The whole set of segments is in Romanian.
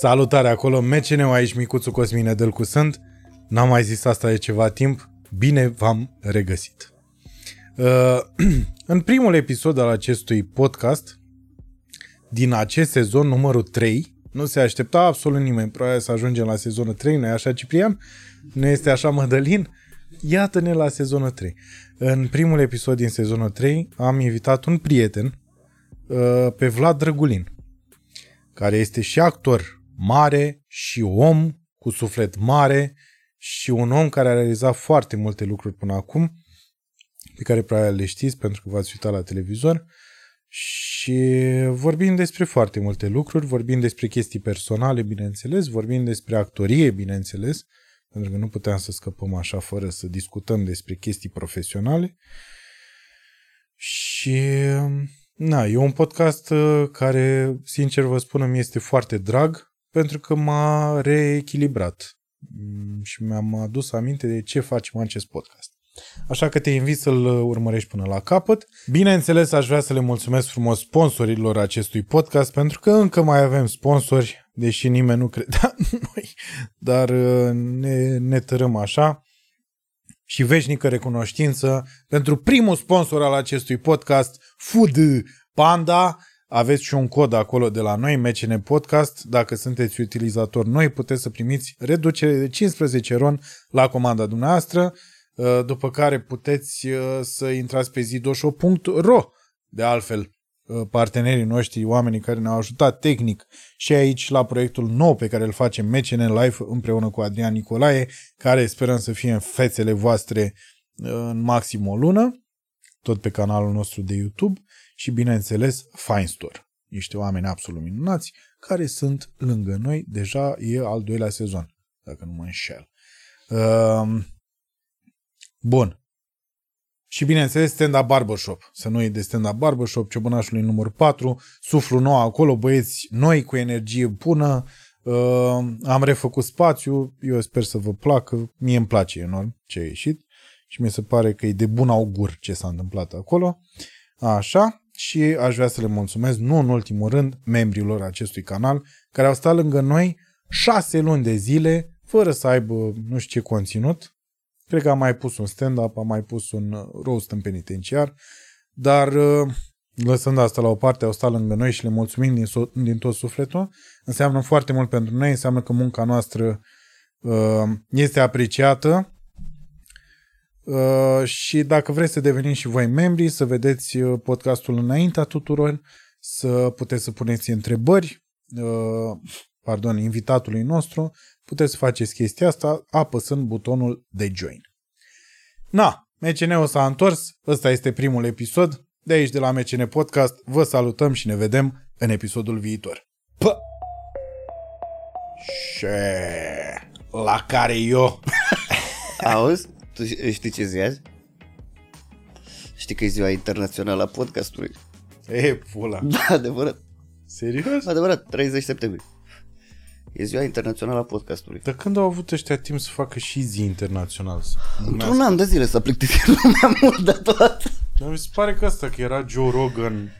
Salutare acolo, MCN aici, Micuțu Cosmin Edelcu sunt. N-am mai zis asta de ceva timp. Bine v-am regăsit. Uh, în primul episod al acestui podcast, din acest sezon numărul 3, nu se aștepta absolut nimeni, probabil să ajungem la sezonul 3, nu așa, Ciprian? Nu este așa, Mădălin? Iată-ne la sezonul 3. În primul episod din sezonul 3 am invitat un prieten, uh, pe Vlad Drăgulin, care este și actor mare și om cu suflet mare și un om care a realizat foarte multe lucruri până acum, pe care probabil le știți pentru că v-ați uitat la televizor și vorbim despre foarte multe lucruri, vorbim despre chestii personale, bineînțeles, vorbim despre actorie, bineînțeles, pentru că nu puteam să scăpăm așa fără să discutăm despre chestii profesionale. Și na, e un podcast uh, care, sincer vă spun, mi este foarte drag pentru că m-a reechilibrat mm, și mi-am adus aminte de ce facem acest podcast. Așa că te invit să-l urmărești până la capăt. Bineînțeles, aș vrea să le mulțumesc frumos sponsorilor acestui podcast, pentru că încă mai avem sponsori, deși nimeni nu credea noi, dar uh, ne, ne tărăm așa. Și veșnică recunoștință pentru primul sponsor al acestui podcast, Food Panda, aveți și un cod acolo de la noi, MCN Podcast. Dacă sunteți utilizator noi, puteți să primiți reducere de 15 ron la comanda dumneavoastră, uh, după care puteți uh, să intrați pe zidoșo.ro. De altfel, uh, partenerii noștri, oamenii care ne-au ajutat tehnic și aici la proiectul nou pe care îl facem MCN Live împreună cu Adrian Nicolae, care sperăm să fie în fețele voastre în maxim o lună, tot pe canalul nostru de YouTube și, bineînțeles, Fine Store. Niște oameni absolut minunați care sunt lângă noi. Deja e al doilea sezon, dacă nu mă înșel. Uh, bun. Și bineînțeles stand-up barbershop. Să nu uiți de stand-up barbershop, ciobănașului număr 4, suflu nou acolo, băieți noi cu energie bună, uh, am refăcut spațiu, eu sper să vă placă, mie îmi place enorm ce a ieșit și mi se pare că e de bun augur ce s-a întâmplat acolo. Așa, și aș vrea să le mulțumesc, nu în ultimul rând, membrilor acestui canal, care au stat lângă noi șase luni de zile, fără să aibă nu știu ce conținut. Cred că am mai pus un stand-up, am mai pus un uh, roast în penitenciar, dar uh, lăsând asta la o parte, au stat lângă noi și le mulțumim din, so- din tot sufletul. Înseamnă foarte mult pentru noi, înseamnă că munca noastră uh, este apreciată Uh, și dacă vreți să deveniți și voi membri, să vedeți uh, podcastul înaintea tuturor, să puteți să puneți întrebări, uh, pardon, invitatului nostru, puteți să faceți chestia asta apăsând butonul de join. Na, MCN-ul s-a întors, ăsta este primul episod, de aici de la MCN Podcast, vă salutăm și ne vedem în episodul viitor. Pă! Ce? La care eu... Auzi? Tu știi ce zi azi? Știi că e ziua internațională a podcastului? E, pula. Da, adevărat. Serios? Adevărat, 30 septembrie. E ziua internațională a podcastului. Dar când au avut ăștia timp să facă și zi internațională? Într-un an de zile s-a plictisit lumea mult de tot. Dar mi se pare că asta, că era Joe Rogan...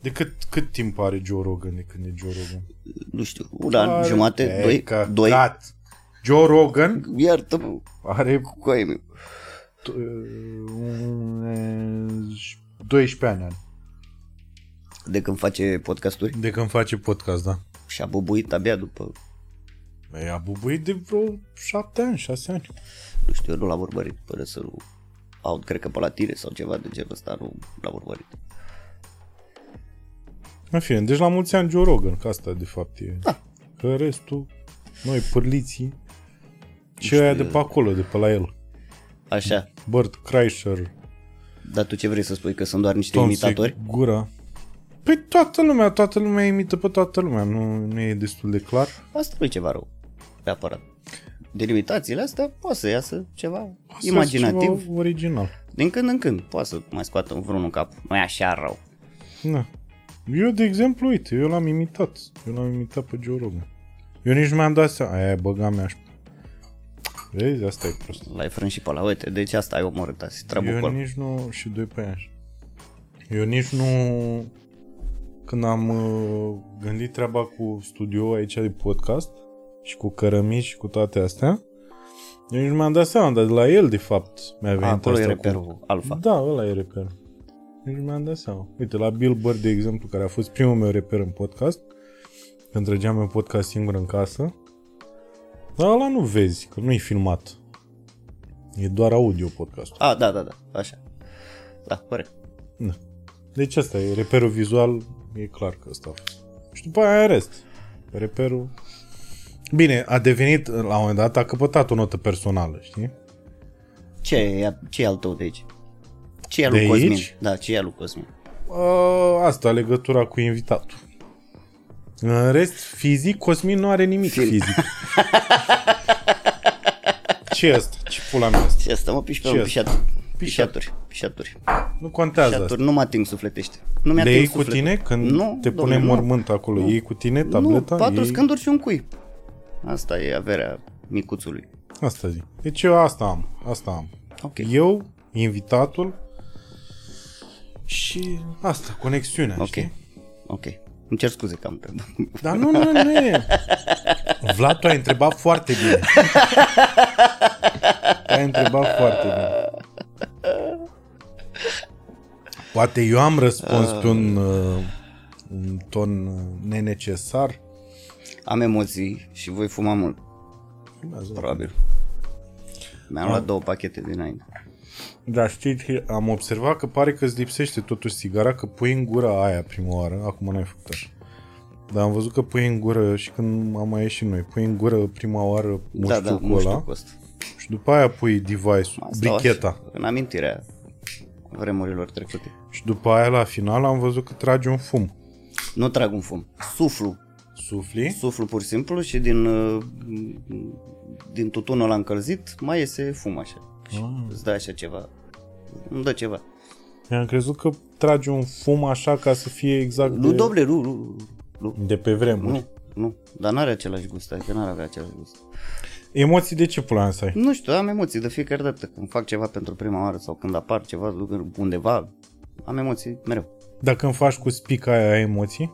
De cât, cât timp are Joe Rogan de când e Joe Rogan? Nu știu, un an, jumate, e, doi, căcat. doi. Joe Rogan Iartă-mă, are cu ai mei. uh, 12 ani are. De când face podcasturi De când face podcast, da. și a bubuit abia după, E a bubuit de vreo 7 ani, 6 ani. nu știu, eu nu l-am urmărit până să nu aud, cred că pe la tine sau ceva de genul ăsta, nu l-am urmărit. În fine, deci la mulți ani Joe Rogan, că asta de fapt e. Da. Că restul, noi pârliții, ce știu aia de eu. pe acolo, de pe la el. Așa, Bert Kreischer, dar tu ce vrei să spui, că sunt doar niște Tom imitatori? Gura. Păi toată lumea, toată lumea imită pe toată lumea, nu, nu e destul de clar. Asta nu e ceva rău, neapărat. Din imitațiile astea poate să iasă ceva Să imaginativ. fie Ceva original. Din când în când poate să mai scoată vreunul în cap. Nu e așa rău. Da. Eu, de exemplu, uite, eu l-am imitat. Eu l-am imitat pe Joe Rogan. Eu nici nu mi-am dat seama. Aia e băga mea. Vezi? Asta e prost. L-ai frânt și pe la uite, deci asta ai omorât azi, Eu trăbucol. nici nu... Și doi pe aia. Eu nici nu... când am uh, gândit treaba cu studio aici de podcast și cu cărămici și cu toate astea, eu nici nu mi-am dat seama, dar de la el, de fapt, mi-a venit Acolo e asta reperul cu... alfa. Da, ăla e reperul. Nici nu mi-am dat seama. Uite, la Bill Burr, de exemplu, care a fost primul meu reper în podcast, când trăgeam eu podcast singur în casă, dar ăla nu vezi, că nu e filmat. E doar audio podcastul. A, da, da, da, așa. Da, corect. Da. Deci asta e, reperul vizual, e clar că ăsta a fost. Și după aia în rest. Reperul... Bine, a devenit, la un moment dat, a căpătat o notă personală, știi? Ce e, ce e al tău de aici? Ce e al De lui Cosmin? aici? Da, ce e al lui Cosmin? A, asta, legătura cu invitatul. În rest, fizic, Cosmin nu are nimic Film. fizic. ce e asta? Ce pula mea asta? Ce asta, mă, piși pe Ce un asta? pișat. Pișat. Pișaturi, pișaturi. Nu contează asta. Pișaturi, nu mă ating sufletește. Nu mi Le ating iei cu sufletul. tine când Nu, te domnule, pune nu. mormânt acolo? Nu. Iei cu tine Nu, tableta? patru iei... scânduri și un cui. Asta e averea micuțului. Asta zic. Deci eu asta am. Asta am. Ok. Eu, invitatul și asta, conexiunea, Ok. știi? Ok. Îmi cer scuze că am întrebat. Dar nu, nu, nu e. Vlad, tu ai întrebat foarte bine. ai întrebat foarte bine. Poate eu am răspuns pe un, uh, un ton uh, nenecesar. Am emoții și voi fuma mult, probabil. Mi-am luat două pachete dinainte. Dar știi, că am observat că pare că îți lipsește totuși sigara, că pui în gura aia prima oară, acum n-ai făcut așa. Dar am văzut că pui în gură și când am mai ieșit noi, pui în gură prima oară Da, da, mușchiul nu ăla știu cu asta. și după aia pui device-ul, Asta bricheta. așa, În amintirea vremurilor trecute. Și după aia la final am văzut că trage un fum. Nu trag un fum. Suflu. Sufli? Suflu pur și simplu și din, uh, din tutunul ăla încălzit mai iese fum așa. Și Ah. îți dă așa ceva. Îmi dă ceva. Mi-am crezut că trage un fum așa ca să fie exact Nu, de, doble, nu, nu, nu. de pe vremuri. Nu, nu. Dar n-are același gust, adică n-are avea același gust. Emoții de ce pula mea să ai? Nu știu, am emoții de fiecare dată când fac ceva pentru prima oară sau când apar ceva undeva, am emoții mereu. Dacă îmi faci cu spica aia ai emoții?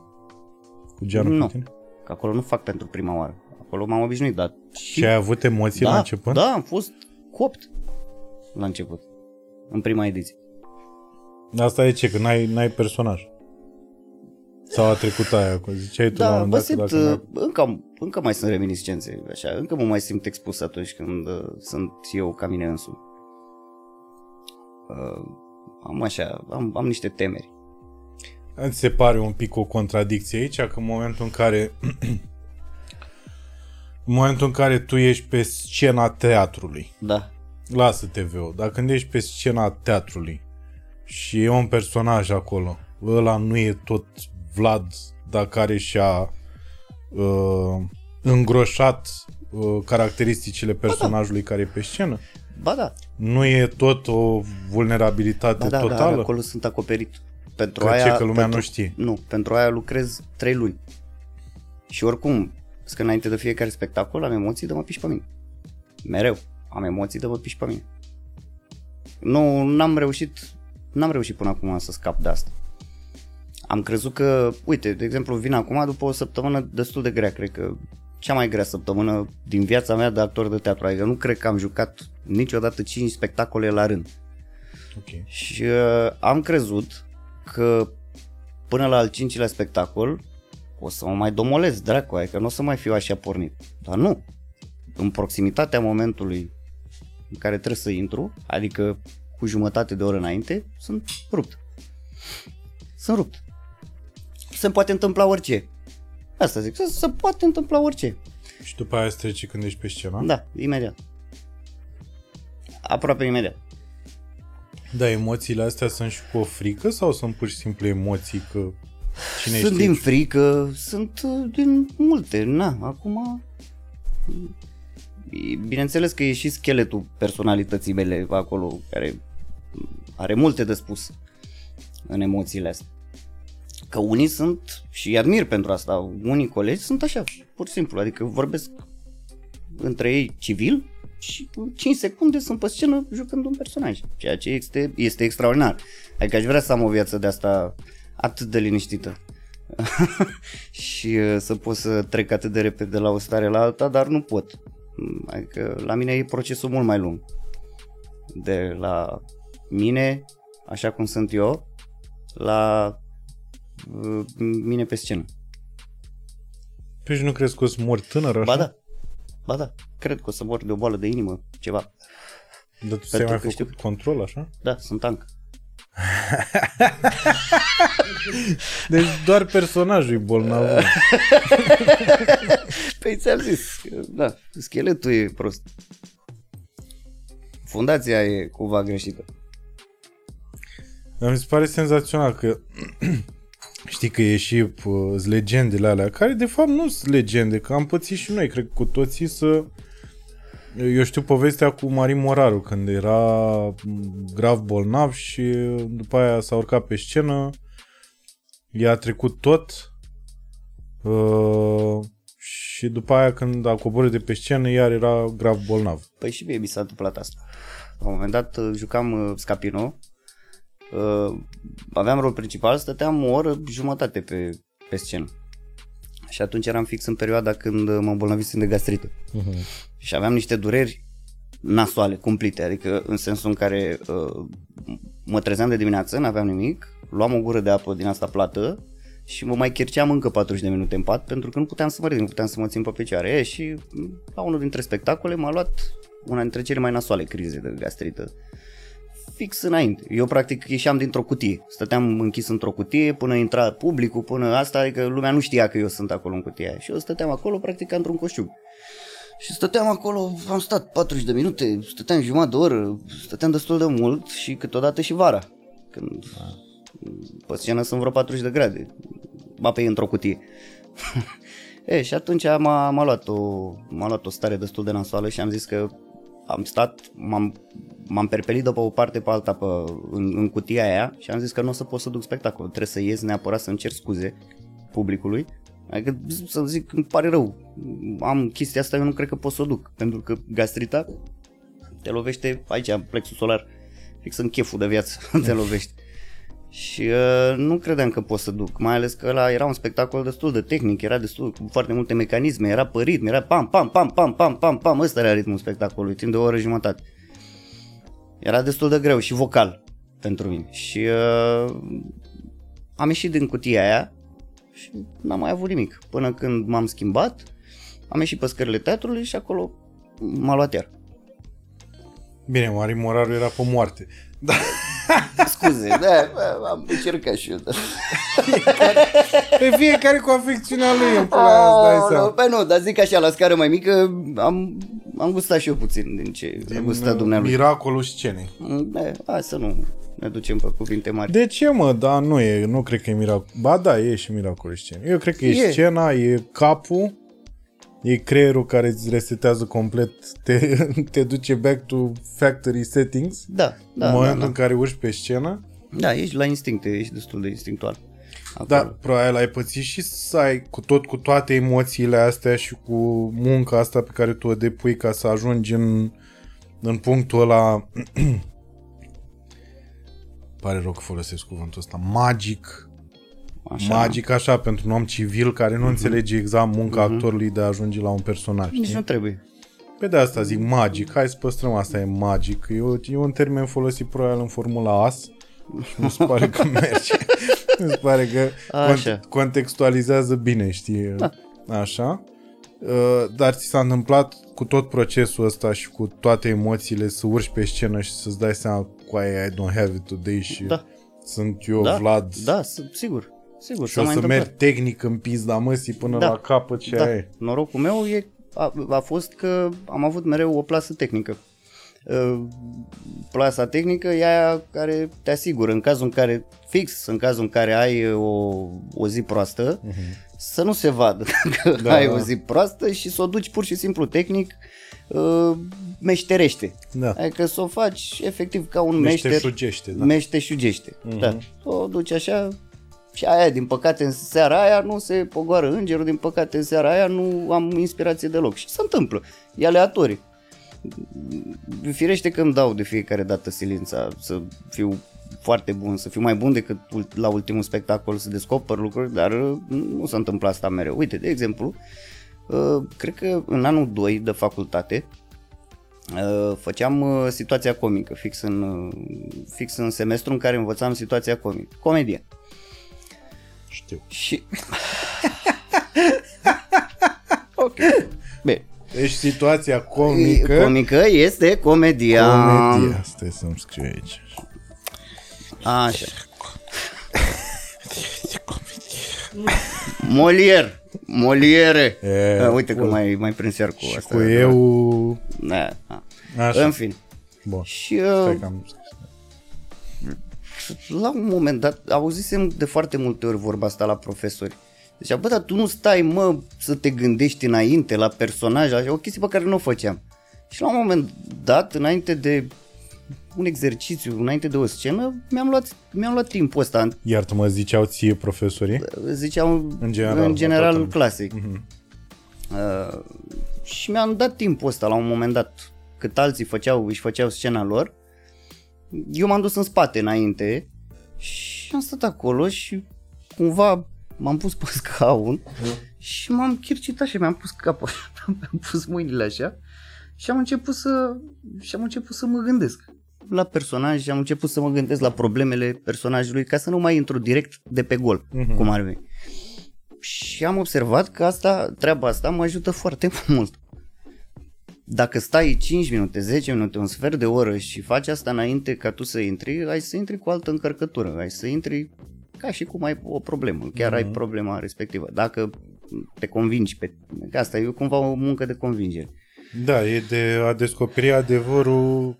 Cu geanul Nu. cu tine? Că acolo nu fac pentru prima oară. Acolo m-am obișnuit, dar și... Și ai avut emoții da, la început? Da, am fost copt la început, în prima ediție. Asta e ce? Că n-ai, n-ai personaj. Sau a trecut aia, cum ziceai tu la un Da, moment mă dat, simt, că dacă uh, încă, încă mai sunt reminiscențe, așa, încă mă mai simt expus atunci când uh, sunt eu ca mine însumi. Uh, am așa, am, am niște temeri. n- Îți se pare un pic o contradicție aici, că în momentul în care în momentul în care tu ești pe scena teatrului, Da, lasă TV-ul, dar când ești pe scena teatrului și e un personaj acolo, ăla nu e tot Vlad, dar care și-a uh, îngroșat uh, caracteristicile personajului care e pe scenă? ba da, Nu e tot o vulnerabilitate ba da, da, totală? acolo sunt acoperit. Pentru Că aia, ce, că lumea pentru, nu știe. Nu, pentru aia lucrez trei luni. Și oricum, că înainte de fiecare spectacol am emoții de mă piși pe mine. Mereu am emoții de mă piși pe mine. Nu, n-am reușit, n-am reușit până acum să scap de asta. Am crezut că, uite, de exemplu, vin acum după o săptămână destul de grea, cred că cea mai grea săptămână din viața mea de actor de teatru. Adică nu cred că am jucat niciodată 5 spectacole la rând. Ok. Și uh, am crezut că până la al cincilea spectacol o să mă mai domolez, dracu, adică nu o să mai fiu așa pornit. Dar nu. În proximitatea momentului în care trebuie să intru, adică cu jumătate de oră înainte, sunt rupt. Sunt rupt. Se poate întâmpla orice. Asta zic, se, se poate întâmpla orice. Și după aia se trece când ești pe scenă? Da, imediat. Aproape imediat. Da, emoțiile astea sunt și cu o frică sau sunt pur și simplu emoții că cine sunt știe? din frică, sunt uh, din multe, na, acum... e- Bineînțeles că e și scheletul personalității mele acolo, care are multe de spus în emoțiile astea. Că unii sunt, și îi admir pentru asta, unii colegi sunt așa, pur și simplu, adică vorbesc între ei civil și în 5 secunde sunt pe scenă jucând un personaj, ceea ce este, este extraordinar. Adică aș vrea să am o viață de asta atât de liniștită. și uh, să pot să trec atât de repede de la o stare la alta, dar nu pot. Mm, Adică la mine e procesul mult mai lung. De la mine, așa cum sunt eu, la uh, mine pe scenă. Deci nu crezi că o să mori tânăr așa? Ba da, ba da, cred că o să mor de o boală de inimă, ceva. Dar tu ți-ai mai că făcut știu. control așa? Da, sunt tank. Deci doar personajul e bolnav. Păi ți-am zis, da, scheletul e prost. Fundația e cumva greșită. Dar mi se pare senzațional că știi că e și pă, sunt legendele alea, care de fapt nu sunt legende, că am pățit și noi, cred că cu toții să... Eu știu povestea cu Marin Moraru, când era m, grav bolnav și după aia s-a urcat pe scenă, i-a trecut tot uh, și după aia când a coborât de pe scenă, iar era grav bolnav. Păi și mie mi s-a întâmplat asta. La un moment dat uh, jucam uh, Scapino, uh, aveam rol principal, stăteam o oră jumătate pe, pe scenă. Și atunci eram fix în perioada când uh, mă îmbolnăvisem de gastrită. Uh-huh. Și aveam niște dureri nasoale, cumplite, adică în sensul în care uh, mă trezeam de dimineață, n-aveam nimic, luam o gură de apă din asta plată și mă mai cherceam încă 40 de minute în pat pentru că nu puteam să mă ridic, nu puteam să mă țin pe picioare. E, și m, la unul dintre spectacole m-a luat una dintre cele mai nasoale crize de gastrită. Fix înainte. Eu practic ieșeam dintr-o cutie. Stăteam închis într-o cutie până intra publicul, până asta, adică lumea nu știa că eu sunt acolo în cutia aia. Și eu stăteam acolo practic ca într-un coșciug. Și stăteam acolo, am stat 40 de minute, stăteam jumătate de oră, stăteam destul de mult și câteodată și vara. Când pe scenă sunt vreo 40 de grade, apei într-o cutie. e, și atunci m-a, m-a, luat o, m-a luat o stare destul de nasoală și am zis că am stat, m-am, m-am perpelit de pe o parte pe alta pe, în, în cutia aia și am zis că nu o să pot să duc spectacol, trebuie să ies neapărat să-mi cer scuze publicului. Adică să zic, îmi pare rău, am chestia asta, eu nu cred că pot să o duc, pentru că gastrita te lovește aici, în plexul solar, fix în cheful de viață, te lovește. Și uh, nu credeam că pot să duc, mai ales că ăla era un spectacol destul de tehnic, era destul cu foarte multe mecanisme, era pe ritm, era pam, pam, pam, pam, pam, pam, pam, ăsta era ritmul spectacolului, timp de o oră jumătate. Era destul de greu și vocal pentru mine. Și uh, am ieșit din cutia aia și n-am mai avut nimic. Până când m-am schimbat, am ieșit pe scările teatrului și acolo m-a luat iar. Bine, Marin Moraru era pe moarte. Da. Scuze, da, am încercat și eu. Dar... Pe fiecare cu afecțiunea lui, în pula aia, îți dai seama. Păi nu, dar zic așa, la scară mai mică, am, am gustat și eu puțin din ce a gustat Din, dumnealui. Miracolul scenei. Da, hai să nu ne ducem pe cuvinte mari. De ce, mă? Da, nu e, nu cred că e miracol. Ba da, e și miracolul scenei. Eu cred că e, E. scena, e capul, e creierul care îți resetează complet, te, te duce back to factory settings Da, în da, da, momentul da. în care urci pe scenă. Da, ești la instincte, ești destul de instinctual. Acolo. Da, probabil ai pățit și să ai cu tot, cu toate emoțiile astea și cu munca asta pe care tu o depui ca să ajungi în, în punctul ăla pare rău că folosesc cuvântul ăsta, magic, Așa. magic așa pentru un om civil care nu înțelege exact munca actorului de a ajunge la un personaj. Nici știi? nu trebuie. Pe de asta zic magic, hai să păstrăm asta, e magic. E, o- e un termen folosit probabil în Formula AS și nu se pare că merge. mi se pare că Așa. cont- contextualizează bine, știi? Da. Așa. Uh, Dar ți s-a întâmplat cu tot procesul ăsta și cu toate emoțiile să urci pe scenă și să-ți dai seama cu aia I don't have it today și Da. sunt eu Da, Vlad da, s- sigur. Sigur, și s-a o mai să întâmplat. merg tehnic în pizda măsii până Da. la capăt și Da, aia e. norocul meu e, a, a fost că am avut mereu o plasă tehnică. Uh, Plasa tehnică e aia care te asigură în cazul în care, fix în cazul în care ai o, o zi proastă, să nu se vadă că Mhm. Da, ai da. o zi proastă și să o duci pur și simplu tehnic uh, meșterește. Da. Adică să o faci efectiv ca un Mește meșter șugește, da. meșteșugește. Da. O duci așa și aia, din păcate, în seara aia nu se pogoară îngerul, din păcate, în seara aia nu am inspirație deloc. Și se întâmplă. E aleatoriu. Firește că îmi dau de fiecare dată silința să fiu foarte bun, să fiu mai bun decât ul- la ultimul spectacol, să descoper lucruri, dar uh, nu se întâmplă asta mereu. Uite, de exemplu, uh, cred că în anul 2 de facultate uh, făceam uh, situația comică, fix în, uh, fix în semestru în care învățam situația comică, comedie. Știu. Și... ok. Bine. Deci situația comică... Comică este comedia. Comedia. Stai să-mi scriu aici. Așa. Molier. Moliere. E, A, Uite că bun. mai, mai prins iar cu Și asta. cu eu... Da, da. Așa. În fin. Bun. Și Stai uh, că am scris. La un moment dat, auzisem de foarte multe ori vorba asta la profesori. Deci, bă, dar tu nu stai, mă, să te gândești înainte la personaj, așa, o chestie pe care nu o făceam. Și la un moment dat, înainte de un exercițiu, înainte de o scenă, mi-am luat, mi-am luat timpul ăsta. Iartă-mă, ziceau ție profesorii? Ziceam În general, în la toată general lumea. clasic. Mhm. Uh, și mi-am dat timpul ăsta la un moment dat, cât alții făceau, își făceau scena lor. Eu m-am dus în spate înainte și am stat acolo și cumva m-am pus pe scaun și m-am chircit așa, mi-am pus capul, mi-am pus mâinile așa și am început să și am început să mă gândesc la personaj și am început să mă gândesc la problemele personajului ca să nu mai intru direct de pe gol, Mhm. cum ar veni. Și am observat că asta, treaba asta mă ajută foarte mult. Dacă stai 5 minute, 10 minute, un sfert de oră și faci asta înainte ca tu să intri, ai să intri cu altă încărcătură, ai să intri ca și cum ai o problemă, chiar ai problema respectivă. Dacă te convingi pe... Că asta e cumva o muncă de convingere. Da, e de a descoperi adevărul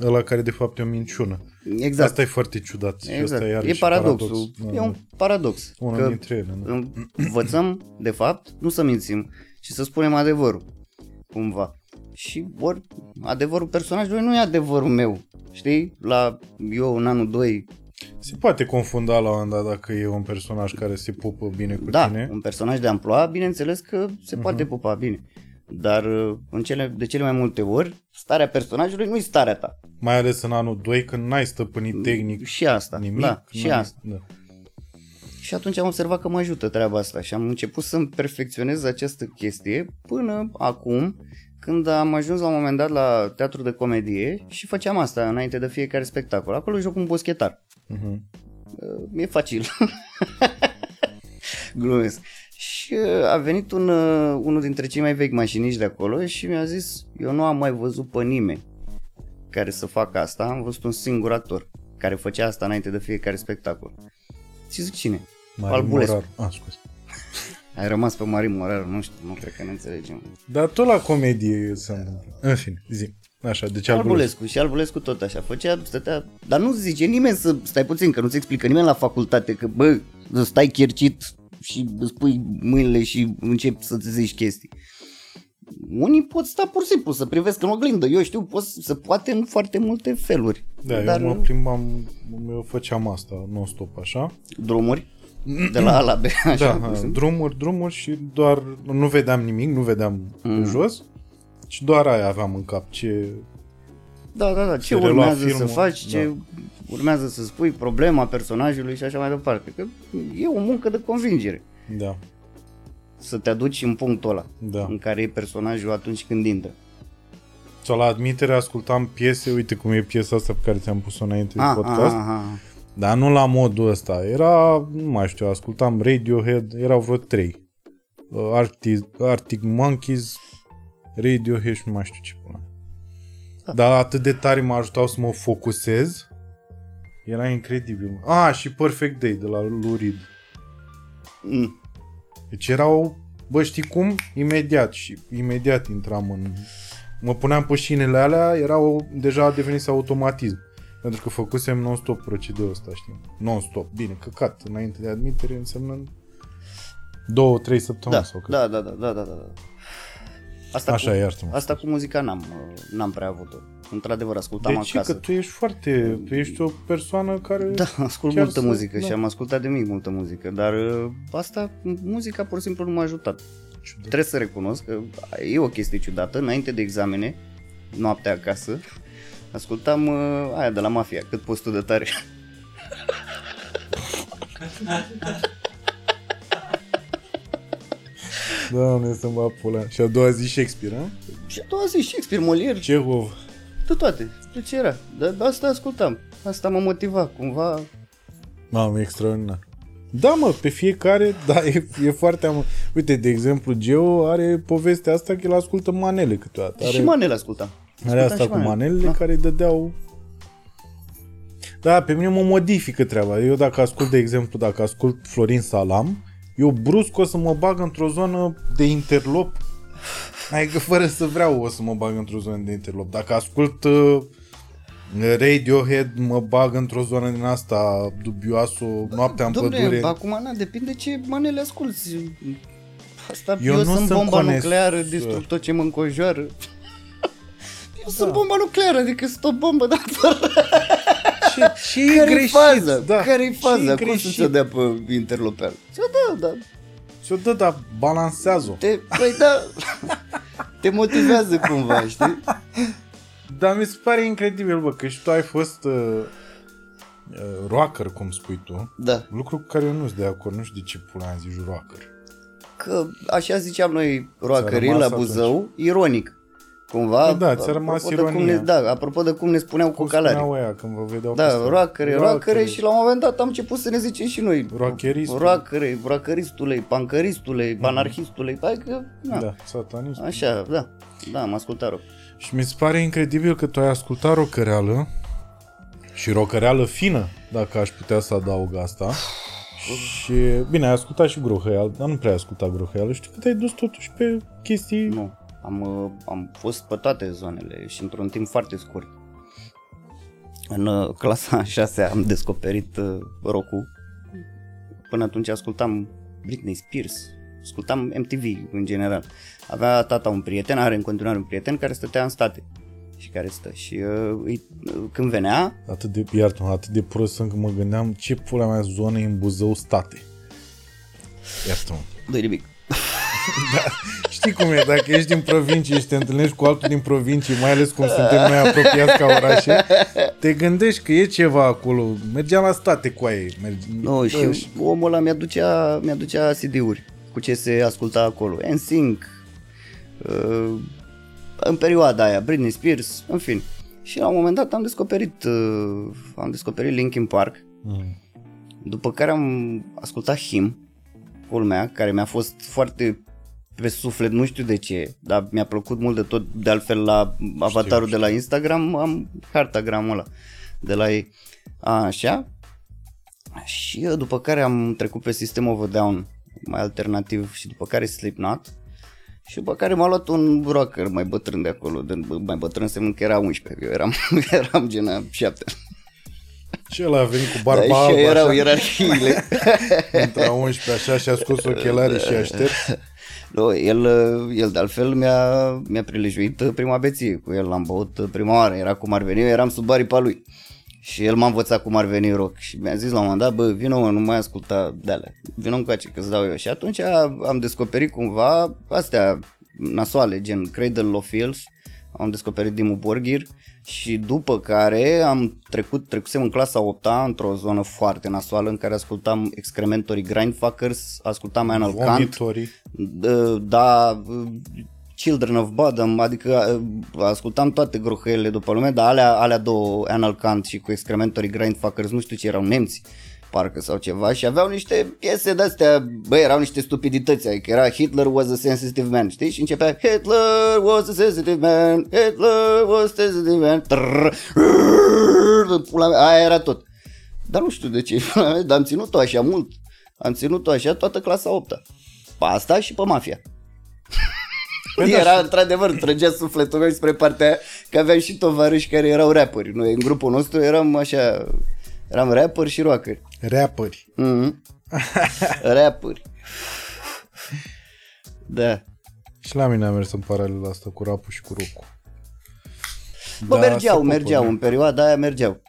ăla care de fapt e o minciună. Exact. Asta e foarte ciudat. Și exact. asta E iarăși paradoxul. Paradox. E un paradox. Unul că dintre ele. Da. învățăm, de fapt, nu să mințim, ci să spunem adevărul, cumva. Și ori adevărul personajului nu e adevărul meu, știi? La eu în anul 2, Se poate confunda la un moment dat dacă e un personaj care se pupă bine cu da, tine. un personaj de amploa, bineînțeles că se poate pupa bine. Dar uh, în cele, de cele mai multe ori, starea personajului nu e starea ta. Mai ales în anul 2 când n-ai stăpânit tehnic Și asta, nimic. da, și n-ai- asta. Da. Și atunci am observat că mă ajută treaba asta și am început să-mi perfecționez această chestie până acum când am ajuns la un moment dat la teatru de comedie și făceam asta înainte de fiecare spectacol. Acolo joc un boschetar. Mhm. Uh, E facil. Glumesc. Și uh, a venit un, uh, unul dintre cei mai vechi mașiniști de acolo și mi-a zis eu nu am mai văzut pe nimeni care să facă asta, am văzut un singur actor care făcea asta înainte de fiecare spectacol. Și zic cine? Marin Albulescu. Morar. Ah, scuze. Ai rămas pe Marin Morar, nu știu, nu cred că ne înțelegem. Dar tot la comedie se întâmplă. În fine, zi. Așa, deci Albulescu. Albulescu și Albulescu tot așa, făcea, stătea, dar nu zice nimeni să, stai puțin, că nu-ți explică nimeni la facultate că, bă, stai chircit și îți pui mâinile și începi să-ți zici chestii. Unii pot sta pur și simplu să privesc în oglindă, eu știu, pot, se poate în foarte multe feluri. Da, dar eu mă plimbam, eu făceam asta non-stop așa. drumuri, de la A la B, așa, Da, pur și ha, simplu. drumuri, drumuri și doar nu vedeam nimic, nu vedeam mm. Mm. jos și doar aia aveam în cap ce... Da, da, da, ce Se relua urmează să filmul, faci, ce da. urmează să spui, problema personajului și așa mai departe. Că e o muncă de convingere Da, să te aduci în punctul ăla da. în care e personajul atunci când intră. Sau la admitere ascultam piese, uite cum e piesa asta pe care ți-am pus-o înainte de Ah, podcast, ah, ah, ah. Dar nu la modul ăsta. Era, nu mai știu, ascultam Radiohead, erau vreo trei. Uh, Arctic, Arctic Monkeys, Radiohead și nu mai știu ce până. Da. Dar atât de tare m-a ajutat să mă focusez. Era incredibil. Ah, și Perfect Day de la Lou Reed. Mm. Deci erau, bă, știi cum? Imediat și imediat intram în... Mă puneam pe șinele alea, erau, deja a devenit automatism. Pentru că făcusem non-stop procedeul ăsta, știi? Non-stop. Bine, căcat. Înainte de admitere înseamnă două, trei săptămâni Da, sau cât. da, da, da, da, da, da. Asta Așa cu, e, iartă-mă. Asta cu muzica n-am, uh, n-am prea avut-o. Într-adevăr, ascultam Deci acasă. că tu ești foarte... Tu ești o persoană care... Da, ascult chiar multă să- muzică da. și am ascultat de mic multă muzică, dar uh, asta, muzica pur și simplu nu m-a ajutat. Ciudat. Trebuie să recunosc că e o chestie ciudată, înainte de examene, noaptea acasă, ascultam uh, aia de la Mafia, cât poți tu de tare. Doamne, să mă pula. Și a doua zi Shakespeare, a? Și a doua zi Shakespeare, Molière, Cehov. de toate. De ce era? Dar asta ascultam. Asta mă motiva cumva. Mamă, extraordinar. Da, mă, pe fiecare, da, e, e foarte am... Uite, de exemplu, Geo are povestea asta că el ascultă manele câteodată. Are, Și manele ascultam. Are Ascultam asta și cu manele. manelele Da. care îi dădeau... Da, pe mine mă modifică treaba. Eu dacă ascult, de exemplu, dacă ascult Florin Salam, eu brusc o să mă bag într-o zonă de interlop. Adică fără să vreau o să mă bag într-o zonă de interlop. Dacă ascult uh, Radiohead, mă bag într-o zonă din asta dubioasă, noaptea în Dom'le, pădure. acum na, depinde ce manele asculti. Asta, Eu eu, nu sunt sunt bomba conesc- nucleară, distrug tot ce mă înconjoară. Eu sunt bomba nucleară, adică sunt o bombă, dar Ce, ce e care-i greșit? faza? Da, Care-i ce-i faza? Cum să greșit? se dea pe interloper? Ți-o dă, da. Și-o dă, dar balansează-o. Te, păi da, te motivează cumva, știi? Dar mi se pare incredibil, bă, că și tu ai fost uh, uh, rocker, cum spui tu. Da, Lucru cu care eu nu sunt de acord, nu știu de ce pula am zis rocker. că așa ziceam noi roacării rămas la Buzău, ironic. Cumva, Păi da, ți-a rămas apropo de cum ironia. ne, da, apropo de cum ne spuneau Cum cu calarii. spuneau ăia când vă vedeau pe Da, stradă. roacăre, roacăre și la un moment dat am început să ne zicem și noi. Roacheristul. Roacăre, roacăristule, pancăristule, anarhistule, hai că, na, Da, satanist. așa, da, da, am ascultat rock. Și mi se pare incredibil că tu ai ascultat rocăreală și rocăreală fină, dacă aș putea să adaug asta. Și, bine, ai ascultat și grohăială, dar nu prea ai ascultat grohăială. Știu că te-ai dus totuși pe chestii... Nu, am, uh, am fost pe toate zonele și într-un timp foarte scurt. În uh, clasa 6 am descoperit uh, rock Până atunci ascultam Britney Spears, ascultam MTV în general. Avea tata un prieten, are în continuare un prieten care stătea în state și care stă. Și uh, îi, când venea, Atât de, iartă atât de prost sunt că mă gândeam ce pula mea zonă e în Buzău state. Iartă-mă. dă nimic. Știi cum e, dacă ești din provincie și te întâlnești cu altul din provincie, mai ales cum suntem noi apropiați ca orașe, te gândești că e ceva acolo. Mergeam la state cu aia. Merge... Nu, și omul ăla mi-aducea, mi-aducea CD-uri cu ce se asculta acolo. NSYNC, uh, în perioada aia, Britney Spears, în fin. Și la un moment dat am descoperit, uh, am descoperit Linkin Park, Mm. după care am ascultat Him, culmea, care mi-a fost foarte pe suflet, nu știu de ce, dar mi-a plăcut mult de tot, de altfel la avatarul de la Instagram am hartagramul ăla de la ei. Așa. Și eu, după care am trecut pe System of a Down, mai alternativ, și după care Slipknot. Și după care m-a luat un rocker mai bătrân de acolo, de, mai bătrân însemnând că era 11, eu eram, eram gen 7. Și ăla a venit cu barba Da, și albă, erau așa, ierarhiile. între a 11 așa și a scos ochelarii și a șters. Nu, el, el de altfel mi-a, mi-a prilejuit prima beție, cu el l-am băut prima oară, era cum ar veni, eu eram sub aripa lui. Și el m-a învățat cum ar veni rock și mi-a zis la un moment dat, bă, vină mă, nu mai asculta de alea, vină încoace că îți dau eu. Și atunci am descoperit cumva astea nasoale, gen Cradle of Filth, am descoperit Dimmu Borgir și după care am trecut, trecusem în clasa 8 într-o zonă foarte nasoală în care ascultam Excrementory Grindfuckers, ascultam Anal Kant, Vomitorii. D- da, Children of Bodom, adică uh, ascultam toate grohăiele după lume, dar alea, alea două, Anal Kant și cu Excrementory Grindfuckers, nu știu ce erau nemți, parcă sau ceva și aveau niște piese de-astea, băi, erau niște stupidități, adică era Hitler was a sensitive man, știi? Și începea Hitler was a sensitive man, Hitler was a sensitive man, Trrr, pula mea, aia era tot. Dar nu știu de ce, dar am ținut-o așa mult, am ținut-o așa toată clasa 8 Pe asta și pe mafia. Păi da, Era într-adevăr, trăgea sufletul meu spre partea aia, că aveam și tovarăși care erau rapperi. Noi în grupul nostru eram așa, eram rapperi și rockeri. Rapperi. Mm-hmm. rapperi. Da. Și la mine a mers în paralel asta cu rapul și cu rocul. Bă, Da, mergeau, se popă, mergeau, da. în perioada aia mergeau.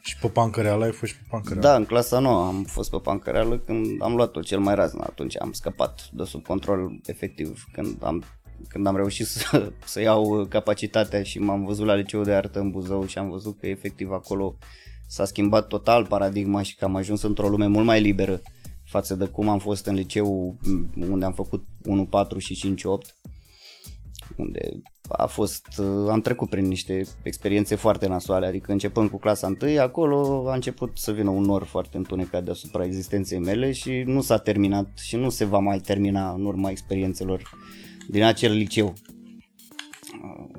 Și pe pancăreala ai fost și pe pancăreala. Da, în clasa nouă am fost pe pancăreală când am luat-o cel mai razna. Atunci am scăpat de sub control efectiv când am, când am reușit să, să iau capacitatea și m-am văzut la liceul de artă în Buzău și am văzut că efectiv acolo s-a schimbat total paradigma și că am ajuns într-o lume mult mai liberă față de cum am fost în liceu unde am făcut 1-4 și 5-8 unde a fost, uh, am trecut prin niște experiențe foarte nasoale, adică începând cu clasa 1, acolo a început să vină un nor foarte întunecat deasupra existenței mele și nu s-a terminat și nu se va mai termina în urma experiențelor din acel liceu.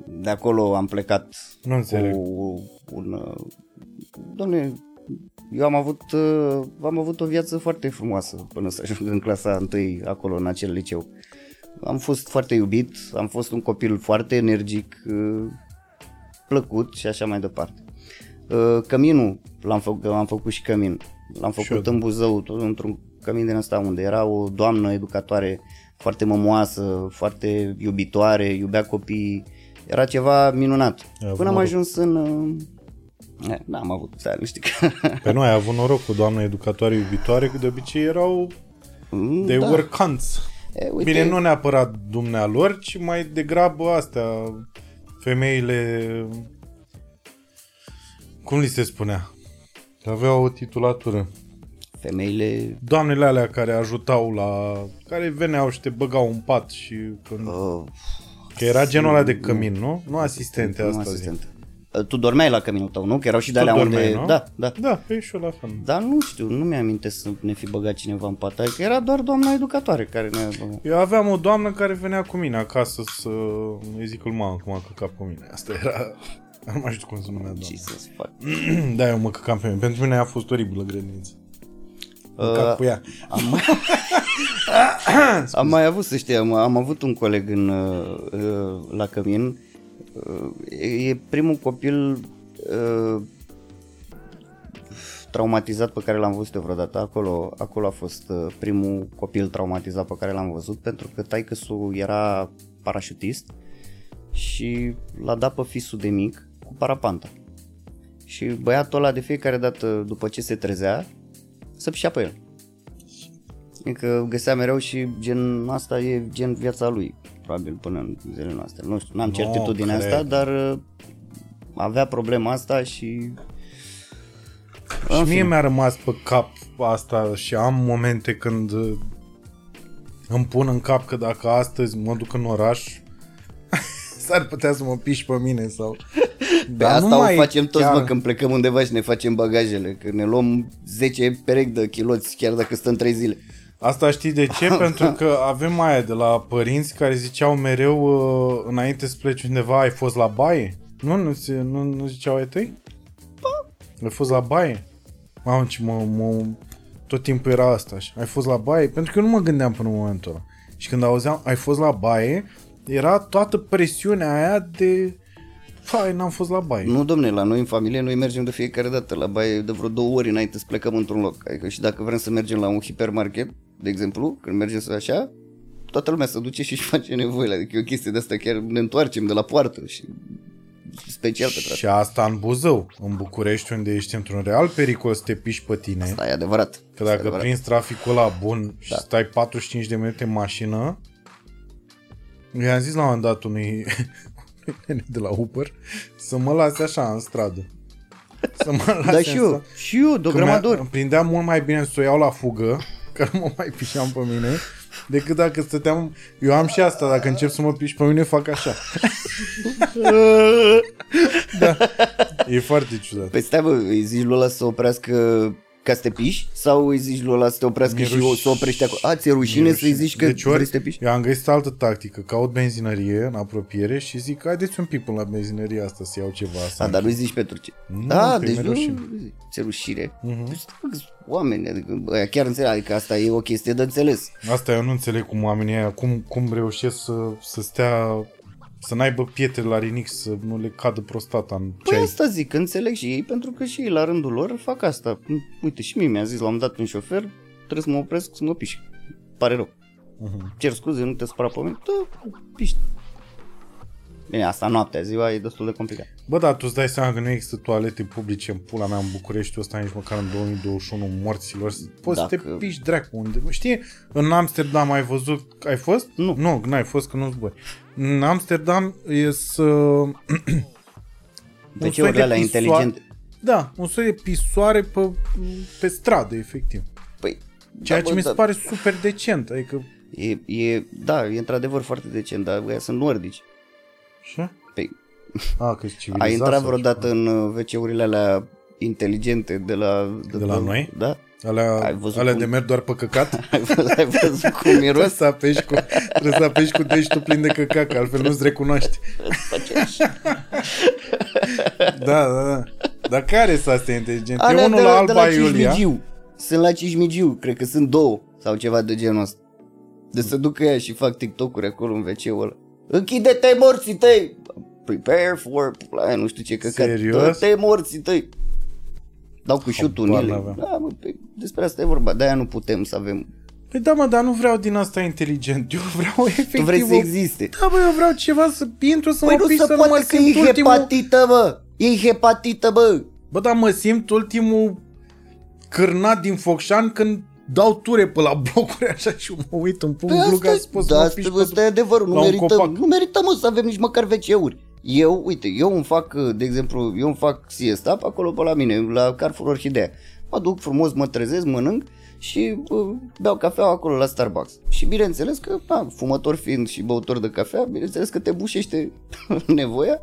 De acolo am plecat nu înțeleg. cu un... Uh, Domne, eu am avut, uh, am avut o viață foarte frumoasă până să ajung în clasa 1 acolo, în acel liceu. Am fost foarte iubit, am fost un copil foarte energic, uh, plăcut și așa mai departe. Uh, căminul, l-am făcut, am făcut și cămin. L-am făcut Și eu. în Buzău, tot într-un cămin din ăsta unde era o doamnă educatoare foarte mămoasă, foarte iubitoare, iubea copiii. Era ceva minunat. avut Până am noroc. ajuns în... uh, eh, N-am avut, stai, nu știi că... Pe noi ai avut noroc cu doamna educatoare iubitoare, că de obicei erau de da. workanți. E, uite, Bine, nu neapărat dumnealor, ci mai degrabă astea, femeile, cum li se spunea? Că Aveau o titulatură. Femeile... Doamnele alea care ajutau la... care veneau și te băgau în pat și când... Uh, Că era genul ăla de nu. cămin, nu? Nu asistente, nu asta zic. asistent. Uh, Tu dormeai la căminul tău, nu? Că erau și de Tu alea dormeai, unde... nu? Da, da. Da, pe și eu la fel. Dar nu știu, nu mi-aminte să ne fi băgat cineva în pat. Că era doar doamna educatoare care ne-a băgat. Eu aveam o doamnă care venea cu mine acasă să îi zic lui mama că m-a căcat pe mine. Asta era... Nu mai știu cum se numea doamna. Jesus, fuck. Da, eu mă căcam pe mine. Pentru mine a fost oribilă grădiniță. Mă Uh, cac cu ea. Am mai, am mai avut, să știi, am, am avut un coleg în, uh, uh, la cămin. Uh, e e primul copil uh, traumatizat pe care l-am văzut eu vreodată. Acolo, acolo a fost uh, primul copil traumatizat pe care l-am văzut pentru că taică era parașutist și l-a dat pe fisul de mic cu parapanta. Și băiatul ăla de fiecare dată după ce se trezea, să pișea pe el. Adică găsea mereu și gen asta e gen viața lui, probabil până în zilele noastre. Nu știu, n-am Nu certitudinea cred. asta, dar uh, avea problema asta și... Și mie mi-a rămas pe cap asta și am momente când uh, îmi pun în cap că dacă astăzi mă duc în oraș s-ar putea să mă piși pe mine sau... Pe Dar asta nu o mai facem toți, chiar- mă, când plecăm undeva și ne facem bagajele, că ne luăm 10 perechi de chiloți, chiar dacă stăm 3 zile. Asta știi de ce? Pentru că avem aia de la părinți care ziceau mereu uh, înainte să pleci undeva, ai fost la baie? Nu, nu, zi- nu, nu ziceau ai tăi? Ai fost la baie? Mamă, ce mă, mă, tot timpul era asta așa. Ai fost la baie? Pentru că eu nu mă gândeam până în momentul ăla. Și când auzeam, ai fost la baie, era toată presiunea aia de... Fai, n-am fost la baie. Nu, domne, la noi în familie noi mergem de fiecare dată la baie de vreo două ori înainte să plecăm într-un loc. Adică și dacă vrem să mergem la un hipermarket, de exemplu, când mergem să așa, toată lumea se duce și își face nevoile. Adică e o chestie de asta, chiar ne întoarcem de la poartă și special pe Și asta în Buzău, în București, unde ești într-un real pericol să te piși pe tine. Asta e adevărat. Că Asta e dacă adevărat. prinzi traficul ăla bun și Da. stai 45 de minute în mașină, i-am zis la un moment dat unui, unui nene de la Uber să mă lase așa în stradă. Să mă lase Da în și eu, stradă. și eu, de o Că mi-a- grămadă ori. Îmi prindea mult mai bine să o iau la fugă, că nu mă mai pișeam pe mine, decât dacă stăteam... Eu am și asta, dacă încep să mă piși pe mine, fac așa. da. E foarte ciudat. Păi stai bă, îi zici lui ăla să oprească ca să te piși? Sau îi zici lui ăla să te oprească Mi-e și ruș- să oprești acolo? A, ți-e rușine Mi-e să-i rușine. zici că Deci ori, vrei să te piși? Eu am găsit altă tactică. Caut benzinărie în apropiere și zic, haideți un pic până la benzinăria asta să iau ceva. Să A, dar nu zici pentru ce. Nu, da, că deci mi-e nu rușine. ți-e rușine. Mhm. Deci stai, bă, oameni, adică, bă, chiar înțeleg, adică asta e o chestie de înțeles. Asta eu nu înțeleg cum oamenii aia, cum, cum reușesc să, să stea, să n-aibă pietre la rinic, să nu le cadă prostata în Păi ceai. asta zic, înțeleg și ei, pentru că și ei la rândul lor fac asta. Uite, și mie mi-a zis la un dat un șofer, trebuie să mă opresc să mă piși. Pare rău. Mhm. Cer scuze, nu te supăra pe mine? Da, piști. Bine, asta noaptea, ziua e destul de complicat. Bă, dar tu îți dai seama că nu există toalete publice în pula mea în București ăsta nici măcar în 2021 morților. Poți să te Dacă- piși dracu unde. Știi, în Amsterdam ai văzut, ai fost? Nu. Nu, n-ai fost că nu zbori. În Amsterdam e să... De ce ori alea inteligente? Da, un soi de pisoare pe, pe stradă, efectiv. Păi, Ceea da, ce bă, mi se da, pare super decent. Adică, E, e, da, e într-adevăr foarte decent, dar ăia sunt nordici. Ce? Păi, A, că civilizați. ai intrat sau vreodată în uh, WC-urile alea inteligente de la... De la noi? Da. Alea, Ai văzut alea cum- de merg doar pe căcat? Ai văzut, ai văzut cum Trebuie miros? să apeși cu, trebuie să apeși cu degetul plin de căcat, că altfel nu-ți recunoști. Da, da, da. Dar care sunt astea inteligente? E Alea unul de la la, de la Alba Iulia. Cismigiu. Sunt la Cismigiu, cred că sunt două sau ceva de genul ăsta. De să ducă ea și fac TikTok-uri acolo în WC-ul ăla. Închide-te morții tăi! Prepare for... Aia nu știu ce căcat. Serios? Te morții tăi! Dau cu șutul în Habar ele. n-aveam. Da, mă, pe, despre asta e vorba. De-aia nu putem să avem... Păi da, mă, dar nu vreau din asta inteligent. Eu vreau efectiv... Tu vrei să o- existe. Da, bă, eu vreau ceva să intru, să Păi mă nu piși, se să nu mă poate că simt e ultimul... hepatită, bă! E hepatită, bă! Bă, dar mă simt ultimul cârnat din Focșan când dau ture pe la blocuri așa și mă uit în punct Păi gluga asta, să pot să da, mă asta, piși asta e adevărul, nu la un merităm, copac. nu merităm mă, să avem nici măcar WC-uri. Eu, uite, eu îmi fac, de exemplu, eu îmi fac siesta pe acolo pe la mine, la Carrefour Orhidea. Mă duc frumos, mă trezesc, mănânc și uh, beau cafea acolo la Starbucks. Și bineînțeles că, da, fumător fiind și băutor de cafea, bineînțeles că te bușește nevoia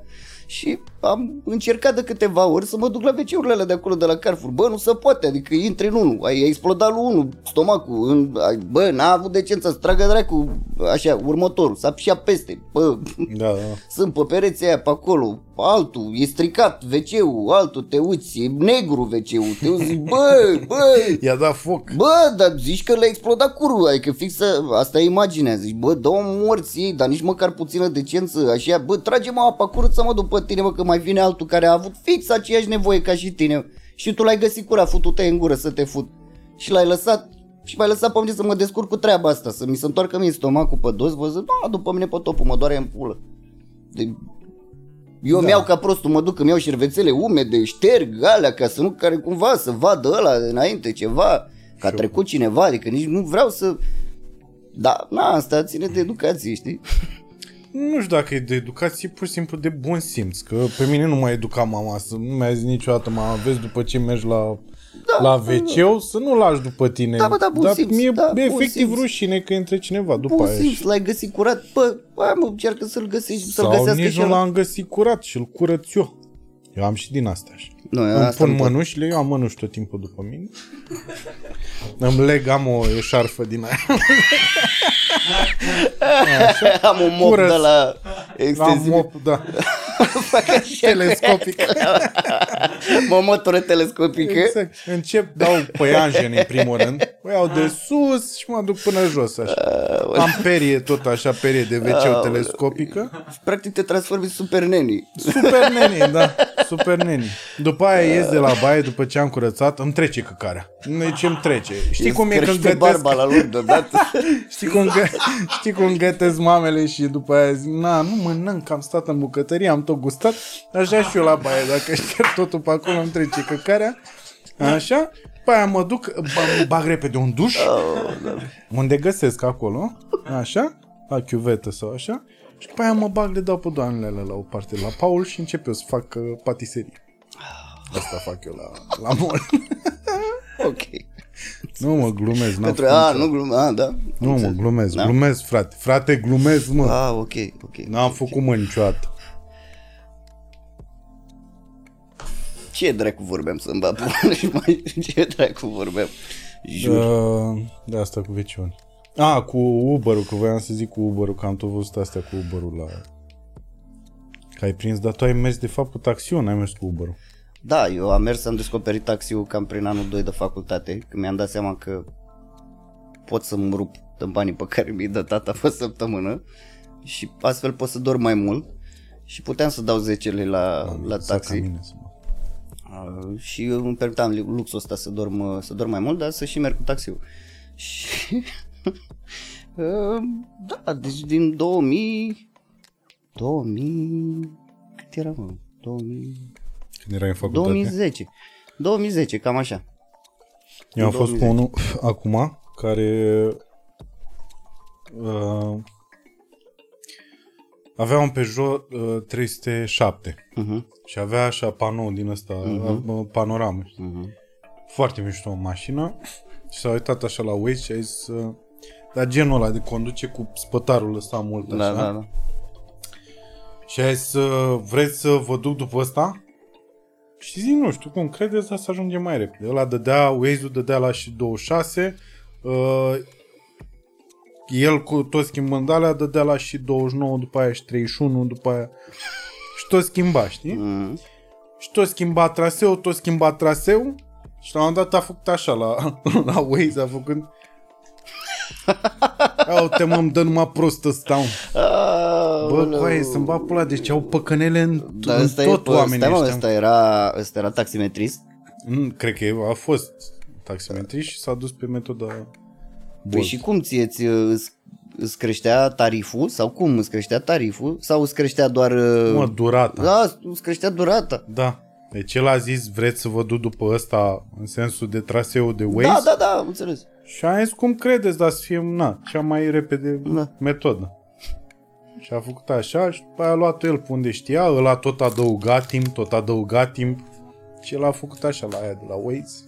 și am încercat de câteva ori să mă duc la WC-urile alea de acolo de la Carrefour. Bă, nu se poate, adică intri în unul, ai, ai explodat lui unul, stomacul, în, ai, bă, n-a avut decența să tragă dracu, așa, următorul, s-a pișat peste, bă, Da, da. sunt pe pereții aia pe acolo, altul, e stricat WC-ul, altul, te uiți, e negru WC-ul, te uiți, bă, bă, I-a dat foc. Bă, dar zici că le-a explodat curul, adică fix asta e imaginea, zici, bă, dă morți ei, dar nici măcar puțină decență, așa, bă, trage-mă apa curăță mă după tine, mă, că mai vine altul care a avut fix aceeași nevoie ca și tine și tu l-ai găsit cura, futu-te în gură să te fut și l-ai lăsat și m-ai lăsat pe mine să mă descurc cu treaba asta, să mi se întoarcă mie stomacul pe dos, văzut, da, după mine pe topul, mă doare în pulă. De... Eu Da. da. mi-au ca prostul, mă duc, îmi iau șervețele umede, șterg alea, ca să nu care cumva să vadă ăla înainte ceva, că a Și- trecut cineva, adică nici nu vreau să... Da, na, asta ține de educație, știi? Nu știu dacă e de educație, pur și simplu de bun simț. Că pe mine nu m-a educat mama să nu mi-a zis niciodată, mama, vezi după ce mergi la, da, la wc să nu lași după tine. Da, bă, da, bun Dar simț, mie da, e bun efectiv simț. rușine că intre cineva după Bun aia. simț, și- l-ai găsit curat, bă, hai mă, încearcă să-l găsești, să-l Sau găsească nici și nu ăla. l-am găsit curat și îl curăț eu. Eu am și din astea așa. Nu, eu Îmi asta pun nu pot. mănușile, eu am mănuși tot timpul după mine. Îmi leg, am o șarfă din aia. Am un mop Curăț. de la Am extensiv. mop, da. Telescopic. Mă motoră telescopică. Exact. Încep, dau păianjeni în primul rând, o iau de sus și mă duc până jos așa. Am perie tot așa, perie de wc telescopică. Practic te transformi în super neni. Super neni, da, super neni. După aia ies de la baie, după ce am curățat, îmi trece căcarea. Deci îmi trece. Știi cum e când Crește gătesc? barba la lor deodată. Știi cum, gă... Știi cum gătesc mamele și după aia zic, na, nu mănânc, am stat în bucătărie, am tot gustat, așa și eu la baie, dacă șterg totul pe acolo, îmi trece căcarea, așa, pe aia mă duc, bă- bag repede un duș, unde găsesc acolo, așa, la chiuvetă sau așa, și după aia mă bag, le dau pe doamnele alea la o parte, la Paul și încep eu să fac uh, patiserie. Asta fac eu la, la mall. ok. nu mă glumesc, n-am Pentru, făcut a, niciodată. nu glumă, a, da. Nu mă, Înțeleg. glumesc, Da? glumesc, frate. Frate, glumesc, mă. A, ok, ok. N-am făcut mă niciodată. Ce dracu vorbeam să-mi bat pula și mai ce dracu vorbeam? Jur. Uh, de asta cu veciuni. A, cu Uber-ul, că voiam să zic cu Uber-ul, că am tot văzut astea cu Uber-ul la... Că ai prins, dar tu ai mers de fapt cu taxiul, n-ai mers cu Uber-ul. Da, eu am mers, am descoperit taxiul cam prin anul 2 de facultate, când mi-am dat seama că pot să-mi rup în banii pe care mi-i dă tata pe săptămână și astfel pot să dorm mai mult și puteam să dau 10 lei la, la Exact taxi. ca mine să mă- Uh, și eu îmi permiteam luxul ăsta să dorm, uh, să dorm mai mult, dar să și merg cu taxiul. Și uh, da, deci din 2000 2000 cât era mă? 2000 Când erai în facultate. 2010. 2010, cam așa. Eu am în fost cu 2010. unul acum care uh, Avea un Peugeot uh, 307 Uh-huh. și avea așa panou din ăsta, Mhm. uh, panoramă. Uh-huh. Foarte mișto o mașină și s-a uitat așa la Waze și a zis uh, dar genul ăla de conduce cu spătarul ăsta mult așa. Da, da, da. Și a zis, uh, vreți să vă duc după ăsta? Și zic, nu știu cum, credeți, dar să ajungem mai repede. Ăla dădea, Waze-ul dădea la și 26, uh, el cu tot schimbând alea dădea la și 29, după aia și 31, după aia și tot schimba, știi? Mm. Și tot schimba traseu, tot schimba traseu și la un moment dat a făcut așa la, la Waze, a făcut Au te mă, îmi dă numai prost ăsta. mă. Bă, Aoleu. coaie, să-mi bag pula, deci au păcănele în, Dar în ăsta e, tot pă, oamenii stai, mă, ăștia. ăsta era, ăsta era taximetrist? Mm, Cred că a fost taximetrist și s-a dus pe metoda Păi Bolt. și cum ție îți, îți, îți creștea tariful? Sau cum îți creștea tariful? Sau îți creștea doar... Mă, durata. Da. Da, îți creștea durata. da. Deci el a zis, vreți să vă duc după ăsta în sensul de traseu de Waze? Da, da, da, am înțeles. Și a zis, cum credeți, dar să fie, na, cea mai repede Da. metodă. Și a făcut așa și după aia a luat el pe unde știa, ăla a tot adăugat timp, tot adăugat timp și el a făcut așa la aia de la Waze.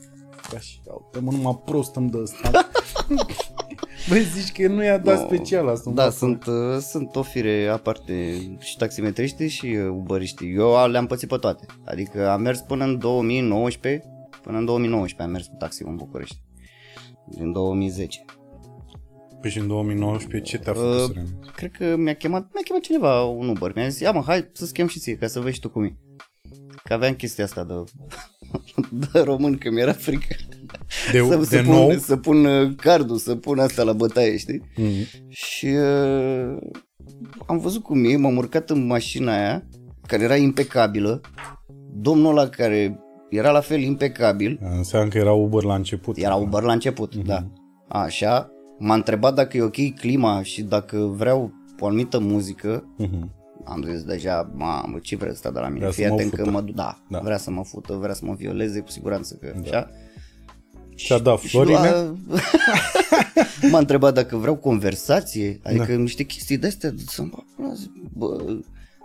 Ca și, uite mă, numai prost îmi dă ăsta. Băi, zici că nu i-a dat No. special asta. Da, sunt, uh, sunt o fire aparte și taximetriștii și uh, uberiștii. Eu a- le-am pățit pe toate. Adică am mers până în 2019, până în 2019 am mers cu taxi în București. Din 2010. Păi și în 2019 ce te-a făcut Uh, să renunți? Cred că mi-a chemat, mi-a chemat cineva un Uber. Mi-a zis, ia mă, hai să chem și ție, ca să vezi și tu cum e. Că aveam chestia asta de, de român, că mi-era frică. De, să, de să, nou? pun, să pun uh, cardul, să pun asta la bătaie, știi? Mm. Și uh, am văzut cum e, m-am urcat în mașina aia, care era impecabilă. Domnul ăla care era la fel impecabil, Înseamnă că era Uber la început. era Uber la început, da. Așa, m-a întrebat dacă e ok clima și dacă vreau o anumită muzică. Mhm. Am zis deja, mamă, ce vrea ăsta de la mine? Vrea să Fii mă atent că fută. mă duc, da, Da. da, vrea să mă fută, vrea să mă violeze, cu siguranță că, așa. Ți-a dat Și florile? lua- M-a întrebat dacă vreau conversație, adică da. niște chestii de-astea, să-mi bag pula, zic, bă,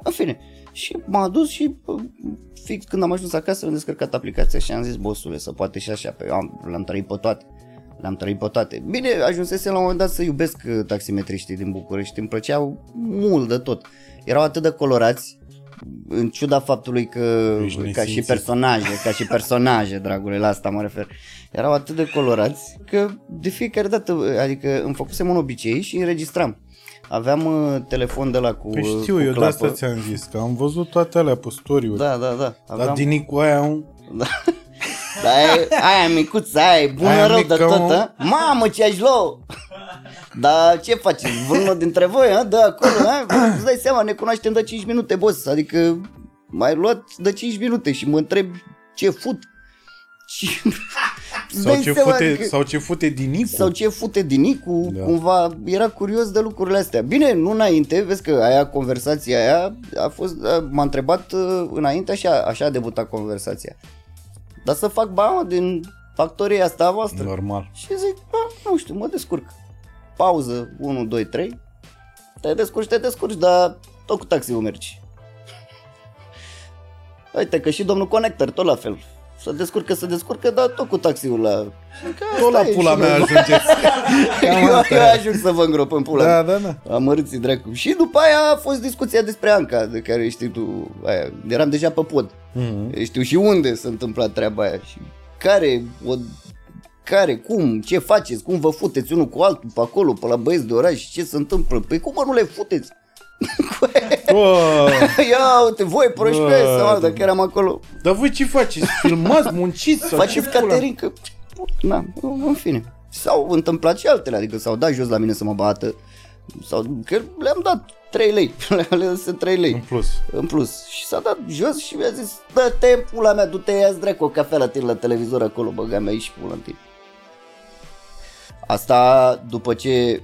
în fine. Și m-a dus și bă, fix când am ajuns acasă am descărcat aplicația și am zis, bosule, să poate și așa, pe am, le-am trăit pe toate. Le-am trăit pe toate. Bine, ajunsesem la un moment dat să iubesc uh, taximetriștii din București, îmi plăceau mult de tot. Erau atât de colorați, în ciuda faptului că Ești ca și nesimțit. personaje, ca și personaje, dragule, la asta mă refer. Erau atât de colorați că de fiecare dată, adică îmi făcusem un obicei și înregistram. Aveam uh, telefon de la cu Păi uh, știu, cu eu de clapă. asta ți-am zis, că am văzut toate alea pe story-uri. Da, da, da. Dar Aveam... din cu aia un... Da. Dar aia, aia micuță, aia e bună Aia rău mică, de tot, mă. a? Mamă, ce aș lua! Dar ce faceți? Vreunul dintre voi, a? De acolo, a? Îți dai seama, ne cunoaștem de 5 minute, boss. Adică m-ai luat de 5 minute și mă întreb ce fut. Și... Îți Sau dai ce, seama, fute, adică- sau ce fute din Nicu. sau ce fute din Nicu, Da. da. cumva era curios de lucrurile astea. Bine, nu înainte, vezi că aia, conversația aia a fost, m-a întrebat uh, înainte, așa, așa a debutat conversația. Dar să fac bani din factoria asta a voastră. Normal. Și zic, "A, nu știu, mă descurc. Pauză, 1, 2, 3. Te descurci, te descurci, dar tot cu taxiul mergi. Uite că și domnul conector, tot la fel. Să descurcă, să descurcă, dar tot cu taxiul la... Că Tot la asta e pula și mea noi. ajungeți. Cam eu, asta eu e. ajung să vă îngrop în pula Da, mea. da, da. Amărâții dracu. Și după aia a fost discuția despre Anca, de care știi tu, aia. eram deja pe pod. Mhm. Știu și unde s-a întâmplat treaba aia și care, o, care, cum, ce faceți, cum vă futeți unul cu altul pe acolo, pe la băieți de oraș, ce se întâmplă? Păi cum mă nu le futeți? Bă, Ia uite, voi proști pe Bă, sau da. dacă eram acolo. dar voi ce faceți? Filmați, munciți? Sau Faceți ce pula? catering că, na, în fine. S-au întâmplat și altele, adică s-au dat jos la mine să mă bată. Sau că le-am dat 3 lei, le-am dat 3 lei. În plus. în plus. Și s-a dat jos și mi-a zis, dă-te în pula mea, du-te, ia-ți dracu o cafea la tine la televizor acolo, băga mea aici și pula în tine. Asta după ce,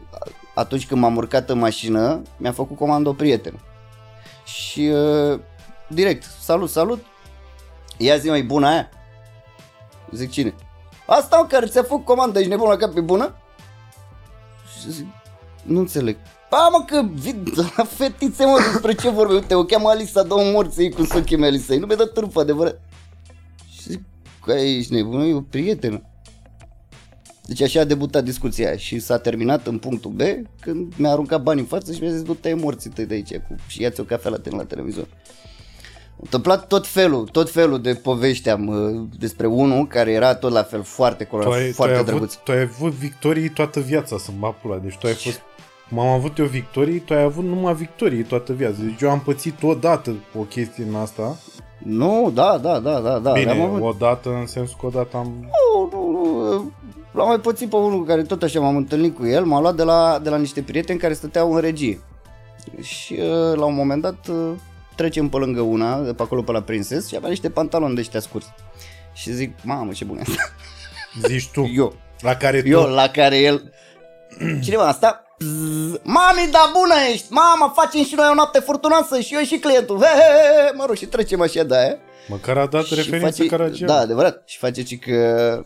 atunci când m-am urcat în mașină, mi-a făcut comandă o prietenă. Și uh, direct, salut, salut, ia zi mai bună aia. Zic cine? Asta o care ți-a făcut comandă, ești nebun la cap pe bună? Și zic, nu înțeleg. Pa, mă, că vin la fetițe, mă, despre ce vorbe? Uite, o cheamă Alisa, dă un morții, cum să o cheme Alisa, nu mi-a dat târfă, adevărat. Și zic, că ești nebun, e o prietenă. Deci așa a debutat discuția aia și s-a terminat în punctul B când mi-a aruncat bani în față și mi-a zis du-te morții tăi de aici cu... și ia-ți o cafea la tine la televizor. A întâmplat tot felul, tot felul de povești am uh, despre unul care era tot la fel foarte colorat, Tu ai, tu, foarte ai drăguț. avut, tu ai avut victorii toată viața să-mi bat pula. Deci tu ai fost... M-am avut eu victorii, tu ai avut numai victorii toată viața. Deci eu am pățit odată o chestie în asta. Nu, da, da, da, da, da. Bine, am avut... odată în sensul că odată am... Nu, nu, nu. L-am mai pățit pe unul care tot așa m-am întâlnit cu el, m-a luat de la, de la niște prieteni care stăteau în regie. Și uh, la un moment dat uh, trecem pe lângă una, de pe acolo pe la Prinses și avea niște pantaloni de ăștia scurți. Și zic, mamă ce bune asta. Zici tu. Eu, La care eu tu... la care el... Cineva asta? Bzz, Mami, da bună ești! Mama, facem și noi o noapte furtunoasă și eu și clientul. He, he, he. Mă rog, și trecem așa de aia. Măcar a dat Și referință face, Caragiale. Da, adevărat. Și face ci că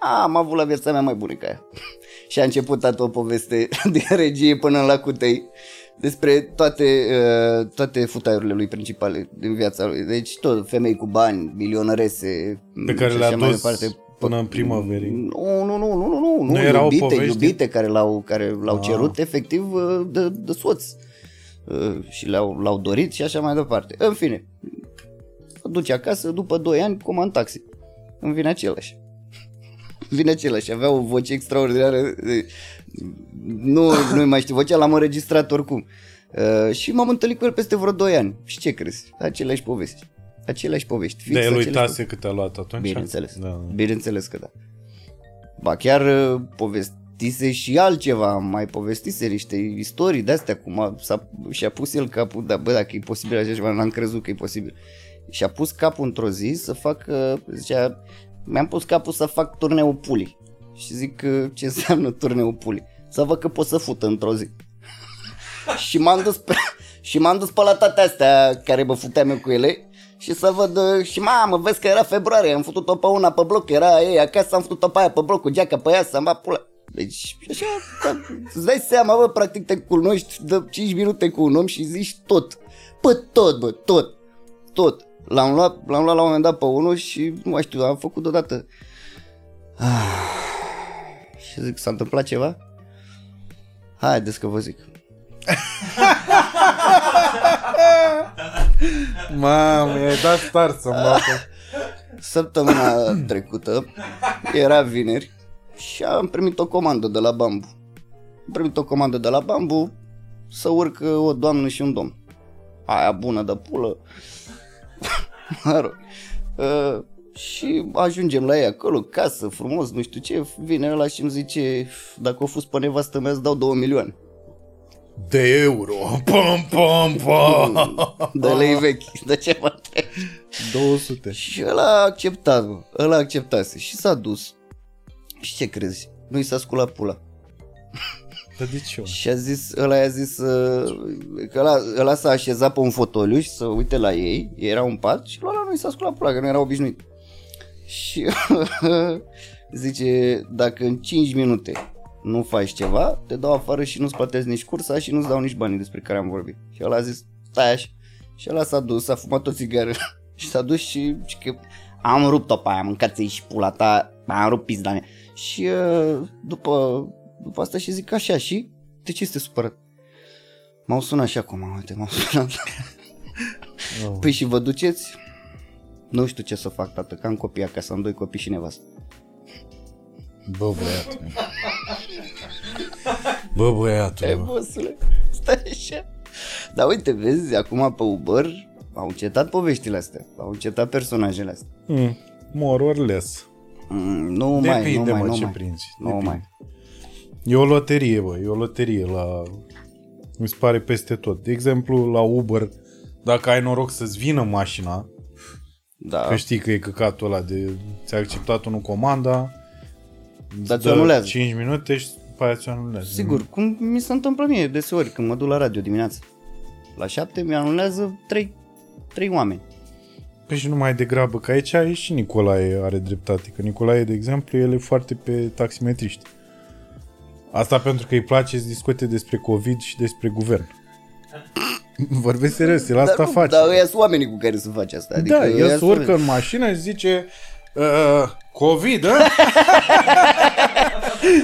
a, am avut la viața mea mai bună ca aia. și a început toată o poveste din regie până la cutei despre toate, uh, toate futaiurile lui principale din viața lui. Deci tot femei cu bani, milionărese Pe care și le-a așa mai dus departe. până în primăverii. Nu, nu, nu, nu, nu, nu, Nu erau iubite, povești? iubite care l-au, care l-au Ah. cerut efectiv uh, de, de soț Uh, și l-au, l-au dorit și așa mai departe. În fine, o duce acasă, după 2 ani comand taxi. Îmi vine același. Vine același, avea o voce extraordinară, de- nu, nu mai știu vocea, l-am înregistrat oricum. Uh, și m-am întâlnit cu el peste vreo 2 ani. Și ce crezi? Aceleași povești. Aceleași povești. Fix De el aceleași uitase cât a luat atunci? Bineînțeles. Da, da. Bineînțeles că da. Ba chiar uh, povestise și altceva, mai povestise niște istorii de-astea, cum a, s-a, și-a pus el capul, da, bă, dacă e posibil așa ceva, n-am crezut că e posibil. Și-a pus capul într-o zi să facă, zicea, mi-am pus capul să fac turneul pulii. Și zic uh, ce înseamnă turneul pulii. Să văd că pot să fută într-o zi. și m-am dus pe, și m-am dus pe la toate astea care mă futeam eu cu ele și să văd uh, și mamă, vezi că era februarie, am făcut-o pe una pe bloc, era ei acasă, am făcut-o pe aia pe bloc cu geaca pe ea, să-mi bat pula. Deci, și așa, da, îți dai seama, bă, practic te cunoști de 5 minute cu un om și zici tot. Bă, tot, bă, tot, tot. L-am luat, l-am luat la un moment dat pe unul și, nu mai știu, am făcut odată. Ah. Și zic, s-a întâmplat ceva? Haideți că vă zic. Mamă, i-ai dat start să-mi bată. Săptămâna trecută, era vineri, și am primit o comandă de la Bambu. Am primit o comandă de la Bambu să urcă o doamnă și un domn. Aia bună de pulă. mă rog. Uh, și ajungem la ea acolo, casă, frumos, nu știu ce, vine ăla și îmi zice, dacă o fost pe nevastă mea, îți dau 2 milioane. De euro. Pam, pam, pam. De lei vechi, de ce mă trebuie? 200. Și ăla a acceptat, bă. ăla acceptase și s-a dus. Și ce crezi? Nu i s-a sculat pula. Dar de ce? mă? Și a zis, ăla i-a zis uh, că ăla, ăla s-a așezat pe un fotoliu și să uite la ei, era un pat și ăla nu i s-a sculat pula, că nu era obișnuit. Și zice, dacă în 5 minute nu faci ceva, te dau afară și nu-ți plătesc nici cursa și nu-ți dau nici banii despre care am vorbit. Și ăla a zis, stai așa. Și ăla s-a dus, a fumat o țigară și s-a dus și, și că am rupt-o pe aia, mâncați și pula ta, am rupt pizda mea. Și uh, după, după asta și zic așa și de ce este supărat? M-au sunat și acum, uite, m-au sunat. Oh. Păi și vă duceți? Nu știu ce să fac, tată, că am copii acasă, am doi copii și nevastă. Bă, băiatul. Bă, băiatul. E, bă. bosule, stai așa. Dar uite, vezi, acum pe Uber au încetat poveștile astea, au încetat personajele astea. Mm, more or less. Mm, nu mai, Depinde, nu mai, mă, nu ce mai. prinzi. Nu Depinde. mai. E o loterie, bă, e o loterie la... Mi se pare peste tot. De exemplu, la Uber, dacă ai noroc să-ți vină mașina, Da, că știi că e căcatul ăla de... Ți-a acceptat unul comanda, îți Dar ți-o dă anulează. 5 minute și după aia ți-o anulează. sigur, cum mi se întâmplă mie deseori când mă duc la radio dimineața. La șapte mi-anulează trei, trei oameni. Păi și numai degrabă, că aici e și Nicolae are dreptate. Că Nicolae, de exemplu, el e foarte pe taximetriști. Asta pentru că îi place să discute despre COVID și despre guvern. Vorbesc serios, el asta dar nu, face. Dar ăia sunt oamenii cu care să faci asta. Adică da, ăia el se sunt- urcă în mașină și zice uh, COVID, ă?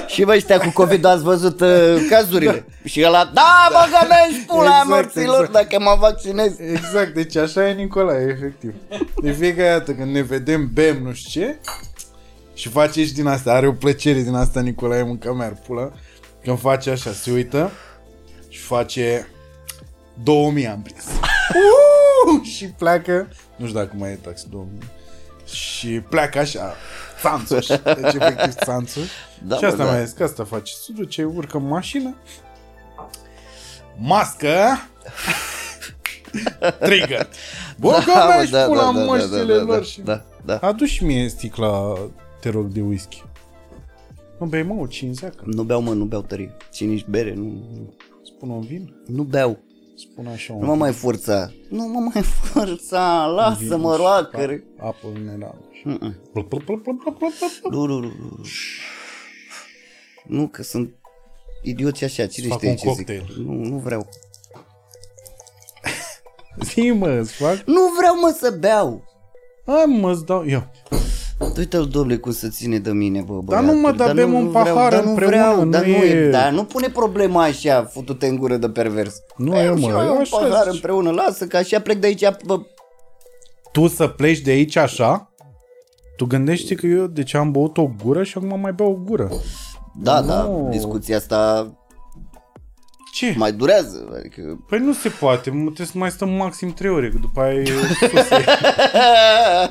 Și bă, ăștia cu COVID ați văzut uh, cazurile. Și ăla, da, mă gămești pula Exact, morților exact. dacă mă vaccinez. Exact, deci așa e Nicolae, efectiv. De fiecare dată când ne vedem, bem, nu știu ce, și face și din asta, are o plăcere din asta Nicolae, mânca mea pula, când face așa, se uită și face 2000 am prins. Uh! și pleacă, nu știu dacă mai e tax 2000, și pleacă așa, țanțuș, deci efectiv țanțuș. Da, și asta bă, da. mai zis că asta face, se duce, urcă în mașină, mască, trigger. Bă, da, mă, că da, pula da, măștile da, lor da, și... da, da. Adu și mie sticla, te rog, de whisky. Nu bei, mă, o cinzeacă. Nu beau, mă, nu beau tărie. Și nici bere, nu, Spun un vin? nu beau. Spun așa un Nu mă mai forța. Nu mă mai forța, lasă-mă, roacă. Apă minerală. Mm-mm. Plup, plup, plup, plup, plup, plup, plup. Nu, nu, nu. nu. Nu, că sunt idioți așa, cine fac știe un ce zic. cocktail. Nu, nu vreau. Zi, mă, îți fac? Nu vreau, mă, să beau. Hai, mă, îți dau... Ia. Uite-l, domnule, cum se ține de mine, bă, Dar nu, mă, băiatul. dar bem un vreau, pahar dar nu împreună, vreau, nu dar nu e- e, dar nu pune problema așa, futute în gură de pervers. Nu Beau e, și mă, eu eu un așa pahar zic. împreună, lasă, că așa plec de aici, bă, Tu să pleci de aici așa? Tu gândești că eu, deci am băut o gură și acum mai beau o gură. da, Nu. da, discuția asta Ce? mai durează, adică... Păi nu se poate, mă, trebuie să mai stăm maxim 3 ore, că după aia e sus. e-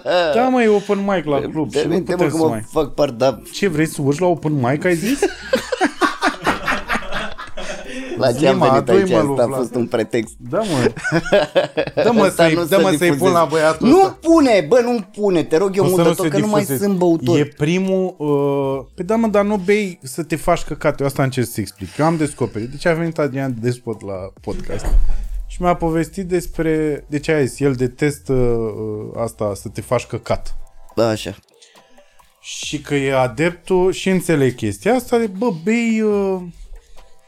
Da, mă, e open mic la club și nu Permite, mă, putem că să mă mai... fac part, dar Ce, vrei să urci la open mic, ai zis? la ce am Zi-mă, venit adu-i, aici, mă, asta a lui fost Vlad. un pretext. Da, mă. Dă-mă Ăsta să-i, nu dă-mă se să-i pun difuzeze. la băiatul Nu ăsta. pune, bă, nu pune, te rog eu O să mult nu de tot, se că nu mai difuzeze. sunt băutor. E primul... Uh... Păi da, mă, dar nu bei să te faci căcat. Eu asta încerc să explic. Eu am descoperit. Deci a venit Adrian Despot la podcast și mi-a povestit despre... De ce a zis? El detestă uh, asta, să te faci căcat. Da, așa. Și că e adeptul și înțeleg chestia asta de, bă, bei... Uh...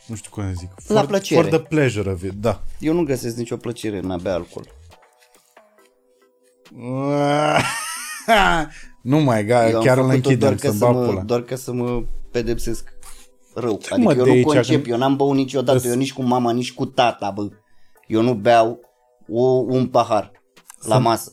Nu știu cum să zic. La for, plăcere. For the pleasure of it, da. Eu nu găsesc nicio plăcere în a bea alcool. nu mai, ga, Eu am chiar îl făcut-o închidem doar ca să-mi să bag mă, pula. Doar ca să mă pedepsesc rău. mă, adică eu de nu aici concep, când- eu n-am băut niciodată, Îs- eu nici cu mama, nici cu tata, bă. Eu nu beau o, un pahar la masă.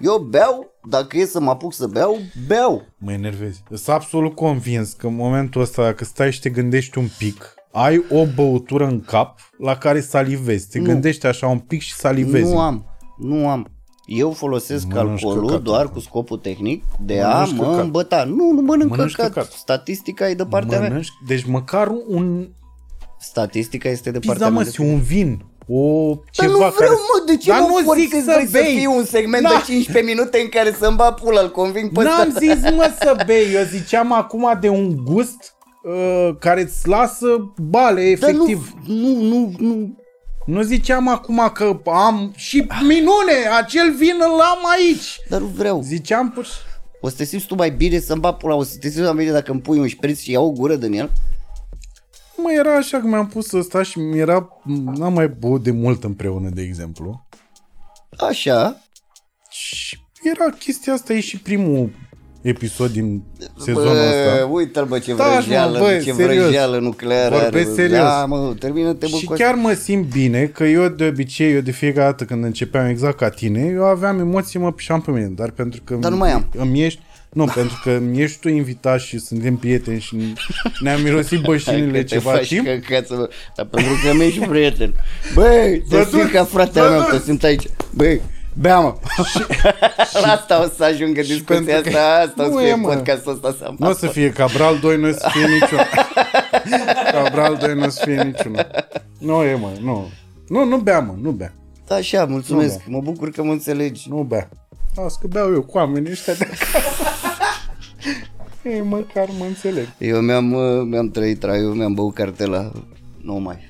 Eu beau, dacă e să mă apuc să beau, beau. Mă enervezi. Sunt absolut convins că în momentul ăsta, dacă stai și te gândești un pic, ai o băutură în cap la care salivezi. Te Nu. gândești așa un pic și salivezi. Nu am, nu am. Eu folosesc Mănânci alcoolul căcat, doar mă. cu scopul tehnic de Mănânci a mă căcat. îmbăta. Nu, nu mănânc Mănânci căcat. căcat. Statistica e de partea mea. Mănânci, deci măcar un Statistica este de pizza, partea mea. mă, de si, un vin. O Dar ceva nu vreau, care... mă, de ce Dar mă nu zic forțez să vrei să bei. fie un segment Da. de 15 minute în care să-mi bat pula, îl conving pe N-am ăsta. zis, mă, să bei. Eu ziceam acum de un gust uh, care îți lasă bale, Dar nu, efectiv. nu, nu, nu. Nu ziceam acum că am și minune, acel vin îl am aici. Dar nu vreau. Ziceam pur și... O să te simți tu mai bine să-mi bat pula, o să te simți mai bine dacă îmi pui un șpriț și iau o gură din el. Mă, era așa că mi-am pus ăsta și mi era... N-am mai băut de mult împreună, de exemplu. Așa. Și era chestia asta, e și primul episod din sezonul Bă, ăsta. uite-l bă ce Taci, mă, vrăjeală, băi, ce serios. vrăjeală nucleară are. Vorbesc bă. serios. Da, mă, termină-te bă Și cu chiar mă simt bine că eu de obicei, eu de fiecare dată când începeam exact ca tine, eu aveam emoții, mă pișam pe mine, dar pentru că Dar nu mai am. îmi ești, nu, pentru că îmi ești tu invitat și suntem prieteni și ne-am mirosit bășinile Că te ceva faci timp. căcață, bă. Dar pentru că mi ești prieten. Băi, te Bă, simt du- ca fratele bă, meu, du- te simt aici. Băi, bea mă. La asta o să ajungă discuția pentru că- asta, asta o Nu să e, fie mă. podcastul ăsta să Nu o să fie Cabral 2, nu o să fie niciunul. Cabral 2 nu o să fie niciunul. Nu e, mă, nu. Nu, nu bea, mă, nu bea. Da, așa, mulțumesc. Nu, Mă bucur că mă înțelegi. Nu bea. Las că beau eu cu oamenii ăștia de acasă. Ei, măcar mă înțeleg. Eu mi-am, uh, mi-am trăit traiul, mi-am băut cartela. Nu mai.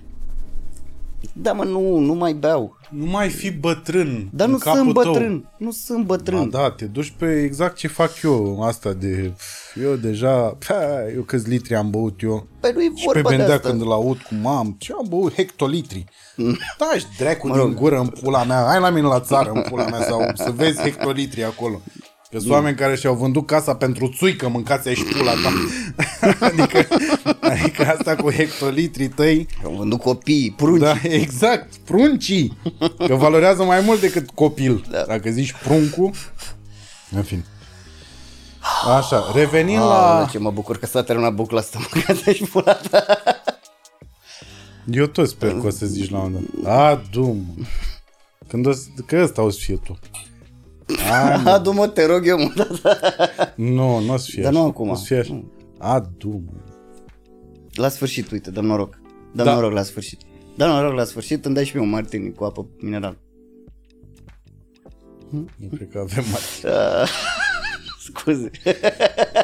Da, mă, nu, nu mai beau. Nu mai fi bătrân Dar în nu capul sunt tău. bătrân. Nu sunt bătrân. Ba da, te duci pe exact ce fac eu, asta de... Eu deja, pa, eu câți litri am băut eu. Păi nu e Și pe vorba de Bendea asta. când îl aud cu mam, ce am băut hectolitri. Da, și dracu Mă din rog. gură în pula mea, hai la mine la țară în pula mea sau să vezi hectolitri acolo. Că sunt oameni care și-au vândut casa pentru țuică, mâncați aici pula ta. adică, adică asta cu hectolitrii tăi, Am vândut copii, prunci. da, exact, pruncii. Că valorează mai mult decât copil. Da. Dacă zici pruncu, în fine. Așa, revenind Aoleu, la... ce mă bucur că s-a terminat bucla asta, mâncați aici pula ta. Eu tot sper că o să zici la un moment dat. Adu, mă. Când o să... Că ăsta o să fie tu. Hai, mă. Adu-mă, te rog eu, mă. Nu, nu o să fie Dar așa. nu acum. O să fie așa. Nu. Adu, mă. La sfârșit, uite, dăm noroc. Dăm Da. noroc la sfârșit. Dăm noroc la sfârșit, îmi dai și mie un martini cu apă mineral. Nu cred că avem mai. Uh, scuze.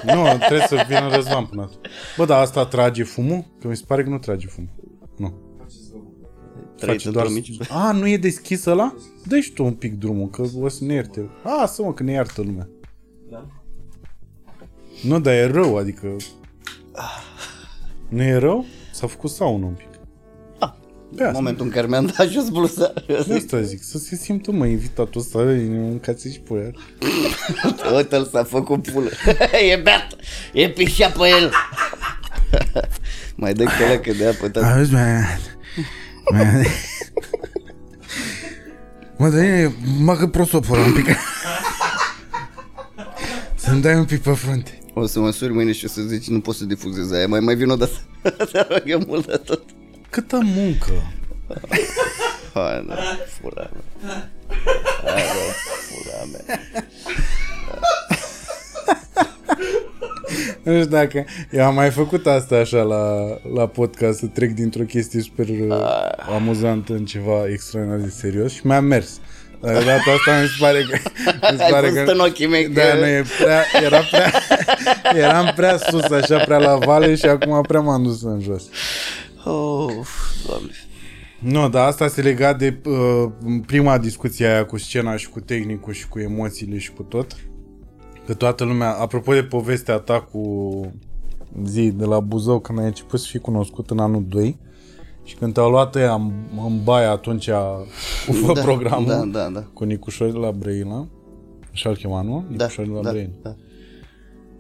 Nu, trebuie să vină Răzvan până atunci. Bă, dar asta trage fumul? Că mi se pare că nu trage fumul. Nu. Trăiți doar... într-o mici. A, nu e deschis ăla? dă și tu un pic drumul, că o să ne ierte. A, să mă, că ne iartă lumea. Da. Nu, dar e rău, adică... Nu e rău? S-a făcut saună un pic. Ah, Pe În asta. momentul în care mi-am dat jos bluza. De asta zic, să se simtă, mă, invitatul ăsta, îi mâncați și pe el. Uite-l s-a făcut pulă. e beat. E pișea pe el. Mai dă că că de apă, tata. Auzi, mai... mai... Mă, dar e, bagă prosopul ăla un pic. Să-mi dai un pic pe frunte. O să măsuri mâine și o să zici nu pot să difuzez aia. Mai, mai vin o dată. Te rog eu mult de tot. Câtă muncă. Hai, da, fura mea. Hai, da, fura mea. Nu știu dacă... Eu am mai făcut asta așa la, la podcast, să trec dintr-o chestie super uh, amuzantă în ceva extraordinar de serios și mi-a mers. Dar de data asta mi se pare că... Mi se Ai pare văzut că în ochii mei da, că- nu, e prea, era prea, eram prea sus, așa, prea la vale și acum prea m-am dus în jos. Oh, doamne. Nu, dar asta se lega de uh, prima discuție aia cu scena și cu tehnicul și cu emoțiile și cu tot. Că toată lumea, apropo de povestea ta cu zi de la Buzău, când ai început să fii cunoscut în anul 2 și când te-au luat ăia în, în baie atunci cu Da, programul da, da, da. cu Nicușor de la Brăila, așa-l chema, nu? Da, Nicușor de la da, Brăila. da.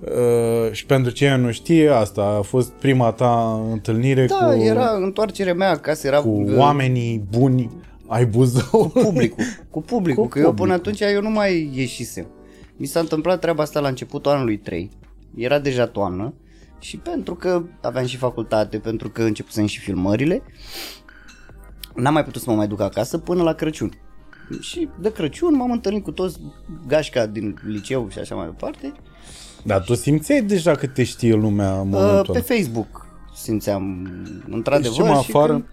Uh, și pentru cine nu știe, asta a fost prima ta întâlnire Da, cu, era întoarcerea mea acasă, era cu uh, oamenii buni ai Buzău. publicul, cu publicul, Cu că eu până publicul. atunci eu nu mai ieșisem. Mi s-a întâmplat treaba asta la începutul anului 3. Era deja toamnă și pentru că aveam și facultate, pentru că începusem și filmările, n-am mai putut să mă mai duc acasă până la Crăciun. Și de Crăciun m-am întâlnit cu toți gașca din liceu și așa mai departe. Dar tu simțeai deja că te știe lumea în Uh, momentul pe ăla. Facebook simțeam într-adevăr Deci, mă, și afară? când-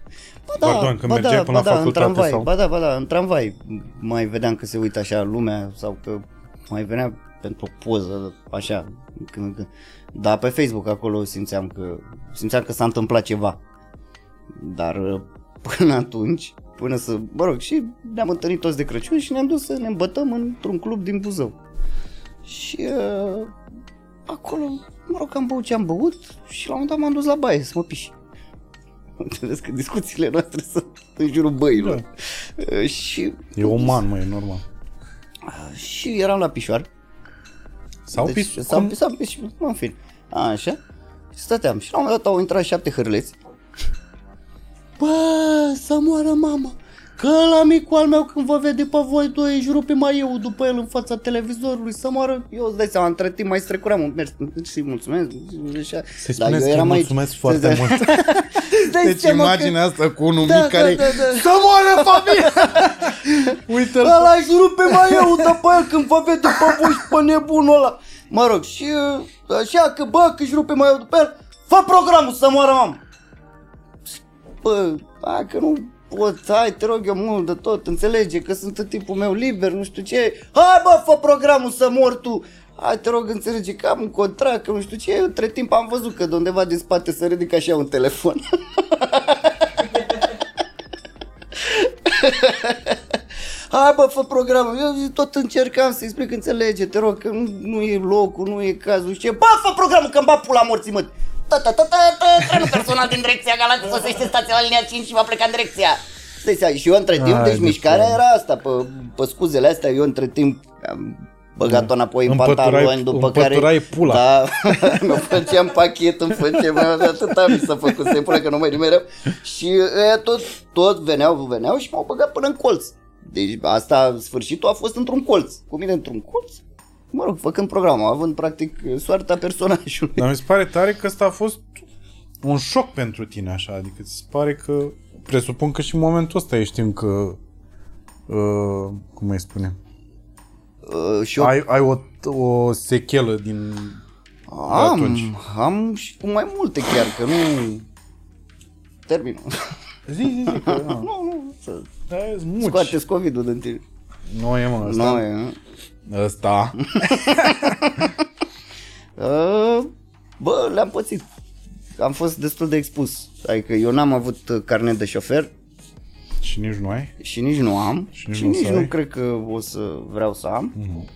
Ba da, Pardon, când ba mergeai da, până ba la da, facultate în tramvai, sau- Ba da, ba da, în tramvai mai vedeam că se uită așa lumea sau că mai venea pentru o poză așa. Când, când. Dar pe Facebook acolo simțeam că simțeam că s-a întâmplat ceva. Dar uh, până atunci, până să, mă rog, și ne-am întâlnit toți de Crăciun și ne-am dus să ne îmbătăm într-un club din Buzău. Și uh, acolo, mă rog, am băut ce am băut și la un moment dat m-am dus la baie să mă piși. Înțeles că discuțiile noastre sunt în jurul băilor. Uh, Și, E uman, mă, e normal. Și eram la pișoar. Sau deci, pis, s-am cum? pis, am pis și mă, în fin. Așa. Și stăteam. Și la un moment dat au intrat șapte hârleți. Bă, să moară mama. Că la micul al meu când vă vede pe voi doi își rupe mai eu după el în fața televizorului să moară. Eu îți dai seama, între timp mai strecuram un mers și mulțumesc. Și așa. Să-i Dar spuneți eu că eram aici. mulțumesc foarte Să- mult. Îți dai Deci seama că- imaginea asta cu unul Da, mic care da, da, da. Să moară familia! Uite-l! Ăla își rupe mai eu după el când vă vede pe voi și pe nebunul ăla. Mă rog, și uh, așa că bă, că își rupe mai eu după el, fă programul să moară mam. Bă, hai că nu pot, hai te rog eu mult de tot, înțelege că sunt în timpul meu liber, nu știu ce. Hai bă, fă programul să mor tu. Hai te rog, înțelege că am un contract, că nu știu ce. Între timp am văzut că de undeva din spate se ridică așa un telefon. hai bă, fă programul. Eu tot încercam să-i explic, înțelege, te rog, că nu, nu e locul, nu e cazul. Și ce, bă, fă programul, că-mi bat pula morții, mă. Ta, ta, ta, ta, ta, trenul personal din direcția Galați sosește stația la linia 5 și va pleca în direcția. Stai seama, și eu între timp, Ai, deci de mișcarea fapt. era asta, pe, pe scuzele astea, eu între timp am băgat-o înapoi în Împăturai- pantaloni, după care... împăturai pula. Da, mă făceam pachet, îmi făceam, atâta mi s-a făcut să până că nu mai nimeream. Și ăia tot, tot veneau, veneau și m-au băgat până în colț. Deci asta, sfârșitul a fost într-un colț. Cu mine într-un colț, mă rog, făcând programul, având practic soarta personajului. Dar mi se pare tare că ăsta a fost un șoc pentru tine, așa. Adică ți se pare că... Presupun că și în momentul ăsta ești încă... Uh, cum îi spune? Uh, și eu Ai, ai o, o sechelă din... am, atunci. am și cu mai multe chiar, că nu... Termin. Zi, zi, zi, că, na, nu, nu, să da, îți muci. scoateți COVID-ul din tine. Nu e, mă, ăsta. Nu, e, nu? Ăsta. Uh, Bă, le-am pățit. Am fost destul de expus. Adică eu n-am avut uh, carnet de șofer și nici nu ai? și nici nu am. Și nici și nu o nici să nu ai? cred că o să vreau să am. Mhm.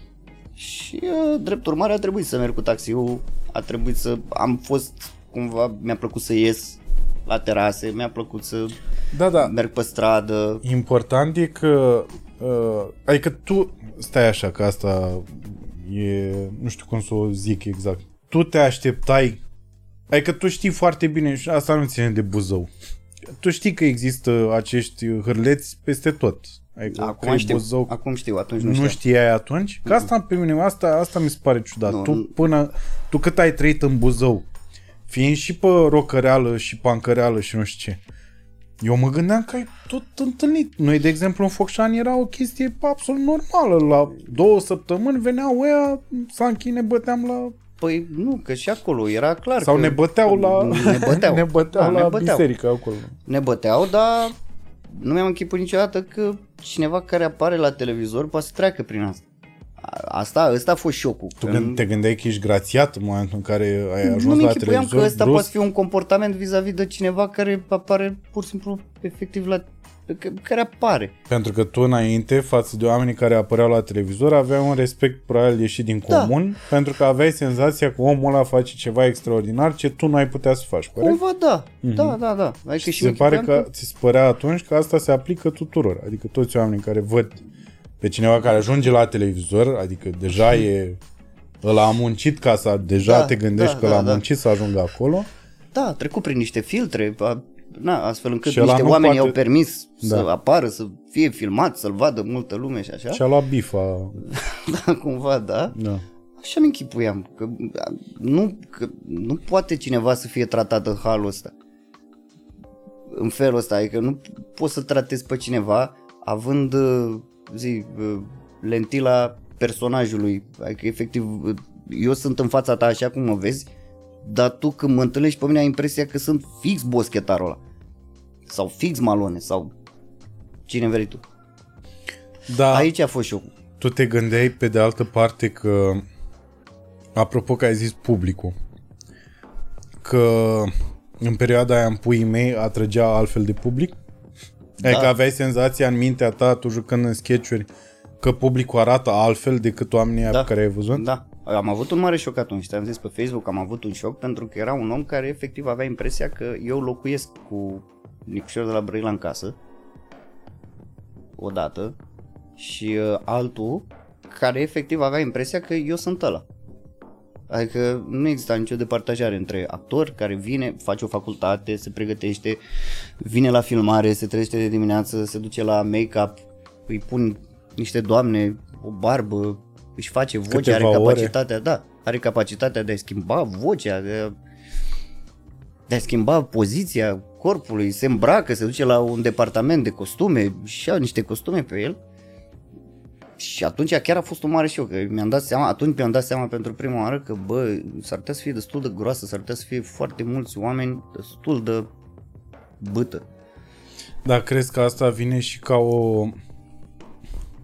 Și uh, drept urmare a trebuit să merg cu taxiul. A trebuit să... Am fost cumva... Mi-a plăcut să ies la terase, mi-a plăcut să Da, da. merg pe stradă. Important e că... Uh, adică tu... Stai așa, că asta e... Nu știu cum să o zic exact. Tu te așteptai... Adică tu știi foarte bine și asta nu ține de Buzău. Tu știi că există acești hârleți peste tot. Adică că Acum e știu, Buzău, acum știu, atunci nu, nu știam. știai atunci? Că asta pe mine, asta, asta mi se pare ciudat. Nu, tu nu. până, tu cât ai trăit în Buzău, fiind și pe rocăreală și pancăreală și nu știu ce, eu mă gândeam că ai tot întâlnit. Noi, de exemplu, în Focșani era o chestie absolut normală. La două săptămâni veneau ăia, Sanchi ne băteam la... Păi nu, că și acolo era clar Sau că ne băteau la... Ne băteau, ne băteau Da, la ne băteau. biserică acolo. ne băteau, dar nu mi-am închiput niciodată că cineva care apare la televizor poate să treacă prin asta. A- Asta, ăsta a fost șocul. Tu că gând, te gândeai că ești grațiat în momentul în care ai ajuns nu mi la închipuiam televizor că ăsta brusc? poate fi un comportament vis-a-vis de cineva care apare pur și simplu efectiv la că- care apare. Pentru că tu înainte, față de oamenii care apăreau la televizor, aveai un respect probabil ieșit din Da. comun, pentru că aveai senzația că omul ăla face ceva extraordinar ce tu nu ai putea să faci, corect? Cumva da, da, da, da. Adică și se pare mi-închipuiam că ți se părea atunci că asta se aplică tuturor. Adică toți oamenii care văd pe cineva care ajunge la televizor, adică deja e ăla a muncit ca să deja Da, te gândești da, că da, l-a da. muncit să ajungă acolo. Da, a trecut prin niște filtre, a, na, astfel încât Și ăla niște nu oameni poate- au permis să Da. apară, să fie filmat, să-l vadă multă lume și așa. Și-a luat bifa. Da, cumva, da. Da. Așa mi închipuiam, că nu, că nu poate cineva să fie tratat în halul ăsta. În felul ăsta, adică nu poți să tratezi pe cineva având, uh, zi, uh, lentila personajului. Adică, efectiv, uh, eu sunt în fața ta așa cum mă vezi, dar tu când mă întâlnești pe mine ai impresia că sunt fix boschetarul ăla. Sau fix malone, sau cine vrei tu. Da. Aici a fost șocul. Tu te gândeai pe de altă parte că, apropo că ai zis publicul, că în perioada aia în puii mei atrăgea altfel de public? Da. Adică aveai senzația în mintea ta, tu jucând în sketch că publicul arată altfel decât oamenii da. Da. pe care ai văzut? Da, am avut un mare șoc atunci, te-am zis pe Facebook, am avut un șoc pentru că era un om care efectiv avea impresia că eu locuiesc cu Nicușor de la Brăila în casă, odată, și uh, altul care efectiv avea impresia că eu sunt ăla. Adică nu exista nicio departajare între actor care vine, face o facultate, se pregătește, vine la filmare, se trezește de dimineață, se duce la make-up, îi pun niște doamne, o barbă, își face vocea, Câteva are ore. capacitatea, da, are capacitatea de a schimba vocea, de a, de a schimba poziția corpului, se îmbracă, se duce la un departament de costume și au niște costume pe el. Și atunci chiar a fost un mare șoc, că mi-am dat seama, atunci mi-am dat seama pentru prima oară că, bă, s-ar putea să fie destul de groasă, s-ar putea să fie foarte mulți oameni destul de bâtă. Dar crezi că asta vine și ca o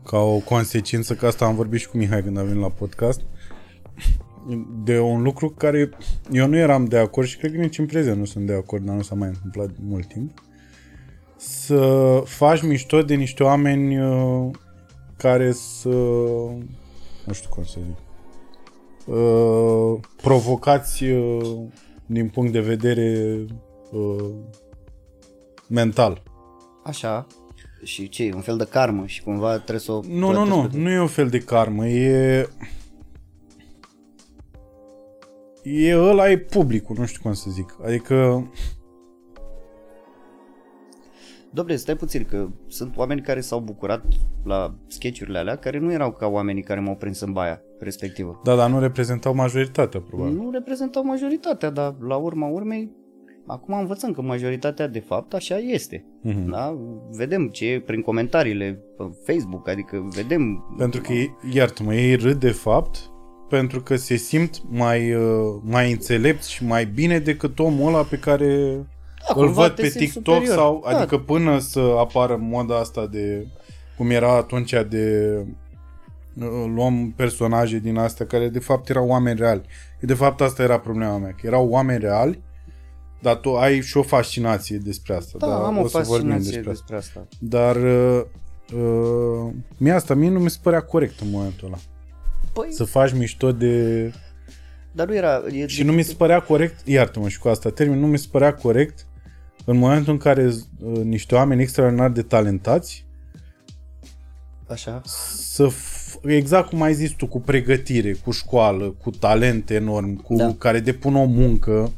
ca o consecință, că asta am vorbit și cu Mihai când a venit la podcast, de un lucru care eu nu eram de acord și cred că nici în prezent nu sunt de acord, dar nu s-a mai întâmplat de mult timp, să faci mișto de niște oameni uh, care să, nu știu cum să zic, uh, provocați uh, din punct de vedere uh, mental. Așa. Și ce, un fel de karmă și cumva trebuie să o... Nu, nu, nu, nu e un fel de karmă, e... E ăla e publicul, nu știu cum să zic. Adică Dobre, stai puțin, că sunt oameni care s-au bucurat la sketchurile alea, care nu erau ca oamenii care m-au prins în baia respectivă. Da, dar nu reprezentau majoritatea, probabil. Nu reprezentau majoritatea, dar la urma urmei, acum învățăm că majoritatea de fapt așa este. Mm-hmm. Da? Vedem ce e prin comentariile pe Facebook, adică vedem... Pentru că, iartă-mă, ei râd de fapt pentru că se simt mai, uh, mai înțelepți și mai bine decât omul ăla pe care da, îl văd pe TikTok superior. sau, da. adică până să apară moda asta de, cum era atunci de uh, luăm personaje din astea care de fapt erau oameni reali. De fapt asta era problema mea, că erau oameni reali, dar tu ai și o fascinație despre asta. Da, dar am o, o fascinație despre, despre asta. asta. Dar uh, uh, mie asta, mie nu mi se părea corect în momentul ăla. Păi... Să faci mișto de... Dar nu era... E și de... nu mi se părea corect, iartă-mă și cu asta termin, nu mi se părea corect în momentul în care uh, niște oameni extraordinar de talentați Așa. să f- exact cum ai zis tu, cu pregătire, cu școală, cu talent enorm, cu da. care depun o muncă,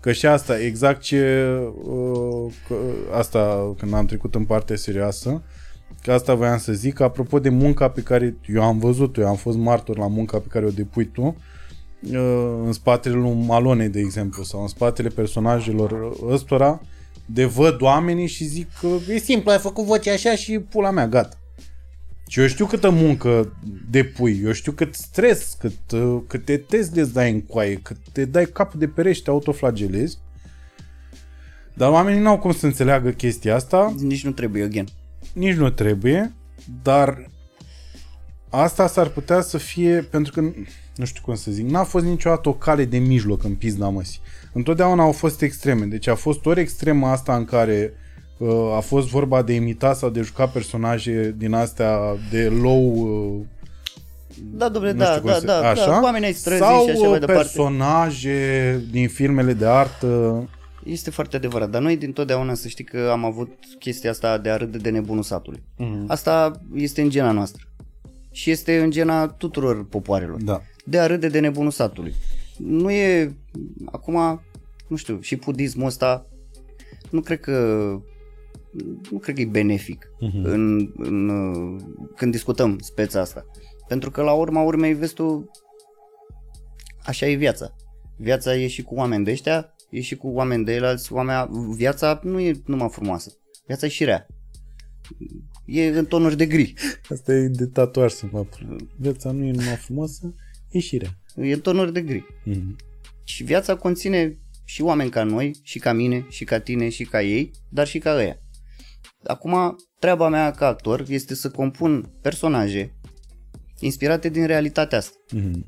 că și asta, exact ce uh, că, asta când am trecut în partea serioasă, că asta voiam să zic, apropo de munca pe care eu am văzut-o, eu am fost martor la munca pe care o depui tu, uh, în spatele lui Malone, de exemplu, sau în spatele personajelor ăstora, de văd oamenii și zic că e simplu, ai făcut vocea așa și pula mea, gata. Și eu știu câtă muncă depui, eu știu cât stres, cât, uh, cât te tezi dai în coaie, cât te dai capul de perește, te autoflagelezi. Dar oamenii n-au cum să înțeleagă chestia asta. Nici nu trebuie, again. Nici nu trebuie, dar asta s-ar putea să fie, pentru că, nu știu cum să zic, n-a fost niciodată o cale de mijloc în pizda măsii întotdeauna au fost extreme. Deci a fost ori extrema asta în care uh, a fost vorba de imita sau de juca personaje din astea de low... Uh, da, domnule, da, da, da, așa? da, oamenii străzi sau și așa mai departe. personaje din filmele de artă. Este foarte adevărat, dar noi din totdeauna să știi că am avut chestia asta de a râde de nebunul satului. Mm-hmm. Asta este în gena noastră. Și este în gena tuturor popoarelor. Da. De a râde de nebunul satului. Nu e, acum, nu știu, și budismul ăsta nu cred că nu cred că e benefic uh-huh. în, în, când discutăm speța asta. Pentru că la urma urmei, vezi tu, așa e viața. Viața e și cu oameni de ăștia, e și cu oameni de alți oameni. Viața nu e numai frumoasă. Viața e și rea. E în tonuri de gri. Asta e de tatuaj să mă Viața nu e numai frumoasă, e și rea. E în tonuri de gri. Mm-hmm. Și viața conține și oameni ca noi, și ca mine, și ca tine, și ca ei, dar și ca ăia. Acum, treaba mea ca actor este să compun personaje inspirate din realitatea asta. Mm-hmm.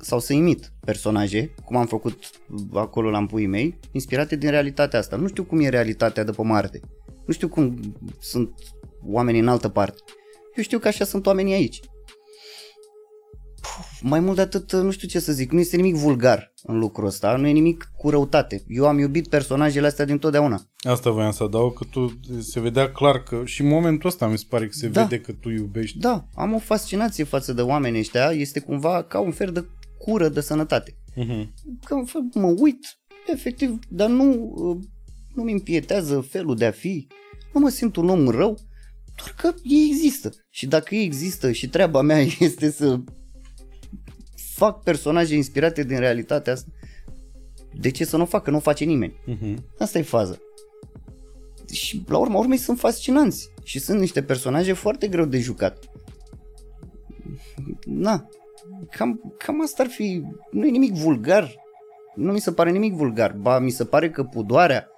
Sau să imit personaje, cum am făcut acolo la puii mei, inspirate din realitatea asta. Nu știu cum e realitatea de pe Marte. Nu știu cum sunt oamenii în altă parte. Eu știu că așa sunt oamenii aici mai mult de atât, nu știu ce să zic, nu este nimic vulgar în lucrul ăsta, nu e nimic cu răutate. Eu am iubit personajele astea din totdeauna. Asta voiam să adaug, că tu se vedea clar că și în momentul ăsta mi se pare că se da. vede că tu iubești. Da, am o fascinație față de oamenii ăștia, este cumva ca un fel de cură de sănătate. Uh-huh. Că mă uit, efectiv, dar nu, nu-mi împietează felul de a fi, nu mă simt un om rău, doar că ei există. Și dacă ei există și treaba mea este să fac personaje inspirate din realitatea asta. De ce să nu facă? Nu face nimeni. Uh-huh. Asta e faza. Și la urma urmei sunt fascinanți și sunt niște personaje foarte greu de jucat. Na, cam, cam asta ar fi, nu e nimic vulgar, nu mi se pare nimic vulgar, ba mi se pare că pudoarea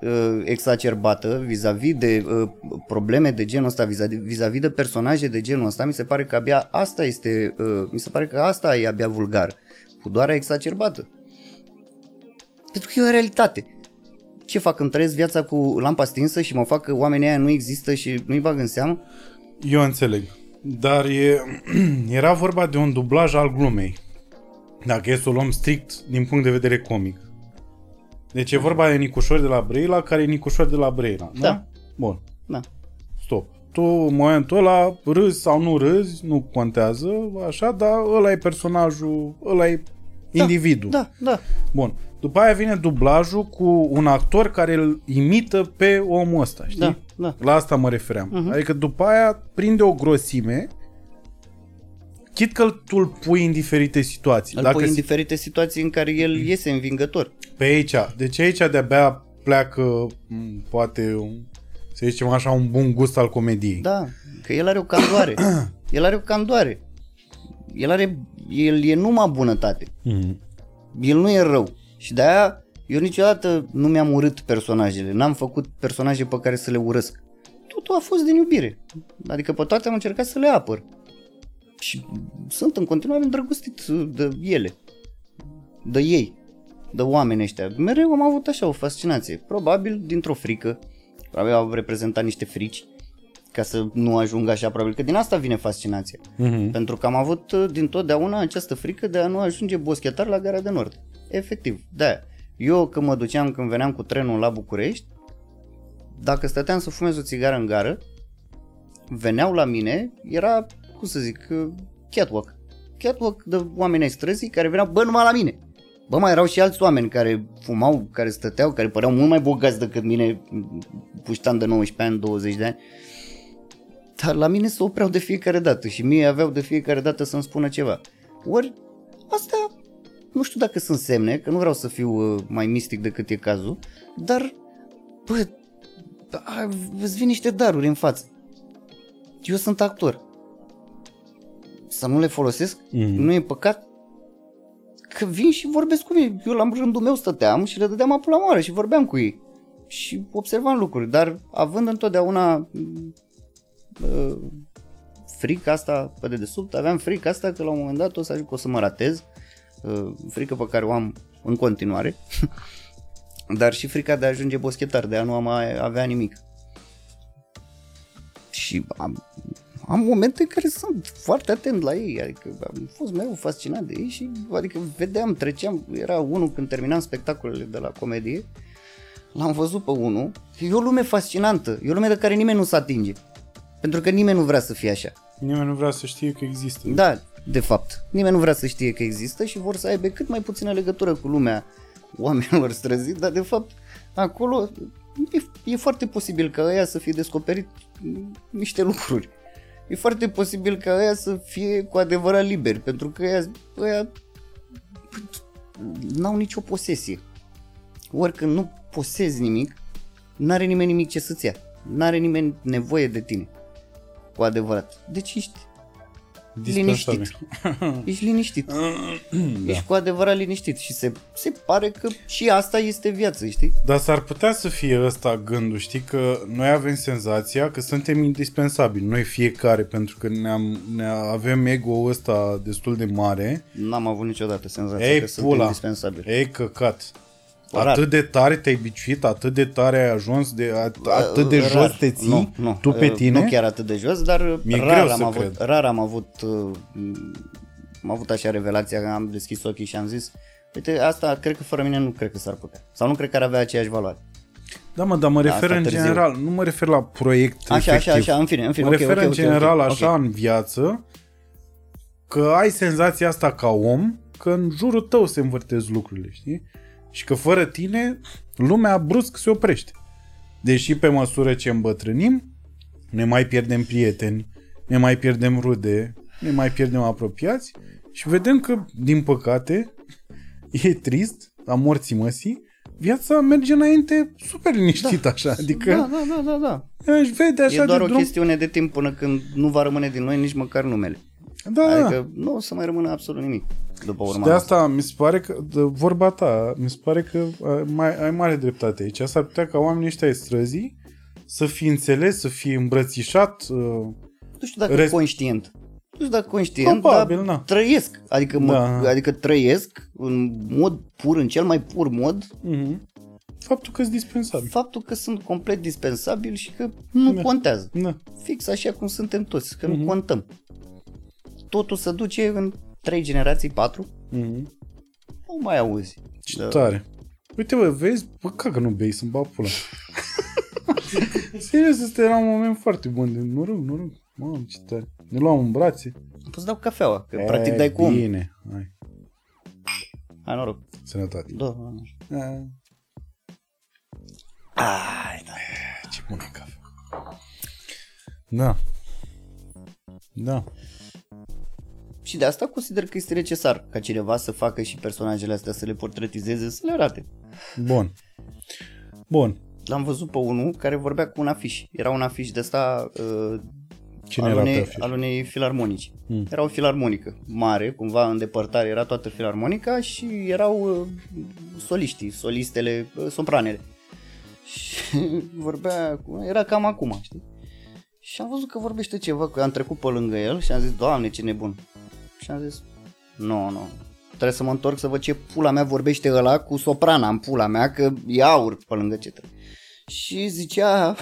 uh, exacerbată vis-a-vis de uh, probleme de genul ăsta, vis-a-vis de personaje de genul ăsta, mi se pare că abia asta este, uh, mi se pare că asta e abia vulgar. Pudoarea exacerbată. Pentru că e o realitate. Ce fac? Îmi trăiesc viața cu lampa stinsă și mă fac că oamenii aia nu există și nu-i bag în seamă? Eu înțeleg. Dar e, era vorba de un dublaj al glumei. Dacă e să o luăm strict din punct de vedere comic. Deci e vorba de Nicușor de la Brăila, care e Nicușor de la Brăila. Da? Da. Bun. Da. Stop. Tu, în momentul ăla, râzi sau nu râzi, nu contează, așa, dar ăla e personajul, ăla e individul. Da, da. Bun. După aia vine dublajul cu un actor care îl imită pe omul ăsta, știi? Da, da. La asta mă refeream. Uh-huh. Adică după aia prinde o grosime, chit că tu îl pui în diferite situații. Îl Dacă pui în si- diferite situații în care el iese învingător. pe aici, deci aici de-abia pleacă, m, poate, un, să zicem așa, un bun gust al comediei. Da, că el are o candoare. el are o candoare. El are, el e numai bunătate. Mm. El nu e rău. Și de aia eu niciodată nu mi-am urât personajele. N-am făcut personaje pe care să le urăsc. Totul a fost din iubire. Adică pe toate am încercat să le apăr. Și sunt în continuare îndrăgostit de ele. De ei. De oameni ăștia. Mereu am avut așa o fascinație. Probabil dintr-o frică. Probabil au reprezentat niște frici. Ca să nu ajung așa, probabil că din asta vine fascinația. Mm-hmm. Pentru că am avut uh, din totdeauna această frică de a nu ajunge boschetar la Gara de Nord. Efectiv, da. Eu când mă duceam, când veneam cu trenul la București, dacă stăteam să fumez o țigară în gară, veneau la mine, era, cum să zic, uh, catwalk. Catwalk de oameni ai străzii care veneau, bă, numai la mine. Bă, mai erau și alți oameni care fumau, care stăteau, care păreau mult mai bogați decât mine, puștan de 19 ani, 20 de ani. Dar la mine se opreau de fiecare dată și mie aveau de fiecare dată să-mi spună ceva. Ori astea nu știu dacă sunt semne, că nu vreau să fiu uh, mai mistic decât e cazul, dar bă, a, îți vin niște daruri în față. Eu sunt actor. Să nu le folosesc? Mhm. Nu e păcat? Că vin și vorbesc cu ei. Eu la rândul meu stăteam și le dădeam apă la moară și vorbeam cu ei. Și observam lucruri, dar având întotdeauna uh, frica asta pe dedesubt, aveam frica asta că la un moment dat o să ajung o să mă ratez, uh, frică pe care o am în continuare, dar și frica de a ajunge boschetar, de a nu mai avea nimic. Și am, am momente în care sunt foarte atent la ei, adică am fost mereu fascinat de ei și adică vedeam, treceam, era unul când terminam spectacolele de la comedie, l-am văzut pe unul, e o lume fascinantă, e o lume de care nimeni nu se atinge, pentru că nimeni nu vrea să fie așa. Nimeni nu vrea să știe că există. Da, de fapt, nimeni nu vrea să știe că există și vor să aibă cât mai puțină legătură cu lumea oamenilor străzi, dar de fapt acolo e, e foarte posibil ca ăia să fie descoperit niște lucruri. E foarte posibil ca ăia să fie cu adevărat liberi, pentru că ăia, ăia n-au nicio posesie. Ori când nu posezi nimic, n-are nimeni nimic ce să-ți ia. N-are nimeni nevoie de tine. Cu adevărat. Deci ești Dispensabil. Liniștit. Ești liniștit. Da. Ești cu adevărat liniștit și se, se pare că și asta este viață, știi? Dar s-ar putea să fie ăsta gândul, știi, că noi avem senzația că suntem indispensabili, noi fiecare, pentru că ne-am, ne avem ego-ul ăsta destul de mare. N-am avut niciodată senzația Ei, că sunt pula, indispensabil. ei căcat. Rar. Atât de tare te-ai biciuit, atât de tare ai ajuns, de, at, atât de Rar. jos te ții nu, nu, tu pe uh, tine. Nu chiar atât de jos, dar Mi-e rar, greu am să avut, cred. rar am avut uh, am avut așa revelația că am deschis ochii și am zis Uite, asta cred că fără mine nu cred că s-ar putea. Sau nu cred că ar avea aceeași valoare. Da, mă, dar mă Da, refer asta în târziu. general, nu mă refer la proiect Așa, efectiv. așa, așa, în fine, în fine. Mă ok, refer ok, în ok, general ok, așa ok. în viață că ai senzația asta ca om că în jurul tău se învârtesc lucrurile, știi? Și că fără tine lumea brusc se oprește. Deși pe măsură ce îmbătrânim, ne mai pierdem prieteni, ne mai pierdem rude, ne mai pierdem apropiați și vedem că, din păcate, e trist, la morții măsii, viața merge înainte super liniștit da. așa, adică Da, da, da, da, da. își vede așa E doar de o drum. chestiune de timp până când nu va rămâne din noi nici măcar numele. Da, adică... Adică nu o să mai rămână absolut nimic după Și urmă. de asta mi se pare că, de vorba ta, mi se pare că ai, mai, ai mare dreptate aici. S-ar putea ca oamenii ăștia ai străzii să fie înțeles, să fie îmbrățișat. uh, Nu știu dacă Rest- conștient. Nu știu dacă conștient, Probabil, dar na. trăiesc. Adică, mă, Da. adică trăiesc în mod pur, în cel mai pur mod, uh-huh. Faptul că sunt dispensabil. Faptul că sunt complet dispensabil și că nu Da. contează. Da. Fix așa cum suntem toți, că Mhm. nu contăm. Totul se duce în trei generații, patru, Mm-hmm. nu mai auzi. Ce Da. tare. Uite, bă, vezi? Bă, ca că nu bei, să-mi bag pula. Serios, ăsta era un moment foarte bun. De noroc, noroc. Mamă, ce tare. Ne luam în brațe. Poți dau cafeaua, că E, practic dai cu om. Bine. Hai, Hai noroc. sănătate. Da, da, da. A, Ai, da. ce bună e cafea. Da. Da. Și de asta consider că este necesar ca cineva să facă și personajele astea, să le portretizeze, să le arate. Bun. Bun. L-am văzut pe unul care vorbea cu un afiș. Era un afiș de ăsta uh, Cine al, era pe unei, afiș? al unei filarmonici. Hmm. Era o filarmonică mare, cumva în depărtare era toată filarmonica și erau uh, soliștii, solistele, uh, sopranele. Și vorbea, cu, era cam acum, știi? Și am văzut că vorbește ceva, că am trecut pe lângă el și am zis, Doamne, ce nebun. Și am zis, nu, no, nu, no. trebuie să mă întorc să văd ce pula mea vorbește ăla cu soprana în pula mea, că e aur pe lângă ce trebuie. Și zicea,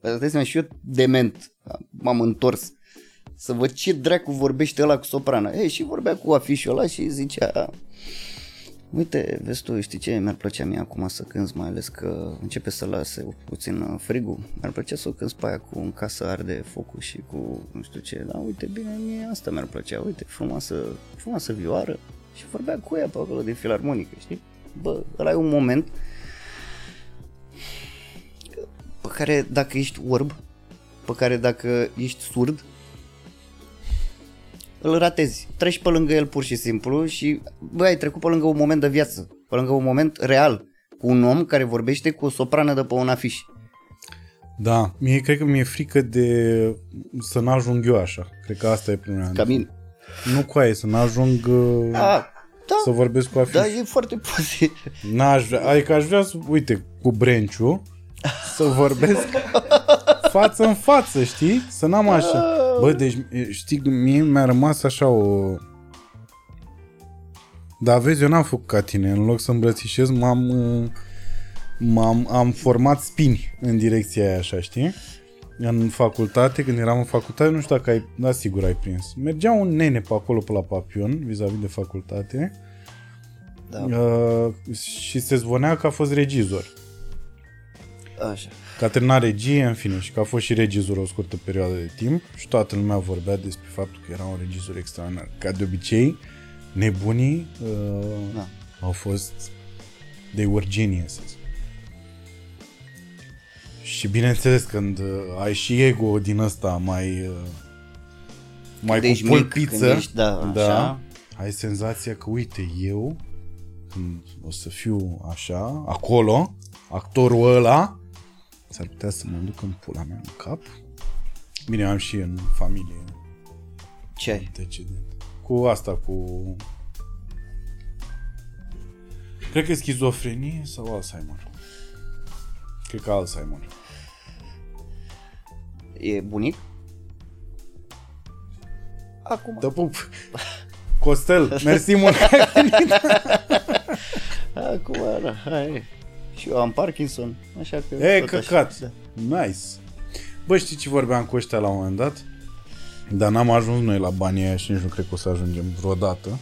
îți dai seama, și eu dement, m-am întors să văd ce dracu vorbește ăla cu soprana. Ei, și vorbea cu afișul ăla și zicea, uite, vezi tu, știi ce, mi-ar plăcea mie acum să cânti, mai ales că începe să lase puțin uh, frigul. Mi-ar plăcea să o cânti pe aia cu în casă arde focul și cu nu știu ce, da, uite, bine, mie asta mi-ar plăcea, uite, frumoasă, frumoasă vioară. Și vorbea cu ea pe acolo de filarmonică, știi? Bă, ăla e un moment pe care dacă ești orb, pe care dacă ești surd, îl ratezi. Treci pe lângă el pur și simplu și bă, ai trecut pe lângă un moment de viață, pe lângă un moment real, cu un om care vorbește cu o soprană de pe un afiș. Da, mie cred că mi-e frică de să n-ajung eu așa. Cred că asta e problema. Ca mine. Nu cu aia, să n-ajung uh, A, da, să vorbesc cu afiș. da, e foarte posibil. N-aș vrea, adică aș vrea să, uite, cu Brenciu, să vorbesc față în față, știi? Să n-am așa. Bă, deci, știi, mie mi-a rămas așa o... Dar vezi, eu n-am făcut ca tine. În loc să îmbrățișez, m-am, uh, m-am am format spini în direcția aia, așa, știi? În facultate, când eram în facultate, nu știu dacă ai, da, sigur ai prins. Mergea un nene pe acolo, pe la Papion, vis-a-vis de facultate, Da, uh, și se zvonea că a fost regizor. așa. Că a terminat regie, în fine, și că a fost și regizor o scurtă perioadă de timp și toată lumea vorbea despre faptul că era un regizor extraordinar. Ca de obicei, nebunii uh, Da. au fost they were geniuses. Și bineînțeles, când uh, ai și ego din ăsta mai uh, mai Când cu ești mic, pulpiță, când ești, da, da, așa. ai senzația că, uite, eu când o să fiu așa, acolo, actorul ăla, s-ar putea să mă duc în pula mea în cap. Bine, eu am și în familie Ce ai? decedent. Cu asta, cu... Cred că e schizofrenie sau Alzheimer. Cred că Alzheimer. E bunic? Acum. Te pup! Costel, mersi mult că ai venit. Acum, da, hai. Și eu am Parkinson, așa că... E, tot așa. căcat. Da. Nice. Bă, știi ce vorbeam cu ăștia la un moment dat? Dar n-am ajuns noi la banii aia și nici nu cred că o să ajungem vreodată.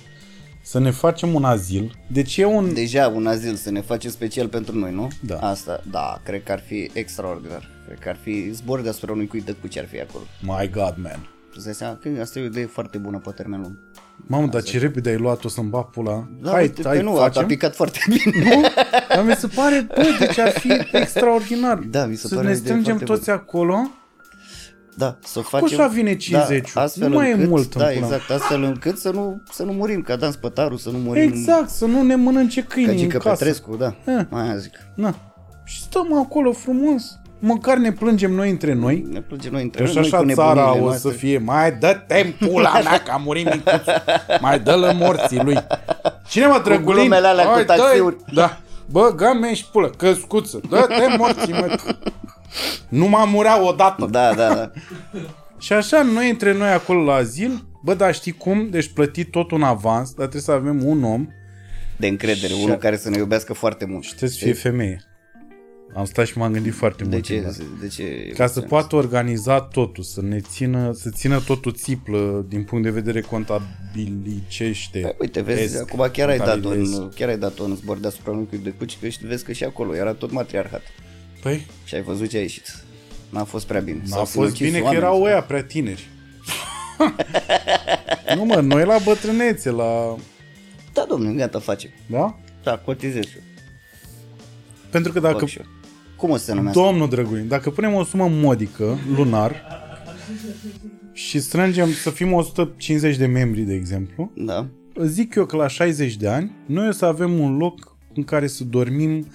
Să ne facem un azil. Deci e un... Deja un azil să ne face special pentru noi, nu? Da. Asta, da, cred că ar fi extraordinar. Cred că ar fi zbor deasupra unui cuit de cu ce ar fi acolo. My God, man. Îți dai seama că asta e o idee foarte bună pe termen lung. Mamă, dar ce repede ai luat-o să-mi bag pula. Da, hai, uite, hai, pe nu, a, a facem. picat foarte bine. Nu? Dar mi se pare, bă, deci ar fi extraordinar. Da, mi se să pare o ne idee strângem foarte toți acolo. Da, să Cu facem... așa vine 50 Da, astfel nu mai e încât, mult în Da, pula mea. exact, astfel încât să nu, să nu murim ca Dan Spătaru, să nu murim Exact, să nu ne mănânce ca câinii în Gică casă. Petrescu, da. Eh. Mai aia zic. Na. Și stăm acolo frumos. Măcar ne plângem noi între noi. Ne plânge noi între Că și noi așa cu țara nebunile o noastre. să fie Mai dă-te pula mea că a murit micuțul Mai dă-l morții lui Cine mă drăgulin? glumele alea cu Hai, dă-i. taxiuri. Da Bă, gă și pulă, căscuță Dă-te morții mă Nu m-am murea odată Da, da, da. Și așa, noi între noi acolo la azil Bă, dar știi cum? Deci plătit tot un avans Dar trebuie să avem un om De încredere, Și- unul care să ne iubească foarte mult. Și trebuie să fie femeie Am stat și m-am gândit foarte De mult. ce? timp la asta. De ce Ca să emoționezi? poată organiza totul, să ne țină, să țină totul țiplă din punct de vedere contabilicește. Păi, uite, vezi, Esc, acum chiar ai, dat contabilizez. un, chiar ai dat un zbor deasupra unui cuib de cuci, că și vezi că și acolo era tot matriarhat. Păi, Și ai văzut ce a ieșit. N-a fost prea bine. n-a S-au fost sinucis bine că oameni. erau ăia prea tineri. nu mă, noi la bătrânețe, la... Da, domnule, gata, facem. Da? Da, cotizez și eu. Pentru că dacă... Fac și eu. Cum o să se numească? Domnul Drăguin, dacă punem o sumă modică, lunar, și strângem să fim 150 de membri, de exemplu, Da. zic eu că la 60 de ani, noi o să avem un loc în care să dormim,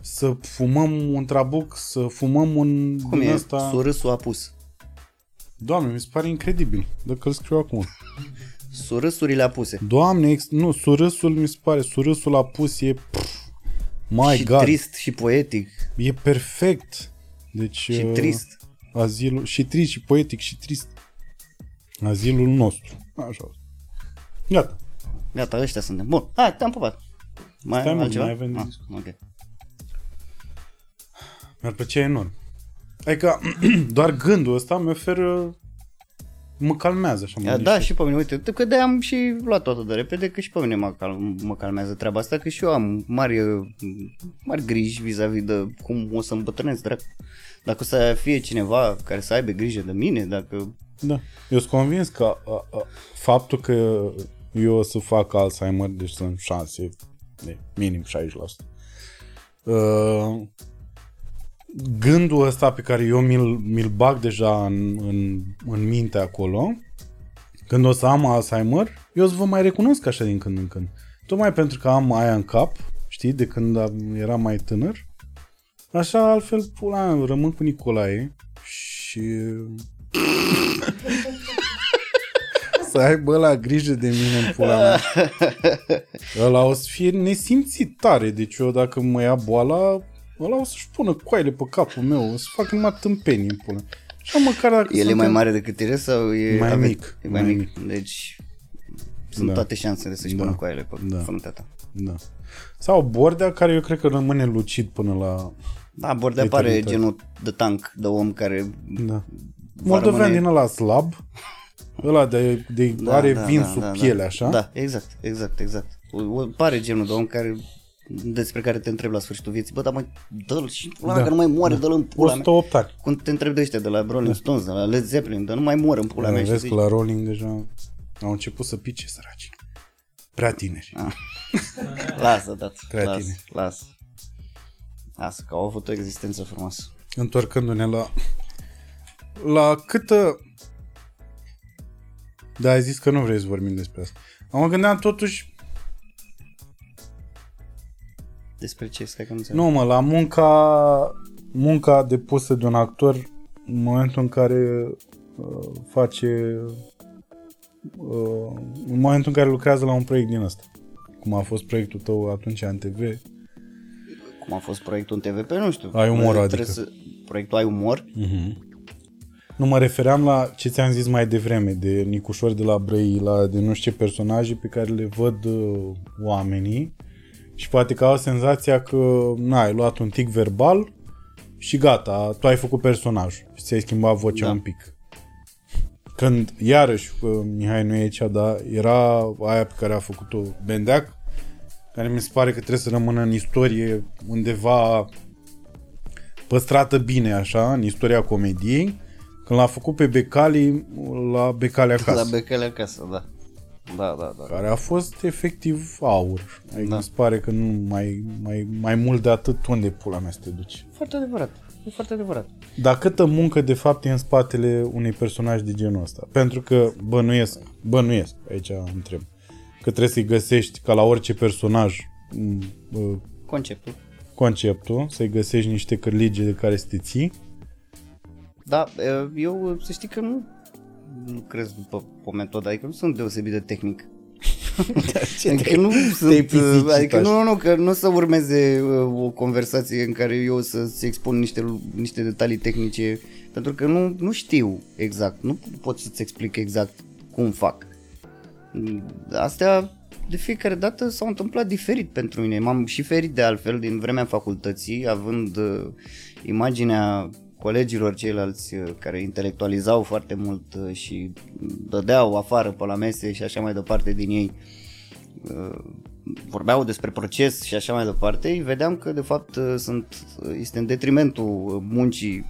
să fumăm un trabuc, să fumăm un Cum din e? ăsta. Surâsul apus. Doamne, mi se pare incredibil. Dacă îl scriu acum. Surâsurile apuse. Doamne, ex... nu, surâsul mi se pare, surâsul apus e... Pff, my și God, trist și poetic. e perfect. Deci, Și uh, trist. Azilul, și trist, și poetic, și trist. Azilul nostru. Așa. Gata. Gata, ăștia suntem. Bun, hai, te-am pupat. Mai Stai, mă, altceva? mai avem de ah, discutat. ok. Mi-ar plăcea enorm. Adică doar gândul ăsta mi oferă mă calmează așa. Mă Da, da, liniștește. și pe mine, uite, că de am și luat-o atât de repede, că și pe mine mă, cal- mă calmează treaba asta, că și eu am mari, mari griji vis-a-vis de cum o să îmbătrânesc, drac. Dacă o să fie cineva care să aibă grijă de mine, dacă... Da. Eu sunt convins că a, a, faptul că eu o să fac Alzheimer, deci sunt șanse de minim 60%. Uh, gândul ăsta pe care eu mi-l, mi-l bag deja în, în, în minte acolo, când o să am Alzheimer, eu o să vă mai recunosc așa din când în când. Tocmai pentru că am aia în cap, știi, de când am- eram mai tânăr. Așa, altfel, pula mea, rămân cu Nicolae și să aibă la grijă de mine în pula mea. Ăla o să fie nesimțit tare. Deci eu dacă mă ia boala, ăla o să-și pună coaile pe capul meu. O să fac numai tâmpenii în pula. Și măcar dacă El e suntem- mai mare decât tine sau e... Mai ave- mic, E mai, mai mic. Deci sunt Da. toate șansele să-și Da. pună coaiele pe Da. fruntea ta. Da. Sau Bordea, care eu cred că rămâne lucid până la... Da, Bordea pare Eternitate. genul de tank, de om care Da. va Moldovean rămâne- din ăla slab, ăla de, de Da, are da, vin da, sub da, piele, da. așa. Da, exact, exact, exact. O, o, pare genul de om care despre care te întrebi la sfârșitul vieții, bă, dar mai dă-l și la Da, că nu mai moare, dă-l în pula mea. 108 ani. Când te întrebi de ăștia de la Rolling Stones, de la Led Zeppelin, dar nu mai mor în pula Da, mea și vezi zici, că la Rolling deja au început să pice săraci. Prea tineri. lasă, dat, Prea lasă, tine. lasă. Lasă, că au avut o existență frumoasă. Întorcându-ne la... La câtă... Da, ai zis că nu vrei să vorbim despre asta. Mă gândeam totuși... Despre ce? Stai că nu înțeleg. Nu, mă, la munca... Munca depusă de un actor în momentul în care uh, face... Uh, în momentul în care lucrează la un proiect din ăsta. Cum a fost proiectul tău atunci în TV. Cum a fost proiectul în TVP, nu știu. Ai umor, Trebuie adică. Să... Proiectul Ai umor? Nu mă refeream la ce ți-am zis mai devreme, de Nicușor de la Brăila, de nu știu ce personaje pe care le văd uh, oamenii și poate că au senzația că na, ai luat un tic verbal și gata, tu ai făcut personajul și ți-ai schimbat vocea Da. un pic. Când, iarăși, uh, Mihai nu e aici, dar era aia pe care a făcut-o Bendeac, care mi se pare că trebuie să rămână în istorie undeva păstrată bine, așa, în istoria comediei, când l-a făcut pe Becali la Becali acasă. La becele acasă, da. Da, da, da. care a fost efectiv aur. Adică Da. mi se pare că nu mai, mai, mai mult de atât unde pula mea să te duci. Foarte adevărat. E foarte adevărat. Dar câtă muncă de fapt e în spatele unui personaj de genul ăsta? Pentru că bănuiesc, bănuiesc, aici întreb, că trebuie să-i găsești ca la orice personaj m, bă, Conceptul. conceptul, să-i găsești niște cărlige de care să te ții. Da, eu să știi că nu lucrez după o metodă, adică nu sunt deosebit de tehnic. adică nu sunt, pizicit adică așa. nu, nu, nu, că nu să urmeze uh, o conversație în care eu să-ți expun niște, lu- niște detalii tehnice, pentru că nu, nu știu exact, nu pot să-ți explic exact cum fac. Astea de fiecare dată s-au întâmplat diferit pentru mine. M-am și ferit de altfel din vremea facultății, având uh, imaginea colegilor ceilalți uh, care intelectualizau foarte mult uh, și dădeau afară pe la mese și așa mai departe din ei uh, vorbeau despre proces și așa mai departe, vedeam că de fapt sunt, este în detrimentul muncii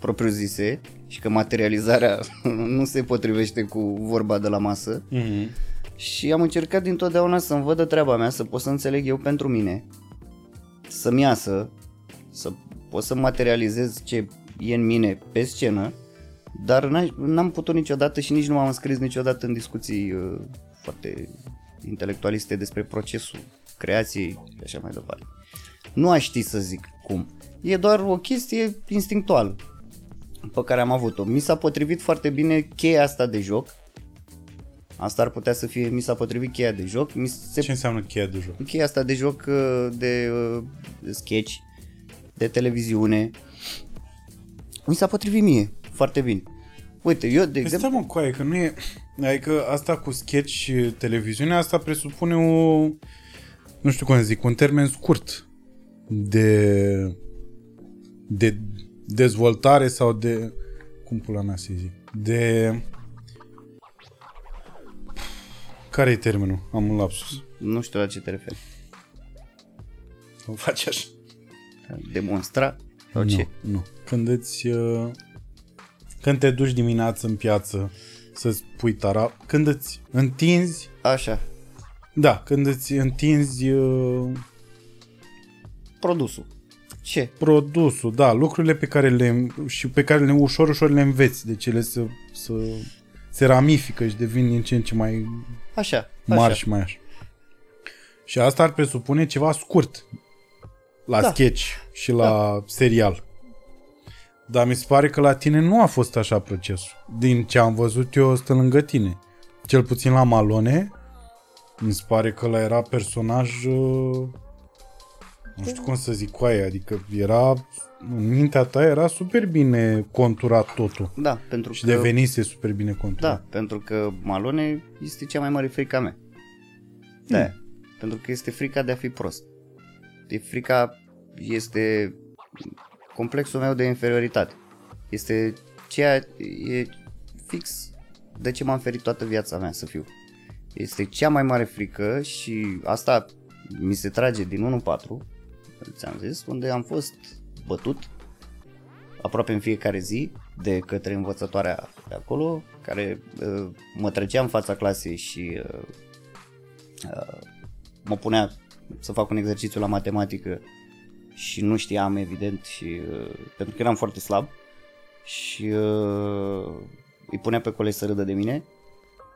propriu-zise și că materializarea nu se potrivește cu vorba de la masă. Mm-hmm. Și am încercat dintotdeauna să-mi văd de treaba mea, să pot să înțeleg eu pentru mine, să-mi iasă, să pot să materializez ce e în mine pe scenă, dar n-am putut niciodată și nici nu m-am înscris niciodată în discuții uh, foarte intelectualiste despre procesul creației și așa mai departe. Nu aș ști să zic cum. E doar o chestie instinctuală pe care am avut-o. Mi s-a potrivit foarte bine cheia asta de joc. Asta ar putea să fie, mi s-a potrivit cheia de joc. Mi se... Ce înseamnă cheia de joc? Cheia asta de joc uh, de, uh, de sketch, de televiziune, mi s-a potrivit mie foarte bine. Uite, eu de păi exemplu... Stai mă, coaie, că nu e... Adică asta cu sketch și televiziune, asta presupune o... Nu știu cum să zic, un termen scurt de... de dezvoltare sau de... Cum pula mea să zic? De... Care e termenul? Am un lapsus. Nu știu la ce te referi. O faci așa. Demonstra? Sau nu, ce? Nu. Când îți... Uh, când te duci dimineață în piață să-ți pui tara, când îți întinzi... Așa. Da, când îți întinzi... Uh, Produsul. Ce? Produsul, da, lucrurile pe care le și pe care le ușor, ușor le înveți, deci ele să, să se ramifică și devin din ce în ce mai așa, mari așa. și mai așa. Și asta ar presupune ceva scurt la da. sketch și la da. serial. Dar mi se pare că la tine nu a fost așa procesul. Din ce am văzut eu stă lângă tine. Cel puțin la Malone, mi se pare că la era personaj uh, nu știu cum să zic cu aia, adică era în mintea ta era super bine conturat totul. Da, pentru și că... devenise super bine conturat. Da, pentru că Malone este cea mai mare frica mea. Da, hmm. pentru că este frica de a fi prost. E frica este complexul meu de inferioritate. Este ceea e fix de ce m-am ferit toată viața mea să fiu. Este cea mai mare frică și asta mi se trage din 1-4, ți-am zis, unde am fost bătut aproape în fiecare zi de către învățătoarea de acolo, care uh, mă trecea în fața clasei și uh, uh, mă punea să fac un exercițiu la matematică și nu știam evident și uh, pentru că eram foarte slab și uh, îi punea pe colegi să râdă de mine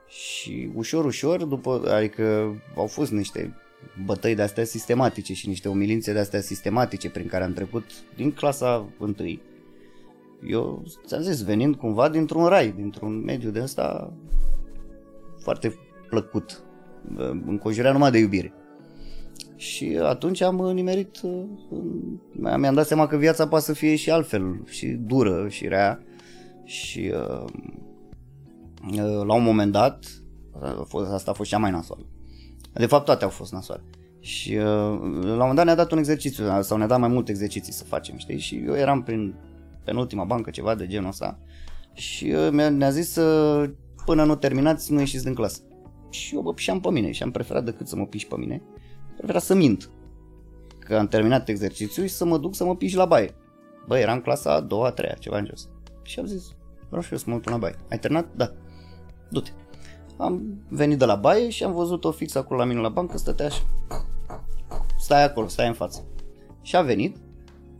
și ușor, ușor, după, adică au fost niște bătăi de astea sistematice și niște umilințe de astea sistematice prin care am trecut din clasa 1. Eu ți-am zis, venind cumva dintr-un rai, dintr-un mediu de ăsta foarte plăcut, înconjurat numai de iubire. Și atunci am nimerit, mi-am dat seama că viața poate să fie și altfel, și dură, și rea. Și uh, uh, la un moment dat, a fost, asta a fost cea mai nasoală. De fapt toate au fost nasoale. Și uh, la un moment dat ne-a dat un exercițiu, sau ne-a dat mai multe exerciții să facem, știi? Și eu eram prin penultima bancă, ceva de genul ăsta. Și ne-a zis să până nu terminați, nu ieșiți din clasă. Și eu mă pișeam pe mine și am preferat decât să mă piși pe mine Vrea să mint. Că am terminat exercițiul și să mă duc să mă piși la baie. Bă, eram clasa a doua, a treia, ceva în jos. Și am zis, vreau și eu să mă duc la baie. Ai terminat? Da. Du-te. Am venit de la baie și am văzut-o fix acolo la mine la bancă, stătea așa. Stai acolo, stai în față. Și a venit,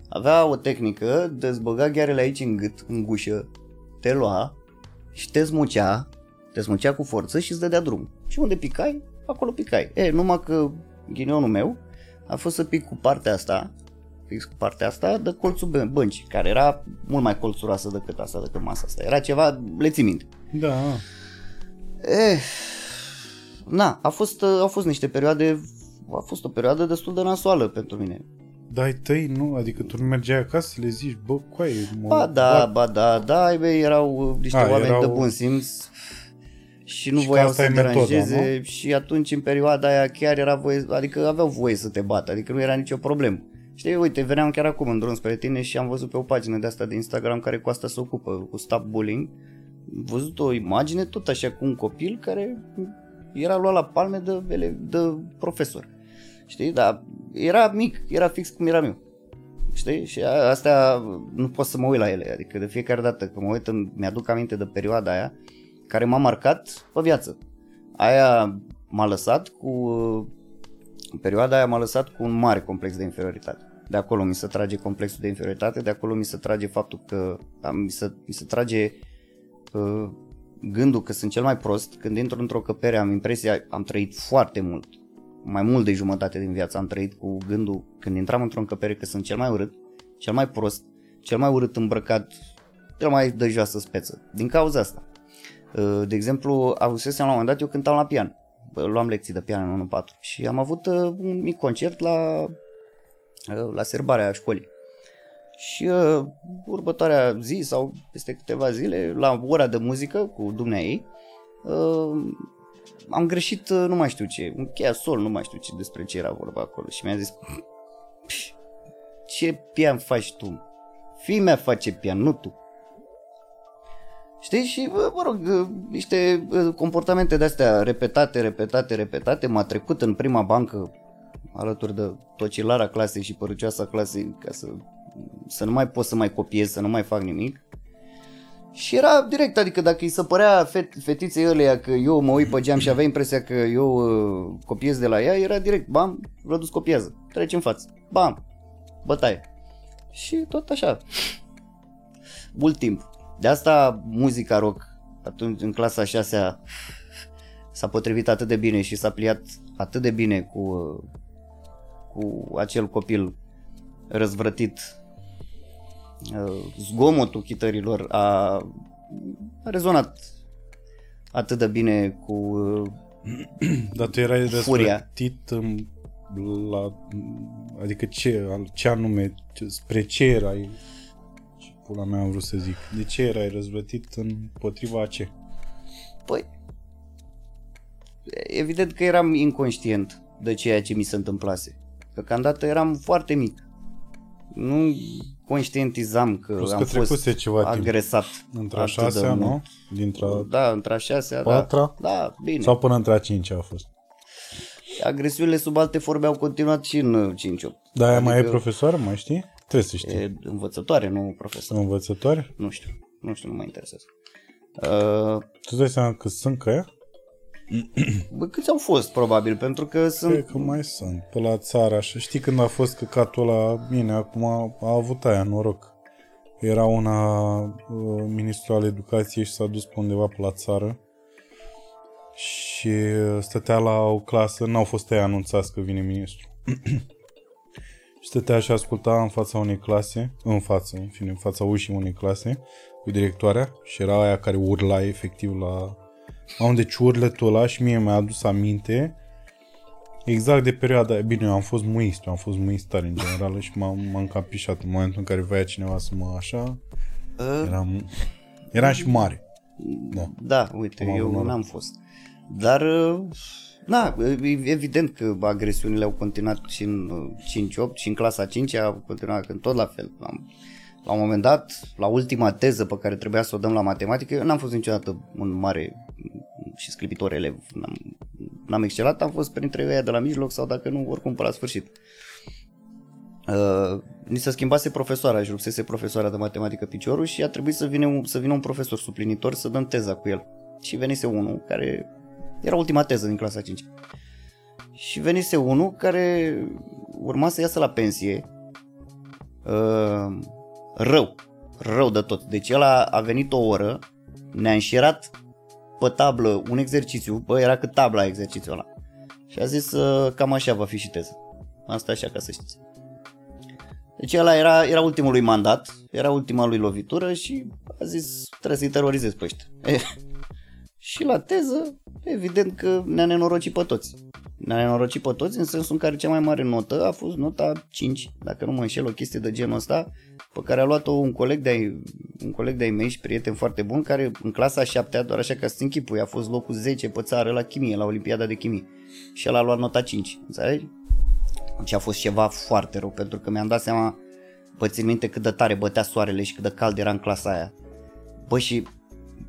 avea o tehnică de zbăga ghearele aici în gât, în gușă, te lua și te smucea, te smucea cu forță și îți dădea drum. Și unde picai, acolo picai. E, numai că ghinionul meu a fost să pic cu partea asta, fix cu partea asta, de colțul băncii, care era mult mai colțuroasă decât asta, decât masa asta. Era ceva, le ții minte. Da. Eh, na, a fost, au fost niște perioade, a fost o perioadă destul de nasoală pentru mine. Da, ai tăi, nu? Adică tu nu mergeai acasă să le zici, bă, coaie, mă... Ba da, ba da, da, bă, erau niște a, oameni erau... de bun simț și nu Și voiau că asta să e metoda, deranjeze și atunci în perioada aia chiar era voie, adică aveau voie să te bată, adică nu era nicio problemă. Știi, uite, veneam chiar acum în drum spre tine și am văzut pe o pagină de asta de Instagram care cu asta se ocupă, cu Stop Bullying. Am văzut o imagine tot așa cu un copil care era luat la palme de, ele- de profesor. Știi, dar era mic, era fix cum eram eu. Știi? Și a- astea nu pot să mă uit la ele, adică de fiecare dată când mă uit, îmi- mi-aduc aminte de perioada aia care m-a marcat pe viață. Aia m-a lăsat cu în perioada aia m-a lăsat cu un mare complex de inferioritate. De acolo mi se trage complexul de inferioritate, de acolo mi se trage faptul că am, mi, se, mi se trage uh, gândul că sunt cel mai prost. Când intru într-o căpere am impresia, am trăit foarte mult, mai mult de jumătate din viață am trăit cu gândul când intram într-o încăpere că sunt cel mai urât, cel mai prost, cel mai urât îmbrăcat, cel mai de joasă speță. Din cauza asta. Uh, De exemplu, avusesem la un moment dat, eu cântam la pian. Bă, Luam lecții de pian în 1-4 și am avut uh, un mic concert la, uh, la serbarea școlii. Și uh, următoarea zi sau peste câteva zile, la ora de muzică cu dumnea ei, uh, am greșit, uh, nu mai știu ce, un cheia sol, nu mai știu ce despre ce era vorba acolo și mi-a zis "Pf, ce pian faci tu? Fii mea face pian, nu tu. Știi? Și, bă, mă rog, uh, niște uh, comportamente de-astea repetate, repetate, repetate. M-a trecut în prima bancă alături de tocilara clasei și părucioasa clasei ca să, să nu mai pot să mai copiez, să nu mai fac nimic. Și era direct, adică dacă îi se părea fet, fetiței ăleia că eu mă uit pe geam și avea impresia că eu uh, copiez de la ea, era direct, bam, Rădus copiază, trece în față, bam, bătaie. Și tot așa, mult timp. De asta muzica rock atunci în clasa 6 s-a potrivit atât de bine și s-a pliat atât de bine cu, cu acel copil răzvrătit. Uh, Zgomotul chitărilor a, a rezonat atât de bine cu uh, Dar tu erai Furia. răsplătit în, la, adică ce, al- ce anume, ce, spre ce erai, ce pula mea am vrut să zic, de ce erai răzvătit împotriva a ce? Păi, evident că eram inconștient de ceea ce mi se întâmplase. Că deocamdată eram foarte mic. Nu conștientizam că Plus am că fost trecuse ceva timp. agresat. Între a atât de șasea, mult. nu? Dintre a Da, între a șasea, da. patra? Da, bine. Sau până între a cincea a fost. Agresiunile sub alte forme au continuat și în 5-8. Dar aia mai e Adică- profesoară, mai știi? Trebuie să știi. E învățătoare, nu profesor. Învățătoare? Nu știu. Nu știu, nu mă interesează. Uh, Tu îți dai seama că sunt că ea? bă, câți au fost, probabil, pentru că sunt... Cred că mai sunt. Pe la țară, așa. Știi când a fost căcatul la mine? Acum a, a avut aia noroc. Era una uh, ministru al educației și s-a dus pe undeva pe la țară și uh, stătea la o clasă, n-au fost aia anunțați că vine ministru. și stătea și asculta în fața unei clase, în față, în fine, în fața ușii unei clase, cu directoarea și era aia care urla efectiv la... Am deci urletul ăla și mie mi-a adus aminte exact de perioada aia. Bine, eu am fost muist, eu am fost muist tare în general și m-am, m-am cam pișat în momentul în care voia cineva să mă așa. Uh, Eram, eram și mare. Da. Da, uite, Am avut eu noroc. n-am fost. Dar, uh, na, e evident că agresiunile au continuat și în uh, 5-8 și în clasa 5 au continuat când tot la fel. Am, la un moment dat, la ultima teză pe care trebuia să o dăm la matematică, eu n-am fost niciodată un mare și sclipitor elev. N-am, n-am excelat, am fost printre ei de la mijloc sau dacă nu, oricum pe la sfârșit. Uh, ni se schimbase profesoara, își rupsese profesoara de matematică piciorul și a trebuit să vină, un, să vină un profesor suplinitor să dăm teza cu el. Și venise unul care era ultima teză din clasa 5. Și venise unul care urma să iasă la pensie uh, rău, rău de tot. Deci el a, a venit o oră, ne-a înșirat pe tablă un exercițiu, bă, era cât tabla exercițiul ăla. Și a zis uh, cam așa va fi și teză. Asta așa ca să știți. Deci ăla era, era ultimul lui mandat, era ultima lui lovitură și a zis trebuie să-i terorizez pe ăștia. E, și la teză, evident că ne-a nenorocit pe toți. Ne-a nenorocit pe toți în sensul în care cea mai mare notă a fost nota 5, dacă nu mă înșel, o chestie de genul ăsta, pe care a luat-o un coleg de-ai, un coleg de-ai mei și prieten foarte bun, care în clasa 7 doar așa ca să închipui, a fost locul 10 pe țară la chimie, la Olimpiada de Chimie. Și el a luat nota 5, înțelegi? Deci a fost ceva foarte rău, pentru că mi-am dat seama, bă, țin minte cât de tare bătea soarele și cât de cald era în clasa aia. Bă, și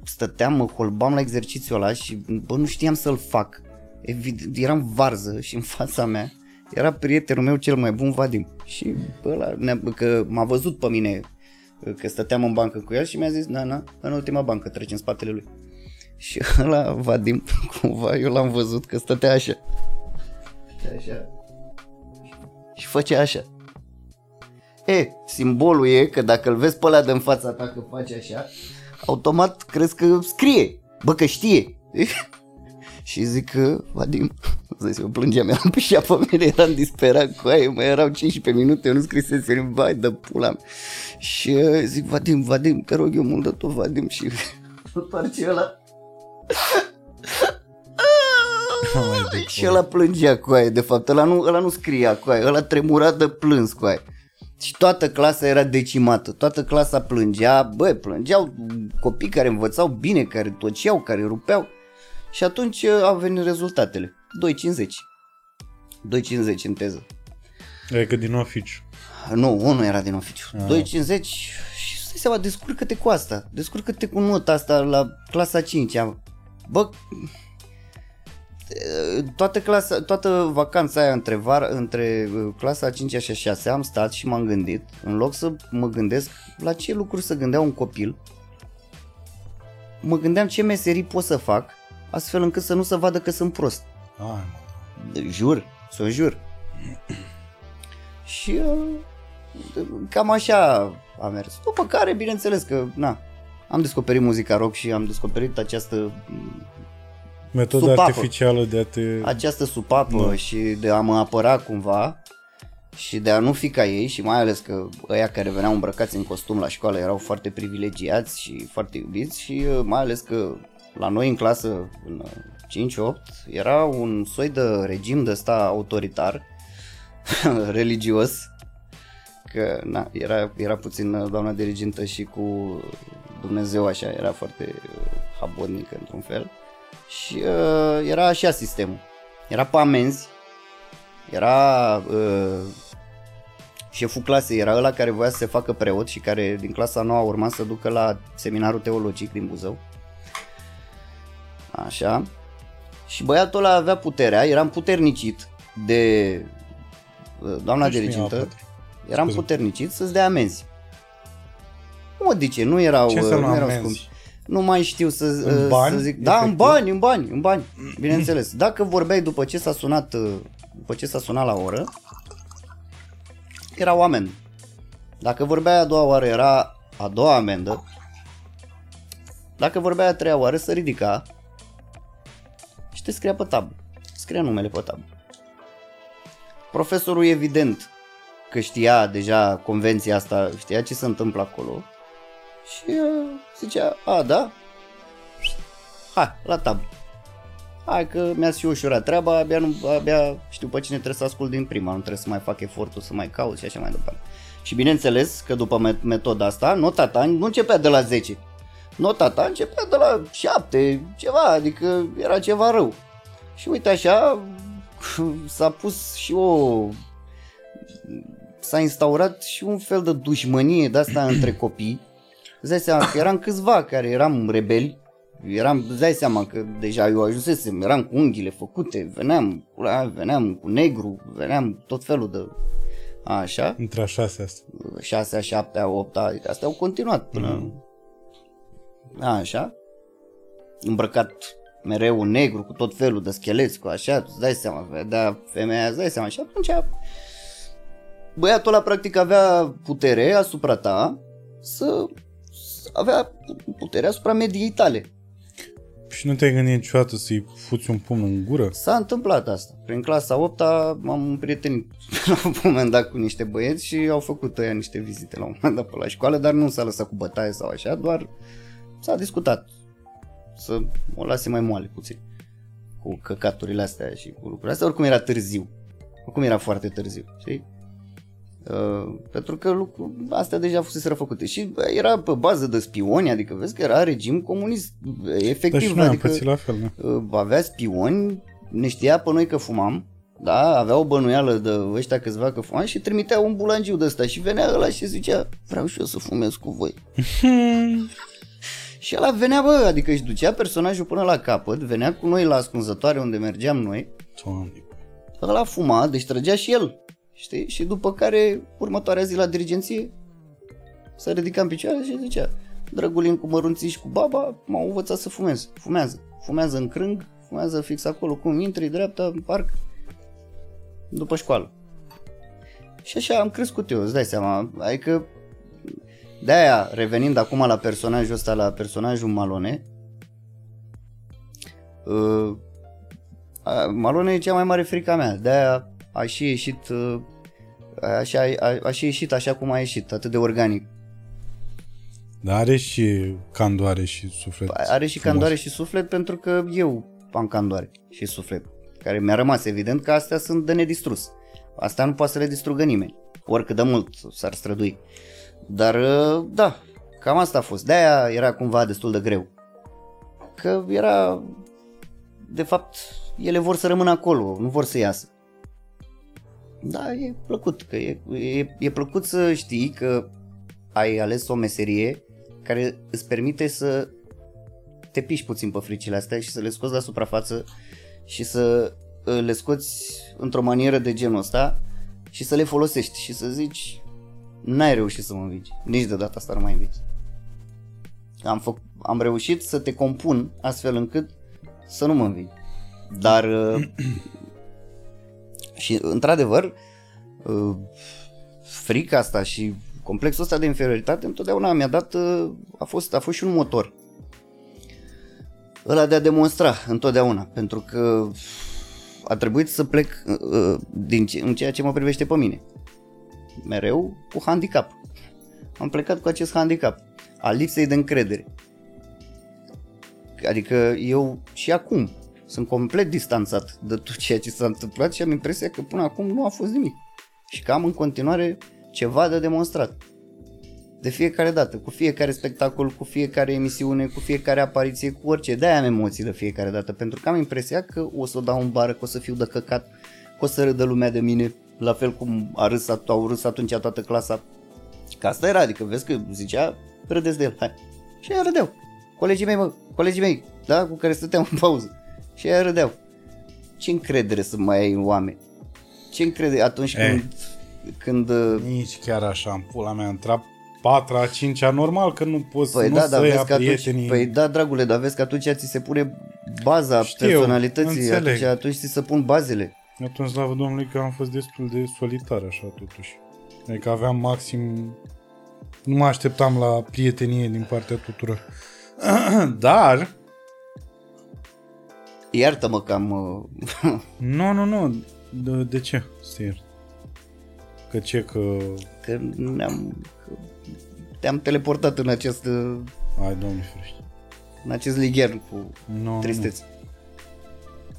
stăteam, mă holbam la exercițiul ăla și bă, nu știam să-l fac. Evident, eram varză și în fața mea era prietenul meu cel mai bun, Vadim. Și ăla, că m-a văzut pe mine că stăteam în bancă cu el și mi-a zis, na, na, în ultima bancă, treci în spatele lui. Și ăla, Vadim, cumva, eu l-am văzut că stătea așa. Stătea așa. Și făcea așa. E, simbolul e că dacă îl vezi pe ăla de fața ta că face așa, automat crezi că scrie, bă că știe. și zic că, Vadim, zic, eu plângeam, eram pe șa pe mine, eram disperat cu aia, mai erau 15 minute, eu nu scrisese, vai de pula mea. Și uh, zic, Vadim, Vadim, te rog eu mult de tot, Vadim, și întoarce ăla. și ăla plângea cu aia, de fapt, ăla nu, ăla nu scria cu aia, ăla tremura de plâns cu aia. Și toată clasa era decimată, toată clasa plângea, băi, plângeau copii care învățau bine, care toceau, care rupeau. Și atunci uh, au venit rezultatele. 2,50. 2,50 în teză. Adică din oficiu. Nu, unul era din oficiu. Ah. 2,50 și stai seama, descurcă-te cu asta. Descurcă-te cu nota asta la clasa 5 Bă, toată, clasa, toată vacanța aia între, var, între uh, clasa 5 și 6 am stat și m-am gândit, în loc să mă gândesc la ce lucruri să gândea un copil, mă gândeam ce meserii pot să fac, astfel încât să nu se vadă că sunt prost. Ai, jur, să jur. și uh, cam așa a mers. După care, bineînțeles că, na, am descoperit muzica rock și am descoperit această Metoda supapă. artificială de a te... Această supapă da. și de a mă apăra cumva și de a nu fi ca ei și mai ales că ăia care veneau îmbrăcați în costum la școală erau foarte privilegiați și foarte iubiți și uh, mai ales că la noi în clasă, în 5-8, uh, era un soi de regim de ăsta autoritar, religios, că na, era, era puțin uh, doamna dirigintă și cu Dumnezeu așa, era foarte habodnică într-un fel și uh, era așa sistemul. Era pe amenzi, era uh, șeful clasei, era ăla care voia să se facă preot și care din clasa nouă urma să ducă la seminarul teologic din Buzău. Așa. Și băiatul ăla avea puterea, eram puternicit de uh, doamna dirigintă. Eram puternicit să-ți dea amenzi. Nu mă dice, nu erau, Ce nu erau scumpi nu mai știu să, în bani, să zic. Da, în bani, în bani, în bani, bineînțeles. Dacă vorbeai după ce s-a sunat, după ce s-a sunat la oră, era o amendă. Dacă vorbeai a doua oară, era a doua amendă. Dacă vorbeai a treia oară, să ridica și te scria pe tab. Scria numele pe tab. Profesorul evident că știa deja convenția asta, știa ce se întâmplă acolo și uh, zicea, a, da? Hai, la tab. Hai că mi-a și ușurat treaba, abia, nu, abia știu pe cine trebuie să ascult din prima, nu trebuie să mai fac efortul să mai caut și așa mai departe. Și bineînțeles că după metoda asta, nota ta nu începea de la 10. Nota ta începea de la 7, ceva, adică era ceva rău. Și uite așa, s-a pus și o... S-a instaurat și un fel de dușmănie de asta între copii Îți dai seama că eram câțiva care eram rebeli, eram, îți dai seama că deja eu ajunsesem, eram cu unghiile făcute, veneam, veneam cu negru, veneam tot felul de așa. Între a șasea asta. Șasea, șaptea, opta, astea au continuat până... Mm. Așa. Îmbrăcat mereu un negru cu tot felul de scheleți, cu așa, îți dai seama, vedea femeia, îți dai seama. Și atunci băiatul ăla practic avea putere asupra ta să avea puterea asupra mediei tale. Și nu te-ai gândit niciodată să-i fuți un pumn în gură? S-a întâmplat asta. Prin clasa 8 m-am împrietenit la un moment dat cu niște băieți și au făcut ăia niște vizite la un moment dat pe la școală, dar nu s-a lăsat cu bătaie sau așa, doar s-a discutat să o lase mai moale puțin. cu căcaturile astea și cu lucrurile astea, oricum era târziu. Oricum era foarte târziu, știi? Uh, pentru că lucru, astea deja fuseseră făcute și era pe bază de spioni, adică vezi că era regim comunist, efectiv, Dar și noi adică am pățit la fel, da. uh, avea spioni, ne știa pe noi că fumam, da, avea o bănuială de ăștia câțiva că fumam și trimitea un bulangiu de ăsta și venea ăla și zicea, vreau și eu să fumez cu voi. și ăla venea, bă, adică își ducea personajul până la capăt, venea cu noi la ascunzătoare unde mergeam noi, Doamne. ăla fuma, deci trăgea și el, știi? Și după care, următoarea zi la dirigenție, se ridica în picioare și zicea, Drăgulin cu mărunții și cu baba m-au învățat să fumez. Fumează. Fumează în crâng, fumează fix acolo cum intri, dreapta, în parc, după școală. Și așa am crescut eu, îți dai seama. Adică, de-aia, revenind acum la personajul ăsta, la personajul Malone, uh, a- Malone e cea mai mare frica mea, de-aia a și ieșit uh, așa, a, a și ieșit așa cum a ieșit, atât de organic. Dar are și candoare și suflet Are și frumos. candoare și suflet pentru că eu am candoare și suflet, care mi-a rămas evident că astea sunt de nedistrus. Asta nu poate să le distrugă nimeni, oricât de mult s-ar strădui. Dar uh, da, cam asta a fost. De-aia era cumva destul de greu. Că era, de fapt, ele vor să rămână acolo, nu vor să iasă. Da, e plăcut, că e, e, e plăcut să știi că ai ales o meserie care îți permite să te piși puțin pe fricile astea și să le scoți la suprafață și să uh, le scoți într-o manieră de genul ăsta și să le folosești și să zici n-ai reușit să mă învingi, nici de data asta nu mai învingi. Am, făc, am reușit să te compun astfel încât să nu mă învingi. Dar uh, și într-adevăr uh, frica asta și complexul ăsta de inferioritate întotdeauna mi-a dat, uh, a fost, a fost și un motor. Ăla de a demonstra întotdeauna, pentru că a trebuit să plec uh, din ce, în ceea ce mă privește pe mine. Mereu cu handicap. Am plecat cu acest handicap al lipsei de încredere. Adică eu și acum sunt complet distanțat de tot ceea ce s-a întâmplat și am impresia că până acum nu a fost nimic. Și că am în continuare ceva de demonstrat. De fiecare dată, cu fiecare spectacol, cu fiecare emisiune, cu fiecare apariție, cu orice. De-aia am emoții de fiecare dată, pentru că am impresia că o să o dau în bară, că o să fiu de căcat, că o să râdă lumea de mine, la fel cum a râs, au râs atunci toată clasa. Că asta era, adică vezi că zicea, râdeți de el, hai. Și aia râdeau. Colegii mei, mă, colegii mei, da, cu care stăteam în pauză. Și aia râdeau. Ce încredere să mai ai în oameni? Ce încredere atunci Eh. când, când uh, Nici chiar așa, în pula mea, între patra, a cincea, normal că nu poți Păi nu da, să dar ia vezi că atunci, prietenii. păi da, dragule, dar vezi că atunci ți se pune baza Știu, personalității, înțeleg. atunci, atunci ți se pun bazele. Atunci, slavă Domnului, că am fost destul de solitar așa totuși. Adică aveam maxim... Nu mă așteptam la prietenie din partea tuturor. Dar, Iartă-mă că am... uh, nu, nu, nu. De, de ce? Stai. Că ce, că... că ne-am... Că te-am teleportat în acest, uh, Ai, Doamne ferește. în acest ligher cu Nu, tristețe.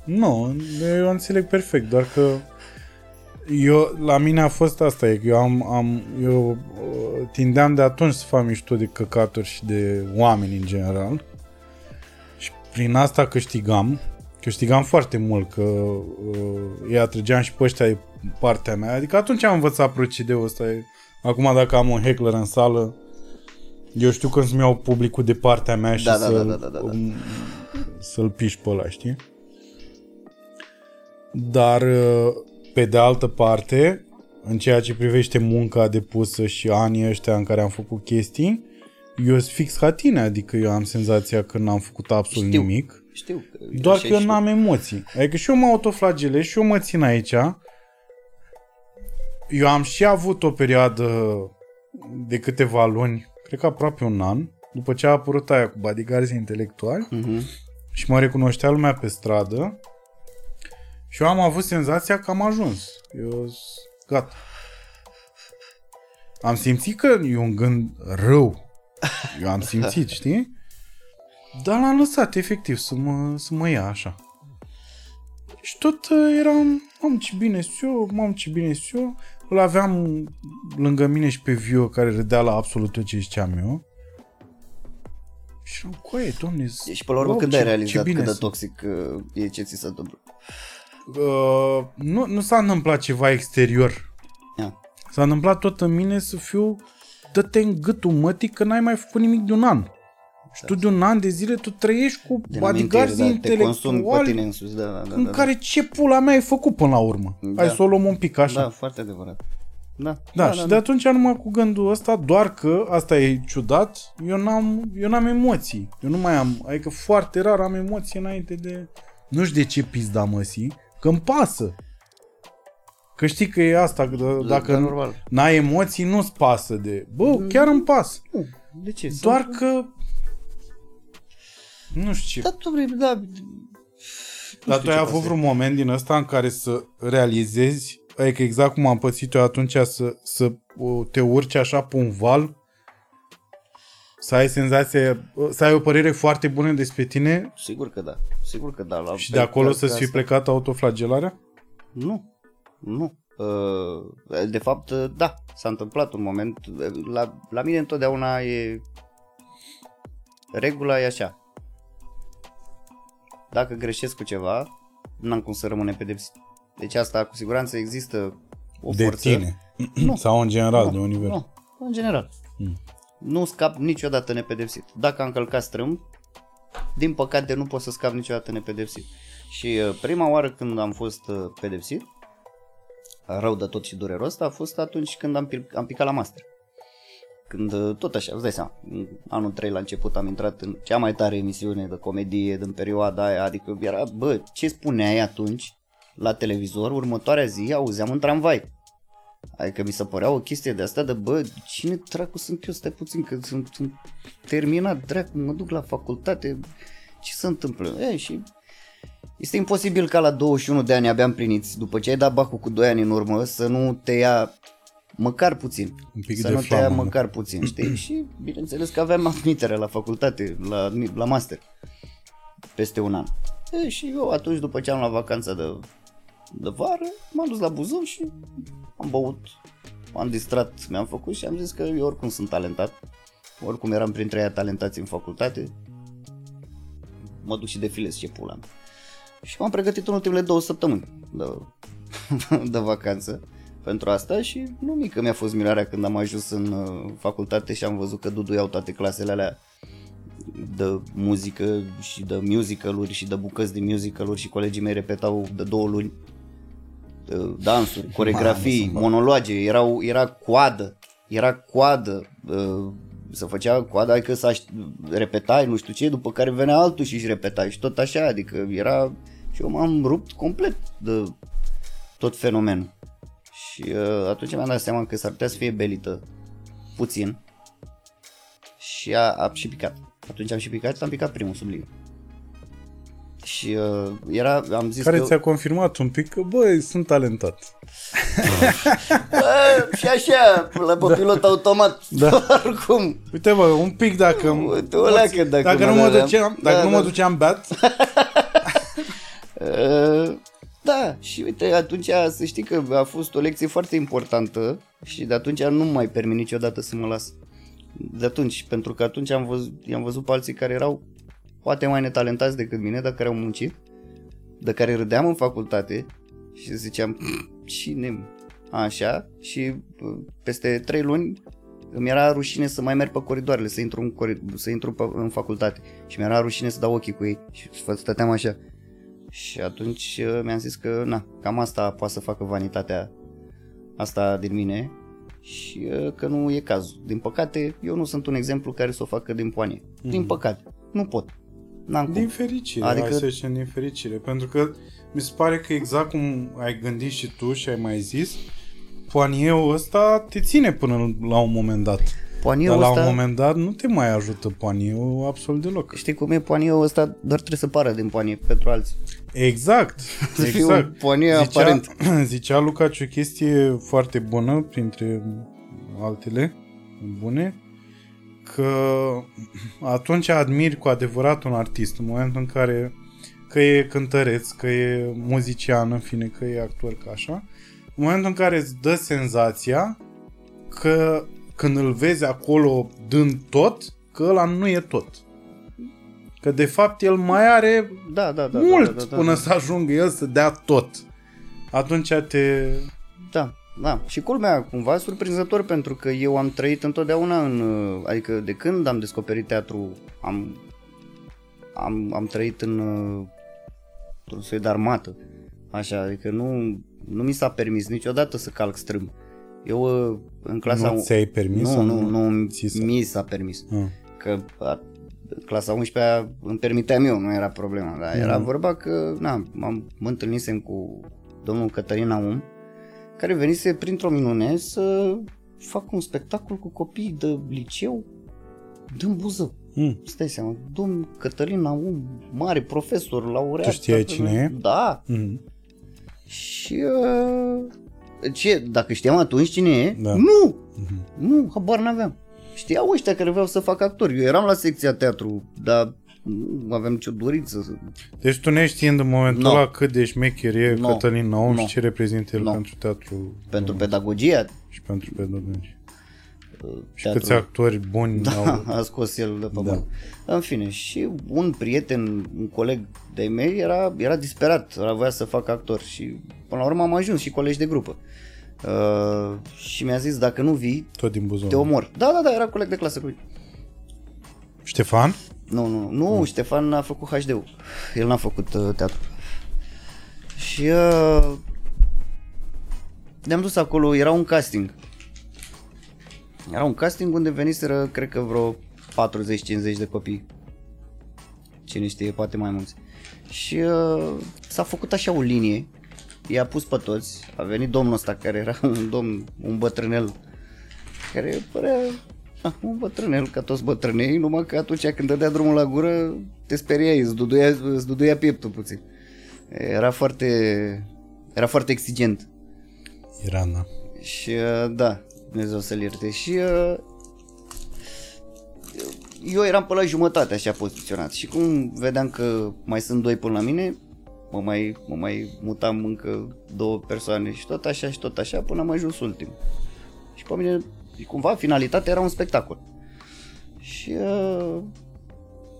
Nu, nu, eu înțeleg perfect, doar că eu, la mine a fost asta, e că eu am, am eu uh, tindeam de atunci să fac mișto de căcaturi și de oameni în general și prin asta câștigam, câștigam foarte mult, că uh, îi atrăgeam și pe ăștia de partea mea, adică atunci am învățat procedeul ăsta, e- acum dacă am un heckler în sală, eu știu când să-mi iau publicul de partea mea și Da, da, să, da, da, da, da, da. să-l piși pe ăla, știi? Dar, uh, pe de altă parte, în ceea ce privește munca depusă și anii ăștia în care am făcut chestii, eu sunt fix ca tine, adică eu am senzația că n-am făcut absolut Știu. nimic, Știu. că doar așa că eu și- n-am emoții. Adică și eu mă autoflagelez și eu mă țin aici. Eu am și avut o perioadă de câteva luni, cred că aproape un an, după ce a apărut aia cu bodyguards intelectuali, Mhm. și mă recunoștea lumea pe stradă și eu am avut senzația că am ajuns. Eu s- gata. Am simțit că e un gând rău. Eu am simțit, știi? Dar l-am lăsat efectiv să mă, să mă ia așa. Și tot uh, eram, mam ce bine sunt eu, mam ce bine sunt eu. Îl aveam lângă mine și pe Vio care râdea la absolut tot ce ziceam eu. Și eram, coaie, domne, Și până la urmă wow, când ce- ai ce realizat bine cât de sunt. toxic uh, e ce ți se întâmplă? Uh, nu, nu s-a întâmplat ceva exterior. Ia. S-a întâmplat tot în mine să fiu dă-te în gâtul mătii că n-ai mai făcut nimic de un an. Și tu de un an de zile tu trăiești cu Din bodyguards amintiri, da, te consumi pe intelectuali tine însuți, da, da, da. în da, care ce pula mea ai făcut până la urmă. Da. Hai să o luăm un pic așa. Da, foarte adevărat. Da, Da, și de atunci numai cu gândul ăsta, doar că, asta e ciudat, eu n-am, eu n-am emoții. Eu nu mai am, adică foarte rar am emoții înainte de... Nu știu de ce pizda măsii, că îmi pasă. Că știi că e asta, că d- dacă da, normal. n-ai emoții, nu-ți pasă de... Bă, chiar îmi pasă. Nu, de ce? Doar Sunt- că... Nu știu ce. Da, domnule, da. Dar știu tu ai ce avut pasă. vreun moment din ăsta în care să realizezi, adică exact cum am pățit eu atunci, să, să o, te urci așa pe un val, să ai senzație, să ai o părere foarte bună despre tine Sigur că da. Sigur că da. La și de acolo să-ți fi asta- plecat autoflagelarea? Nu. Nu. Uh, De fapt, uh, da, s-a întâmplat un moment. La, la mine întotdeauna e... Regula e așa. Dacă greșesc cu ceva, n-am cum să rămâne pedepsit. Deci asta cu siguranță există o de forță. tine. Nu. Sau în general, Nu, de univers. Nu, în general. Mm. Nu scap niciodată nepedepsit. Dacă am călcat strâmb, din păcate nu pot să scap niciodată nepedepsit. Și uh, prima oară când am fost uh, pedepsit, rău de tot și dureros, a fost atunci când am, pi- am picat la master. Când uh, tot așa, îți dai seama, în anul 3 la început am intrat în cea mai tare emisiune de comedie din perioada aia, adică era, bă, ce spuneai atunci la televizor, următoarea zi auzeam în tramvai. Adică mi se părea o chestie de asta de, bă, cine dracu sunt eu, stai puțin, că sunt, sunt terminat, dracu, mă duc la facultate, ce se întâmplă? E, și este imposibil ca la 21 de ani abia împliniți, după ce ai dat bacul cu 2 ani în urmă, să nu te ia măcar puțin. Un pic să de nu te ia flamă, da. măcar puțin, știi? și bineînțeles că aveam admitere la facultate, la, la master, peste un an. E, și eu atunci, după ce am luat vacanța de, de vară, m-am dus la Buzău și am băut, m-am distrat, mi-am făcut și am zis că eu oricum sunt talentat. Oricum eram printre aia talentați în facultate. Mă duc și defilez ce pula mea. Și m-am pregătit în ultimele două săptămâni de, de vacanță pentru asta și nu mică mi-a fost mirarea când am ajuns în uh, facultate și am văzut că Dudu iau toate clasele alea de muzică și de musicaluri și de bucăți de musicaluri și colegii mei repetau de două luni uh, dansuri, coregrafii, Mamă, monologe, erau, era coadă, era coadă, uh, să făcea coada, adică să aș- repetai nu știu ce, după care venea altul și își repetai și tot așa, adică era, și eu m-am rupt complet de tot fenomenul. Și uh, atunci mi-am dat seama că s-ar putea să fie belită puțin și a, a și picat. Atunci am și picat, am picat primul subliniu. Și uh, era, am zis Care că... ți-a confirmat un pic că, băi, sunt talentat. Bă, și așa, la pe pilot automat, Da. oricum. Uite, bă, un pic dacă... Uite, o leacă dacă dacă mă nu mă dădeam. duceam, dacă Da, nu da. mă duceam beat, Uh, da, și uite, atunci să știi că a fost o lecție foarte importantă și de atunci nu mai permit niciodată să mă las. De atunci, pentru că atunci am văzut, i-am văzut pe alții care erau poate mai netalentați decât mine, dar care au muncit, de care râdeam în facultate și ziceam, cine așa și uh, peste trei luni îmi era rușine să mai merg pe coridoarele, să intru în, cori- să intru pe, în facultate și mi-era rușine să dau ochii cu ei și stăteam așa. Și atunci uh, mi-am zis că, na, cam asta poate să facă vanitatea asta din mine și uh, că nu e cazul. Din păcate, eu nu sunt un exemplu care să o facă din poanie. Din păcate, nu pot. N-am cum. din fericire, Adică- adică... hai să zicem din fericire. Pentru că mi se pare că exact cum ai gândit și tu și ai mai zis, poanieul ăsta te ține până la un moment dat. Poaniul Dar la ăsta, un moment dat nu te mai ajută poaniul absolut deloc. știi cum e poaniul ăsta, doar trebuie să pară din poanie pentru alții. Exact, Să fie exact. un poanie aparent. zicea Lucaci o chestie foarte bună, printre altele bune, că atunci admiri cu adevărat un artist, în momentul în care că e cântăreț, că e muzician, în fine, că e actor, ca așa. În momentul în care îți dă senzația că când îl vezi acolo dând tot, că ăla nu e tot. Că de fapt el mai are Da, da, da. mult da, da, da, până da. să ajungă el să dea tot. Atunci te... Da, da. Și culmea, cumva surprinzător, pentru că eu am trăit întotdeauna în... uh, Adică de când am descoperit teatru, am, am, am trăit în... uh, într-un soi de armată. Așa, adică nu, nu mi s-a permis niciodată să calc strâm. Eu uh, în clasa... Nu ți-ai permis Nu, sau nu, nu, ți s-a- mi s-a permis. Ah. Că a, clasa 11 îmi permiteam eu, nu era problema, dar era Mhm. vorba că, na, m-am, mă întâlnisem cu domnul Cătălin Aum, care venise printr-o minune să fac un spectacol cu copii de liceu din Buzău. Mm. Stai seama, domnul Cătălin Aum, mare profesor, laureat. Tu știai toată- cine e? Da. Mm. Și uh, ce, dacă știam atunci cine e? Da. Nu! Mhm. Nu, habar n-aveam. Știau ăștia care vreau să fac actori. Eu eram la secția teatru, dar nu aveam nicio dorință să... Deci tu neștiind în momentul No. ăla cât de șmecher e No. Cătălin Naum No. și ce reprezintă el No. pentru teatru Pentru pedagogia și pentru pedagogi. uh, Și teatru. câți actori buni Da, au... a scos el de pe Da. Bani. În fine, și un prieten, un coleg de mei era, era disperat, era voia să facă actor și până la urmă am ajuns și colegi de grupă. Uh, și mi-a zis, dacă nu vii, Tot din Buzău. te omor. Da, da, da, era coleg de clasă cu lui. Ștefan? Nu, nu, nu, mm. Ștefan a făcut HD-ul. El n-a făcut uh, teatru. Și uh, ne-am dus acolo, era un casting. Era un casting unde veniseră, cred că vreo 40-50 de copii. Cine știe, poate mai mulți. Și uh, s-a făcut așa o linie, i-a pus pe toți, a venit domnul ăsta care era un domn, un bătrânel, care părea ah, un bătrânel ca toți bătrânei, numai că atunci când dădea drumul la gură, te speriai, îți duduia, îți duduia pieptul puțin. Era foarte, era foarte exigent. Irana. Și uh, da, Dumnezeu să-l ierte. Și uh, eu eram pe la jumătate așa poziționat și cum vedeam că mai sunt doi până la mine, mă mai, mă mai mutam încă două persoane și tot așa și tot așa până am ajuns ultim. Și pe mine, cumva, finalitatea era un spectacol. Și uh,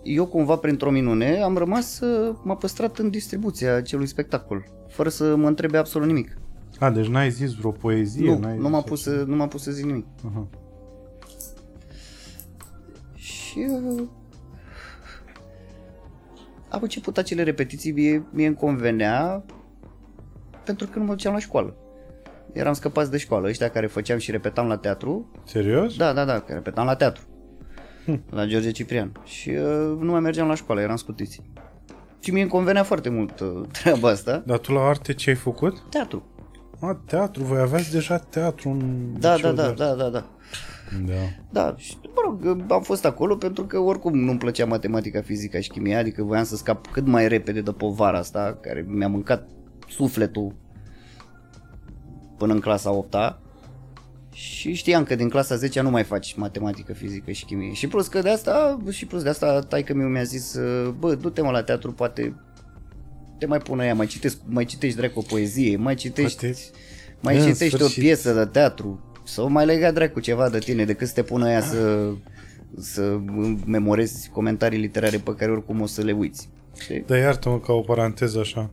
eu cumva, printr-o minune, am rămas, uh, m-a păstrat în distribuția acelui spectacol, fără să mă întrebe absolut nimic. A, deci n-ai zis vreo poezie? Nu, n-ai nu m-a, zis pus, așa? să- nu m-a pus să zic nimic. Aha. Și uh, am început acele repetiții, mie, mie îmi convenea pentru că nu mă duceam la școală. Eram scăpați de școală, ăștia care făceam și repetam la teatru, Serios? da, da, da, care repetam la teatru, la George Ciprian. Și uh, nu mai mergeam la școală, eram scutiți. Și mie îmi convenea foarte mult uh, treaba asta. Dar tu la arte ce ai făcut? Teatru. A, teatru. Voi aveați deja teatru în Da, liceu da, de da, arte. da, da, da. Da. Da, și mă rog, am fost acolo pentru că oricum nu-mi plăcea matematica, fizica și chimia, adică voiam să scap cât mai repede de povara asta, care mi-a mâncat sufletul până în clasa 8 -a. Și știam că din clasa 10 nu mai faci matematică, fizică și chimie. Și plus că de asta, și plus de asta, taică mi mi-a zis, bă, du-te mă la teatru, poate te mai pune ea, mai citești, mai citești dracu o poezie, mai citești, Poate- mai în citești o sfârșit. piesă de teatru sau mai lega dracu ceva de tine decât să te pună ea să, să memorezi comentarii literare pe care oricum o să le uiți. Știi? Dar iartă-mă ca o paranteză așa.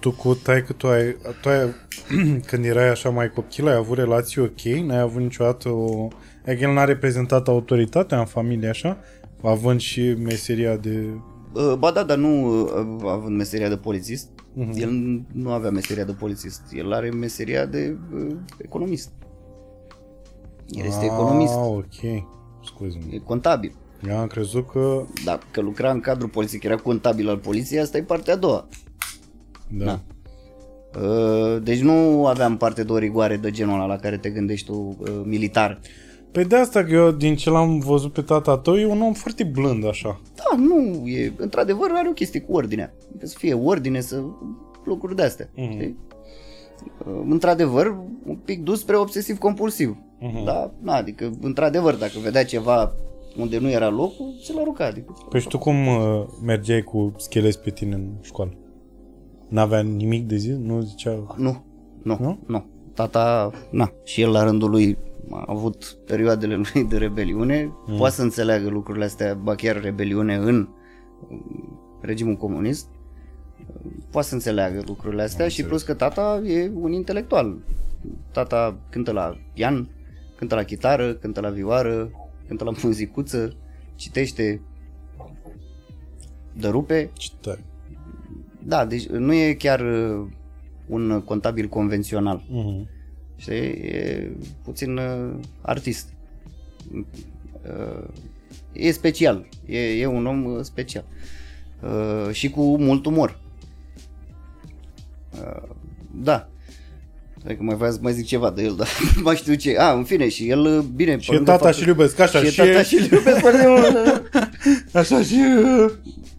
Tu cu taică tu ai, tu ai când erai așa mai copil, ai avut relații ok? N-ai avut niciodată o... Adică el n-a reprezentat autoritatea în familie așa? Având și meseria de... Uh, Ba da, dar nu uh, având meseria de polițist, Mhm. el nu avea meseria de polițist, el are meseria de uh, economist. El este economist, Ah, ok. Scuze-mă. e contabil. Eu am crezut că... Dacă lucra în cadrul poliției, că era contabil al poliției, asta e partea a doua. Da. Da. Uh, Deci nu aveam parte de o rigoare de genul ăla la care te gândești tu uh, militar. Pe de asta că eu, din ce l-am văzut pe tata tău, e un om foarte blând așa. Da, nu, e, într-adevăr are o chestie cu ordinea. Adică să fie ordine, să lucruri de astea. Mhm. știi? Uh, Într-adevăr, un pic dus spre obsesiv-compulsiv. Mhm. Da? Na, adică, într-adevăr, dacă vedea ceva unde nu era locul, se l-a rugat. Adică, Păi și tu cum uh, mergeai cu schelezi pe tine în școală? N-avea nimic de zis? Nu zicea... nu, nu, Nu? nu, nu. Tata, na, și el la rândul lui a avut perioadele lui de rebeliune, mm. poate să înțeleagă lucrurile astea, ba chiar rebeliune în um, regimul comunist, poate să înțeleagă lucrurile astea și plus că tata e un intelectual. Tata cântă la pian, cântă la chitară, cântă la vioară, cântă la muzicuță, citește, dărupe. Ce tare. Da, deci nu e chiar uh, un contabil convențional. Mhm. Știi? E puțin uh, artist. Uh, e special. E, e un om uh, special. Uh, și cu mult umor. Uh, da. Cred că mai vreau să mai zic ceva de el, dar nu mai știu ce. A, în fine, și el, uh, bine... Și e tata și iubesc, așa, și, și, e tata și iubesc foarte mult. așa și...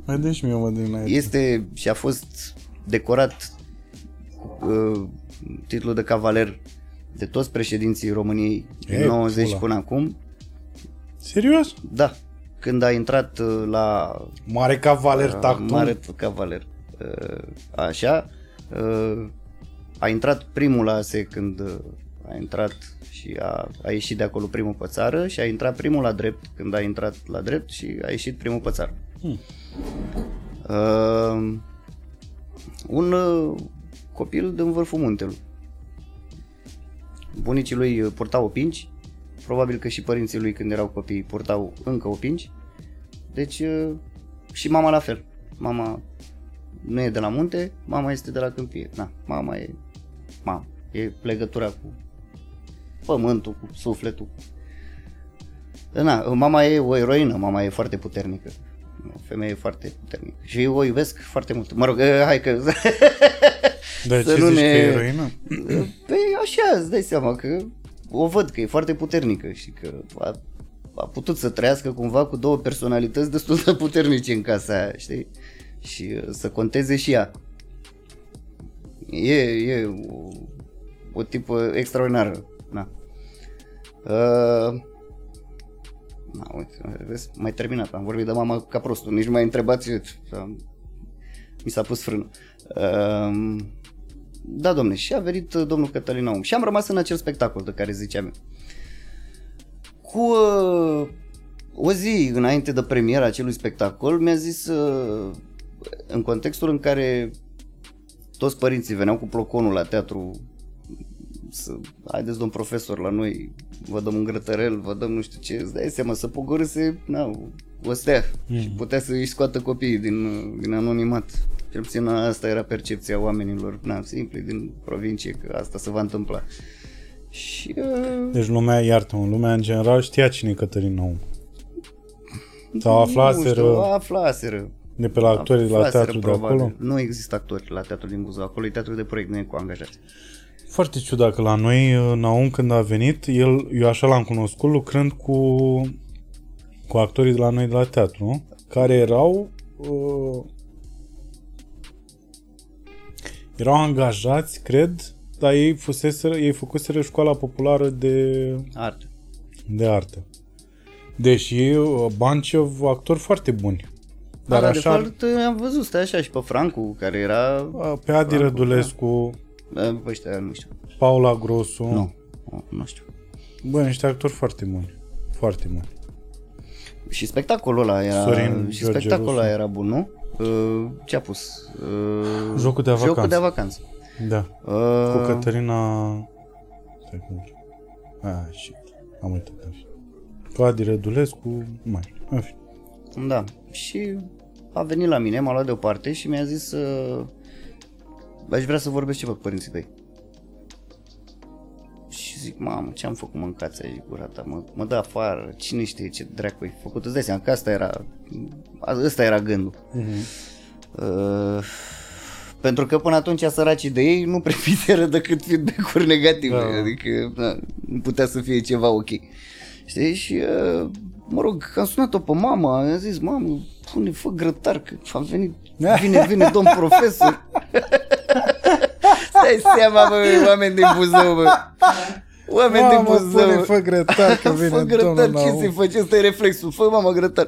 Mai dă și mie mă din la el. Este și a fost decorat cu uh, titlul de cavaler de toți președinții României din E, 90 pula. până acum. Serios? Da, când a intrat uh, la Mare cavaler uh, tactul. mare cavaler, uh, așa, uh, a intrat primul la ASE când uh, a intrat și a, a ieșit de acolo primul pe țară și a intrat primul la drept când a intrat la drept și a ieșit primul pe țară. Hmm. Uh, un uh, copil din vârful muntelui. Bunicii lui uh, purtau opinci, probabil că și părinții lui când erau copii purtau încă opinci. Deci uh, și mama la fel. Mama nu e de la munte, mama este de la câmpie. Na, mama e mama. E legătura cu pământul, cu sufletul. Na, mama e o eroină, mama e foarte puternică. O femeie foarte puternică. Și eu o iubesc foarte mult. Mă rog, eh, hai că... Dar să ce nu zici ne- că e eroină? Păi așa, îți dai seama că o văd că e foarte puternică și că a, a putut să trăiască cumva cu două personalități destul de puternice în casa aia, știi? Și uh, să conteze și ea. E, e o, o tipă extraordinară. Na. Uh, na, uite, vezi, mai terminat, am vorbit de mama ca prostul, nici nu mai întrebați, am, mi s-a pus frână. Uh, da, domne, și a venit uh, domnul Cătălin Naum. Și am rămas în acel spectacol de care ziceam eu. Cu uh, o zi înainte de premiera acelui spectacol, mi-a zis, uh, în contextul în care toți părinții veneau cu ploconul la teatru să, haideți domn profesor la noi, vă dăm un grătărel, vă dăm nu știu ce, îți dai seama, să pogorâse, na, o stea mm. și putea să își scoată copiii din, uh, din anonimat. Cel puțin asta era percepția oamenilor, na, simpli, din provincie, că asta se va întâmpla. Și uh, Deci lumea, iartă-mă, lumea în general știa cine e Cătălin Naum. Sau aflaseră nu știu, aflaseră. De pe la actorii de la Aflaseră, teatru de probabil. acolo. Nu există actori la teatru din Buzău, acolo e teatru de proiect, nu e cu angajați. Foarte ciudat că la noi, uh, Naum, când a venit, el, eu așa l-am cunoscut lucrând cu, cu actorii de la noi de la teatru, care erau uh, erau angajați, cred, dar ei fuseseră, ei făcuseră școala populară de, Arte. de artă. Deși uh, Bancев, actori foarte buni. Dar Dar așa, de fapt am văzut, stai așa și pe Francu, care era... uh, pe Adi Francu, Rădulescu, Da, Bă, ăștia nu știu. Paula Grosu, Nu, nu, nu știu. bă, niște actori foarte buni. Foarte buni. Și spectacolul ăla era, Sorin și George spectacolul ăla Rusu. era bun, nu? Uh, ce a pus? Uh, Jocul de Jocul vacanță. de vacanță. Da. Uh, Cu Cătălina... Stai cum Ah, shit. Am uitat. în fine. Cu Adi Rădulescu, mai. în fine. Da. Și a venit la mine, m-a luat deoparte și mi-a zis uh, aș vrea să vorbesc ceva cu părinții tăi. Și zic, mamă, ce am făcut mâncați aici gura ta, mă, mă dă afară, cine știe ce dracu ai făcut, îți dai seama că asta era, ăsta era gândul. Uh, pentru că până atunci săracii de ei nu prefideră decât feedback-uri negative, Da. da. adică na, nu putea să fie ceva ok. Știi? Și uh, mă rog, am sunat-o pe mama, am zis, mamă, pune, fă grătar, că a venit, vine, vine domn profesor. Stai seama, bă, oameni din Buzău, bă. Oameni din Mamă, Buzău. pune, fă grătar că vine Fă grătar, domnul ce Naum. să-i faci? Ăsta e reflexul. Fă, mamă, grătar.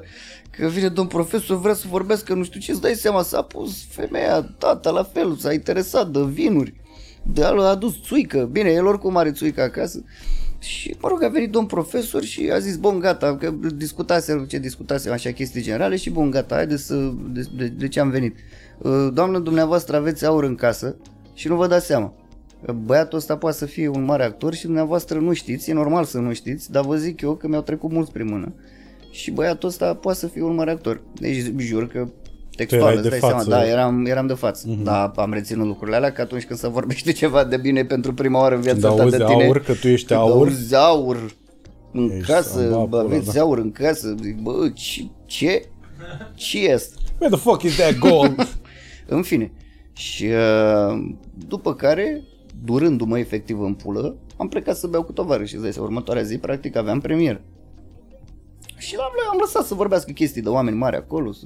Că vine domn profesor, vrea să vorbească, nu știu ce, îți dai seama, s-a pus femeia, tata, la fel, s-a interesat de vinuri. De a adus țuică. Bine, el oricum are țuică acasă. Și, mă rog, a venit domn profesor și a zis, bun, gata, că discutasem, ce discutasem, așa chestii generale și, bun, gata, haide să, de, de, de ce am venit. Uh, Doamnă, dumneavoastră aveți aur în casă și nu vă dați seama. Băiatul ăsta poate să fie un mare actor și dumneavoastră nu știți, e normal să nu știți, dar vă zic eu că mi-au trecut mulți prin mână. Și băiatul ăsta poate să fie un mare actor. Deci jur că textual, erai îți de dai față. seama, da, eram, eram de față. Mm-hmm. Da, am reținut lucrurile alea că atunci când se vorbește ceva de bine pentru prima oară în viața Când ta auzi de tine, aur, că tu ești când aur, auzi aur în Ești casă, samba, bă, pula, aveți da. aur în casă, zic, bă, ce? Ce? Ce este? where the fuck is that gold? În fine. Și uh, după care, durându-mă efectiv în pulă, am plecat să beau cu tovarășii. Îți dai seama, următoarea zi, practic, aveam premier. Și l-am, am lăsat să vorbească chestii de oameni mari acolo, să,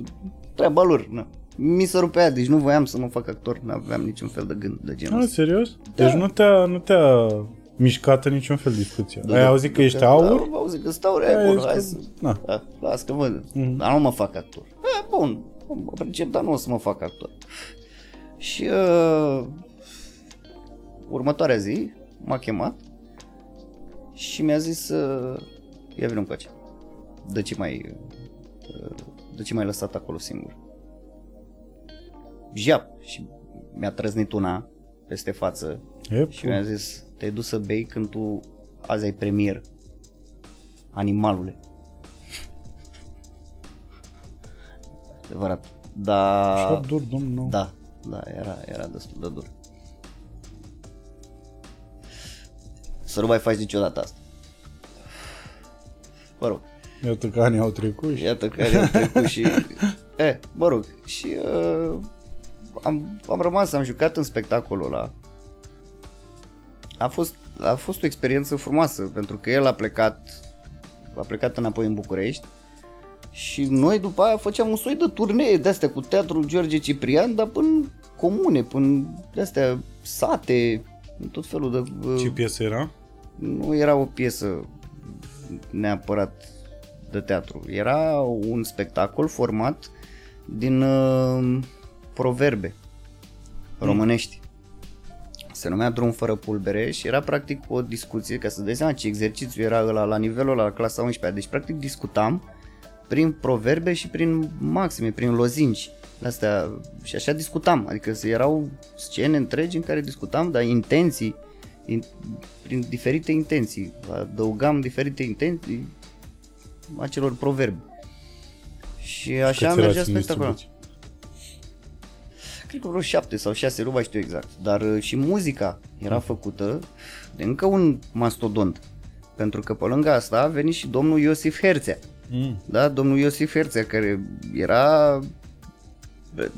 treaba lor. Na. Mi se rupea, deci nu voiam să mă fac actor, nu aveam niciun fel de gând de genul Ah, ăsta. serios? Deci nu te-a, nu te-a mișcat în niciun fel discuția. Da, Ai da, auzit că ești da, aur? Da, am auzit că stau rea, Ai bun, zis hai că- să... Na. Da, las că văd. Mhm. Dar nu mă fac actor. E, bun, mă pricep, dar nu o să mă fac actor. Și uh, următoarea zi m-a chemat și mi-a zis uh, ia vină încoace. De ce mai uh, de ce mai lăsat acolo singur? Jap. Și mi-a trăznit una peste față E, și mi-a zis, te-ai dus să bei când tu azi ai premier. Animalule. Adevărat. Da, Așa dur, domnul. da, da, era, era destul de dur. Să nu mai faci niciodată asta. Mă rog, Iată că anii au trecut și... iată care am trecut și... E, mă rog, și uh, am, am rămas, am jucat în spectacolul ăla. A fost, a fost o experiență frumoasă, pentru că el a plecat, a plecat înapoi în București și noi după aia făceam un soi de turnee de-astea cu teatrul George Ciprian, dar până comune, până de-astea sate, în tot felul de... uh, Ce piesă era? nu era o piesă neapărat de teatru. Era un spectacol format din uh, proverbe românești. Se numea Drum fără pulbere și era practic o discuție, ca să dai seama ce exercițiu era ăla la nivelul ăla, la clasa 11-a. Deci practic discutam prin proverbe și prin maxime, prin lozinci. Astea, și așa discutam, adică erau scene întregi în care discutam, dar intenții, in, prin diferite intenții, adăugam diferite intenții acelor proverbe. Și așa Câți mergea erați în spectacolul. distribuție? Cred că vreo șapte sau șase, nu mai știu exact. Dar uh, și muzica era făcută de încă un mastodont. Pentru că pe lângă asta a venit și domnul Iosif Herțea. Mm. Da, domnul Iosif Herțea, care era, bă,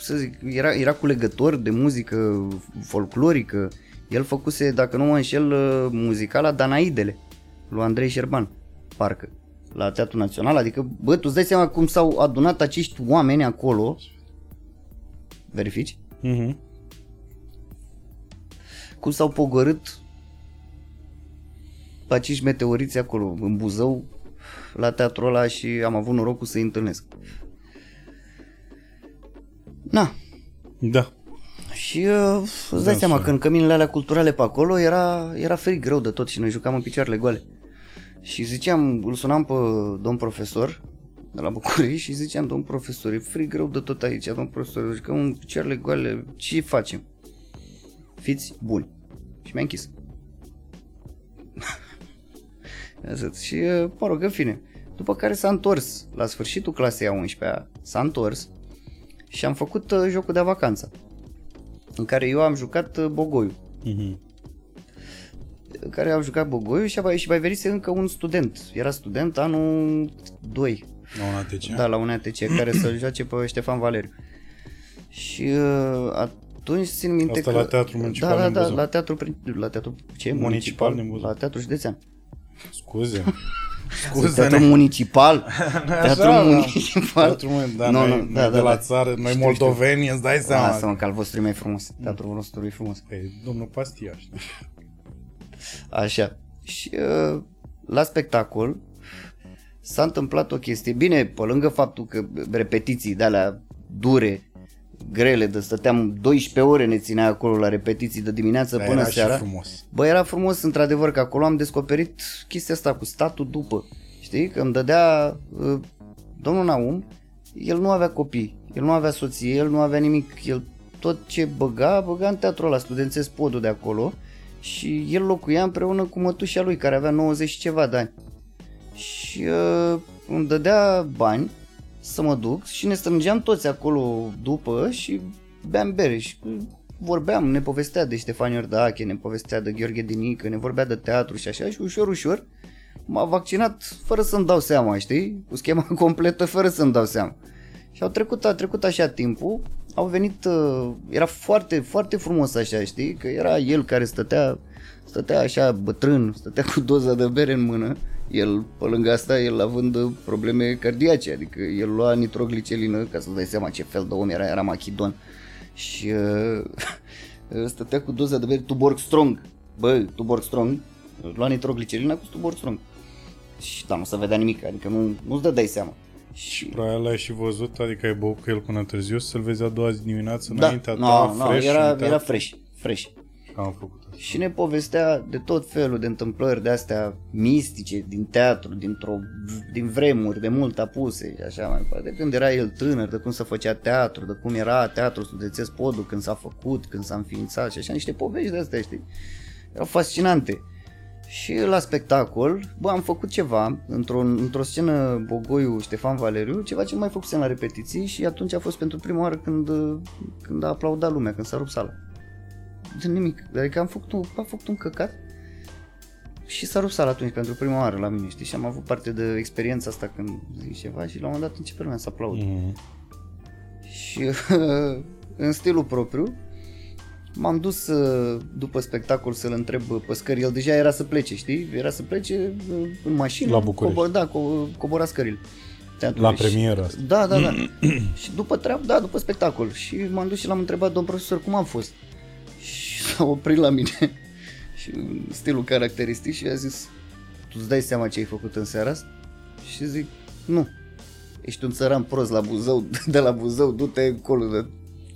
să zic, era, era culegător de muzică folclorică. El făcuse, dacă nu mă înșel, uh, muzica la Danaidele, lui Andrei Șerban, parcă, la Teatrul Național. Adică, bă, tu îți dai seama cum s-au adunat acești oameni acolo. Verifici? Mm-hmm. cum s-au pogorât pe acești meteoriți acolo, în Buzău, la teatrul ăla și am avut norocul să-i întâlnesc. Na, Da. și uh, îți dai Da, seama așa. că în căminele alea culturale pe acolo era, era frig greu de tot și noi jucam în picioarele goale. Și ziceam, îl sunam pe domn profesor de la București și ziceam, domn profesor, e frig greu de tot aici, domn profesor, jucăm în picioarele goale, ce facem? Fiți buni. Și mi-a închis. Atât. și, uh, mă rog, în fine. După care s-a întors, la sfârșitul clasei a 11-a, s-a întors și am făcut uh, jocul de vacanță, în care eu am jucat uh, Bogoiu Mm-hmm. În care am jucat Bogoiu și, mai- și mai venise încă un student. Era student anul 2, La un ATC? da, la un ATC, care să joace pe Ștefan Valeriu. Și uh, atunci țin minte Asta că... la Teatrul Municipal da, da, din da, Buzău. la teatru, prin- la teatru ce? Municipal din Buzău. La teatru județean. Scuze. Teatru municipal. teatru Așa, da. municipal. Teatru Mun- da, Nu, noi, nu, noi da, de da, la da. țară, noi Știu, moldoveni, îți dai seama. Asta mă, că al vostru e mai frumos. Teatrul nostru e frumos. Păi, domnul Pastiaș. Așa. Și uh, la spectacol s-a întâmplat o chestie. Bine, pe lângă faptul că repetiții de alea dure, grele, de stăteam 12 ore ne ținea acolo la repetiții de dimineață Dar până era și seara. frumos. Bă, era frumos într-adevăr că acolo am descoperit chestia asta cu statul după. Știi? Că îmi dădea uh, domnul Naum, el nu avea copii, el nu avea soție, el nu avea nimic, el tot ce băga, băga în teatrul ăla, studențesc podul de acolo și el locuia împreună cu mătușa lui care avea 90 și ceva de ani. Și uh, îmi dădea bani să mă duc și ne strângeam toți acolo după și beam bere și vorbeam, ne povestea de Ștefan Iordache, ne povestea de Gheorghe Dinică, ne vorbea de teatru și așa și ușor, ușor m-a vaccinat fără să-mi dau seama, știi? Cu schema completă fără să-mi dau seama. Și au trecut, a trecut așa timpul, au venit, uh, era foarte, foarte frumos așa, știi? Că era el care stătea, stătea așa bătrân, stătea cu doza de bere în mână, el, pe lângă asta, el având uh, probleme cardiace, adică el lua nitroglicelină, ca să dai seama ce fel de om era, era machidon. Și uh, stătea cu doza de bere Tuborg Strong, bă, Tuborg Strong, lua nitroglicelină cu Tuborg Strong. Și da, nu se vedea nimic, adică nu, nu-ți dădeai seama. Și Probabil l-ai și văzut, adică ai băut cu el până târziu, să-l vezi a doua zi dimineață da, înaintea no, ta, no, fresh, era, în teatru. era fresh, fresh. Și am făcut asta. Și ne povestea de tot felul de întâmplări de astea mistice din teatru, dintr-o, din vremuri de mult apuse și așa mai departe. De când era el tânăr, de cum se făcea teatru, de cum era teatru studențesc podul, când s-a făcut, când s-a înființat și așa, niște povești de astea, știi? Erau fascinante. Și la spectacol, bă, am făcut ceva, într-o, într-o scenă Bogoiu Ștefan Valeriu, ceva ce nu mai făcusem la repetiții și atunci a fost pentru prima oară când, când a aplaudat lumea, când s-a rupt sala. De nimic, adică am făcut un, am făcut un căcat și s-a rupt sala atunci pentru prima oară la mine, știi, și am avut parte de experiența asta când zic ceva și la un moment dat începe lumea să aplaude. Mhm. Și în stilul propriu m-am dus uh, după spectacol să-l întreb pe scări. El deja era să plece, știi? Era să plece uh, în mașină. La București. Cobor, da, co- cobora scările. Teatrului. La premieră asta. Da, da, da. și după treabă, da, după spectacol. Și m-am dus și l-am întrebat, domn profesor, cum am fost? Și s-a oprit la mine. și în stilul caracteristic și a zis, tu îți dai seama ce ai făcut în seara asta? Și zic, nu. Ești un țăran prost la Buzău, de la Buzău, du-te acolo de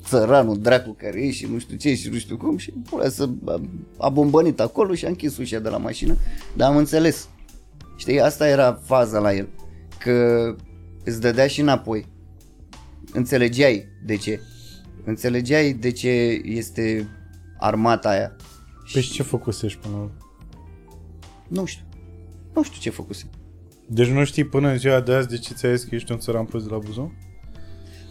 țăranul dracu care e și nu știu ce și nu știu cum și pula să a, a bombănit acolo și a închis ușa de la mașină, dar am înțeles. Știi, asta era faza la el, că îți dădea și înapoi. Înțelegeai de ce. Înțelegeai de ce este armata aia. Păi și ce făcusești până la urmă? Nu știu. Nu știu ce făcusem. Deci nu știi până în ziua de azi de ce ți-ai zis că ești un țăran prost de la Buzău?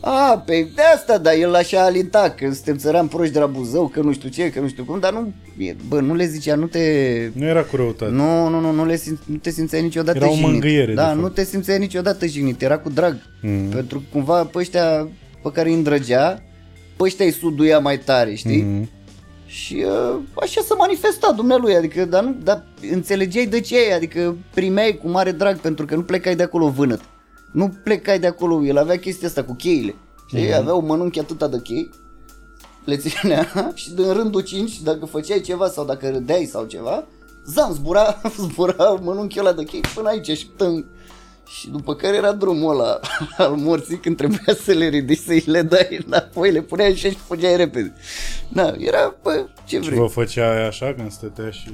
A, pe de asta, da, el așa alinta, că suntem țăran proști de la Buzău, că nu știu ce, că nu știu cum, dar nu, e, bă, nu le zicea, nu te... Nu era cu răutate. Nu, nu, nu, nu, le simț, nu te simțeai niciodată Era o jignit. mângâiere, de Da, fapt. nu te simțeai niciodată jignit, era cu drag. Mm. Pentru că cumva pe ăștia pe care îi îndrăgea, pe ăștia îi suduia mai tare, știi? Mhm. Și uh, așa se manifesta dumnealui, adică, dar, nu, dar înțelegeai de ce e, adică primeai cu mare drag pentru că nu plecai de acolo vânăt. Nu plecai de acolo, el avea chestia asta cu cheile. Știi, avea o mănunchi atâta de chei, le ținea și din rândul 5, dacă făceai ceva sau dacă râdeai sau ceva, zam, zbura, zbura mănunchiul ăla de chei până aici și tâng. Și după care era drumul ăla al morții când trebuia să le ridici, să-i le dai înapoi, le puneai așa și fugeai repede. Da, era, bă, ce Și vrei. vă făcea aia așa când stătea și...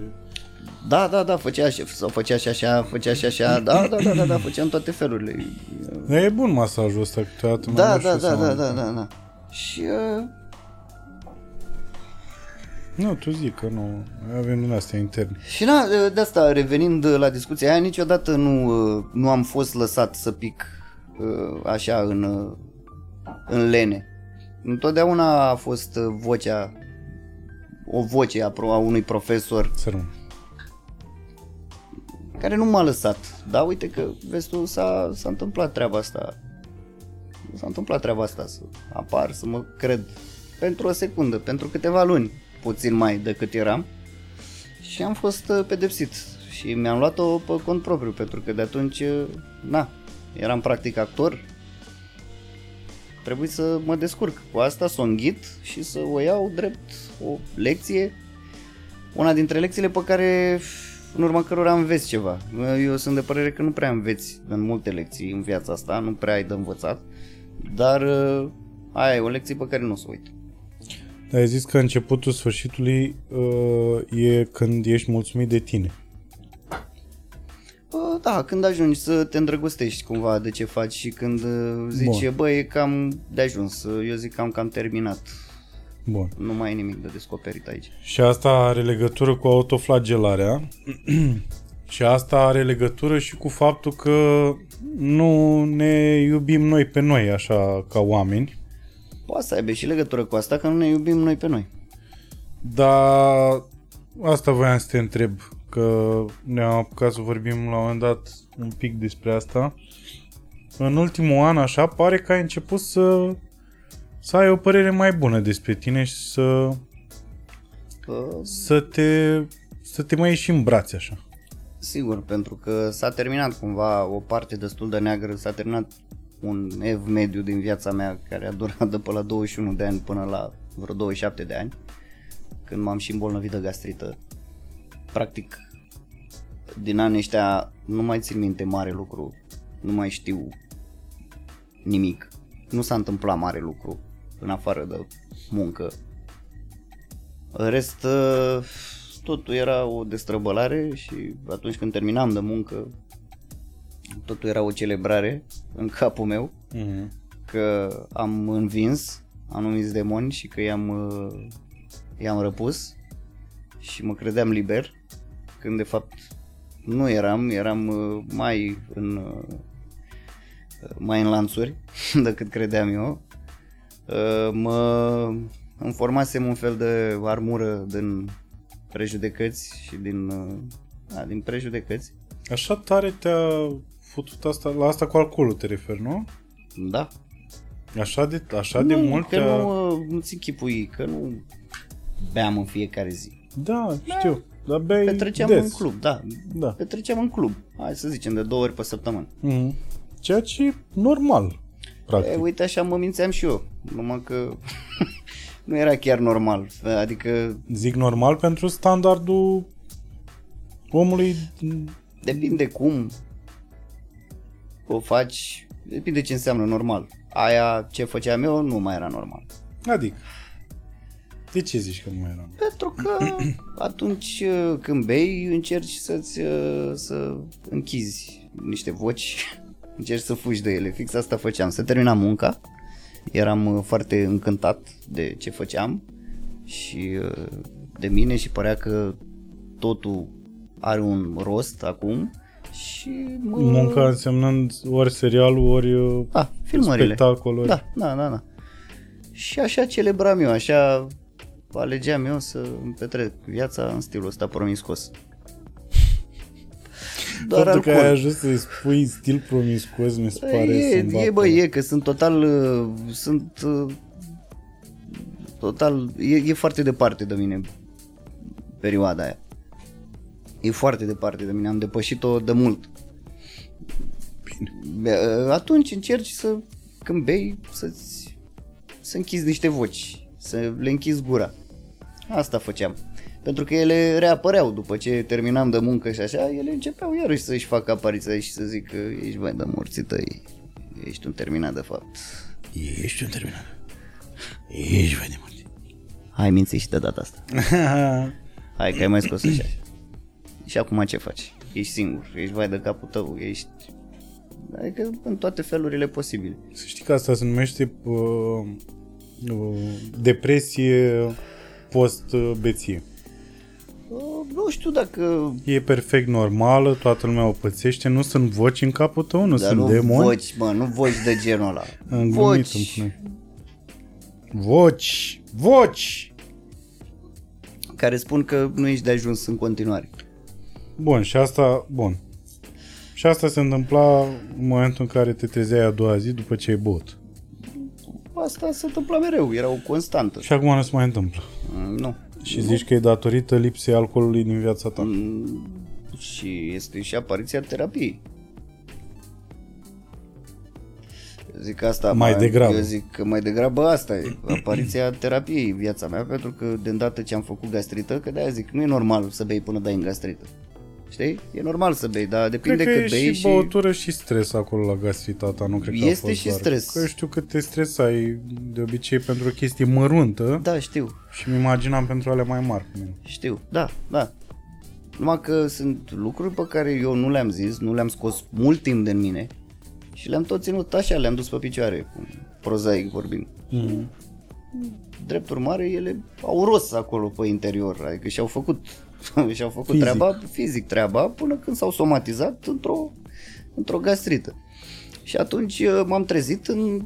Da, da, da, făcea așa, sau făcea și așa, făcea și așa, da, da, da, da, da, făceam toate felurile. Dar e bun masajul ăsta câteodată. mai Da, nu știu da, să da, mă- da, da, da, da. Și uh, Nu, tu zic că nu. Noi avem din astea interne. Și na, de asta, revenind la discuția aia, niciodată nu, nu am fost lăsat să pic uh, așa în, uh, în lene. Întotdeauna a fost uh, vocea, o voce a, pro- a unui profesor Să rămân. Care nu m-a lăsat. Dar uite că, vezi tu, s-a, s-a întâmplat treaba asta. S-a întâmplat treaba asta să apar, să mă cred pentru o secundă, pentru câteva luni, puțin mai decât eram. Și am fost uh, pedepsit și mi-am luat-o pe cont propriu, pentru că de atunci, uh, na, eram practic actor. Trebuie să mă descurc cu asta, să o înghit și să o iau drept o lecție una dintre lecțiile pe care în urma cărora înveți ceva. Eu sunt de părere că nu prea înveți în multe lecții în viața asta, nu prea ai de învățat, dar uh, aia e o lecție pe care nu o să uit. Ai zis că începutul sfârșitului uh, e când ești mulțumit de tine. Bă, da, când ajungi să te îndrăgostești cumva de ce faci și când uh, zici, Bun. bă, e cam de ajuns, eu zic că am cam terminat. Bun. Nu mai e nimic de descoperit aici. Și asta are legătură cu autoflagelarea și asta are legătură și cu faptul că nu ne iubim noi pe noi așa ca oameni, Poate să aibă și legătură cu asta, că nu ne iubim noi pe noi. dar asta voiam să te întreb, că ne-am apucat să vorbim la un moment dat un pic despre asta. În ultimul an, așa, pare că ai început să, să ai o părere mai bună despre tine și să, Că, să, te, să te mai ieși în brațe, așa. sigur, pentru că s-a terminat cumva o parte destul de neagră, s-a terminat un ev mediu din viața mea care a durat de pe la 21 de ani până la vreo 27 de ani, când m-am și îmbolnăvit de gastrită. Practic, din anii ăștia nu mai țin minte mare lucru, nu mai știu nimic. Nu s-a întâmplat mare lucru în afară de muncă. În rest, ă, totul era o destrăbălare și atunci când terminam de muncă, totul era o celebrare în capul meu Mm-hmm. că am învins anumiți demoni și că i-am, uh, i-am răpus și mă credeam liber, când de fapt nu eram, eram uh, mai în, uh, mai în lanțuri decât credeam eu. Uh, Mă îmi formasem un fel de armură din prejudecăți și din, uh, da, din prejudecăți. Așa tare te-a futut asta, la asta cu alcoolul te referi, nu? Da, Așa de, așa de nu, mult că te-a... nu, uh, nu-ți închipui, că nu beam în fiecare zi. Da, știu, dar bei Petreceam des. în club, da. Da. Petreceam în club, hai să zicem, de două ori pe săptămână. Mm. Ceea ce e normal, practic. E, uite, așa mă mințeam și eu, numai că nu era chiar normal. Adică Zic normal pentru standardul omului... depinde cum o faci, depinde ce înseamnă normal. Aia ce făceam eu nu mai era normal. Adică, de ce zici că nu mai era? Pentru că atunci uh, când bei, încerci să-ți uh, să închizi niște voci, încerci să fugi de ele. Fix asta făceam. Să terminam munca, eram uh, foarte încântat de ce făceam și uh, de mine și părea că totul are un rost acum și mă... Munca însemnând ori serialul, ori uh, Da, filmările. spectacol, ori... Da, da, da, da. Și așa celebram eu, așa alegeam eu să îmi petrec viața în stilul ăsta promiscuos. Doar Faptul că ai alcool. ajuns să-i spui stil promiscuos mi se pare E, să-mi e, bată. bă, e, că sunt total, uh, sunt uh, total, e, e foarte departe de mine perioada aia. E foarte departe de mine, am depășit-o de mult. Bine. Atunci încerci să, când bei, să-ți, să închizi niște voci, să le închizi gura. Asta făceam. Pentru că ele reapăreau după ce terminam de muncă și așa, ele începeau iarăși să-și facă apariția și să zic că ești mai de morții tăi, ești un terminat de fapt. Ești un terminat. Ești vai de mult. Hai minți și de data asta. Hai că ai mai scos așa. Și acum ce faci? Ești singur, ești vai de capul tău, ești... Adică în toate felurile posibile. Să știi că asta se numește uh, uh, depresie post-beție. Uh, nu știu dacă... E perfect normală, toată lumea o pățește, nu sunt voci în capul tău, nu Dar sunt nu demoni. voci, mă, nu voci de genul ăla. Am glumit, îmi voci pune. Voci! Voci! care spun că nu ești de ajuns în continuare. Bun, și asta, bun. Și asta se întâmpla în momentul în care te trezeai a doua zi după ce ai băut. Asta se întâmpla mereu, era o constantă. Și acum nu se mai întâmplă. Mm, Nu. Și zici că e datorită lipsei alcoolului din viața ta. Mm, Și este și apariția terapiei. Zic asta, Mai degrabă. Eu zic că mai degrabă asta e apariția terapiei în viața mea, pentru că de îndată ce am făcut gastrită, că de-aia zic, nu e normal să bei până dai în gastrită. Știi? E normal să bei, dar depinde Cred că cât e bei și și... băutură și stres acolo la gastrita nu cred că a Este fost și doar. stres. Că știu că te stresai de obicei pentru o chestie măruntă Da, știu, și mi imaginam pentru ale mai mari. cum e. știu, da, da. Numai că sunt lucruri pe care eu nu le-am zis, nu le-am scos mult timp din mine și le-am tot ținut așa, le-am dus pe picioare, cum prozaic vorbind. Mm. drept urmare, ele au rost acolo pe interior, adică și-au făcut, și-au făcut Fizic. treaba, fizic treaba, până când s-au somatizat într-o, într-o gastrită. Și atunci uh, m-am trezit în,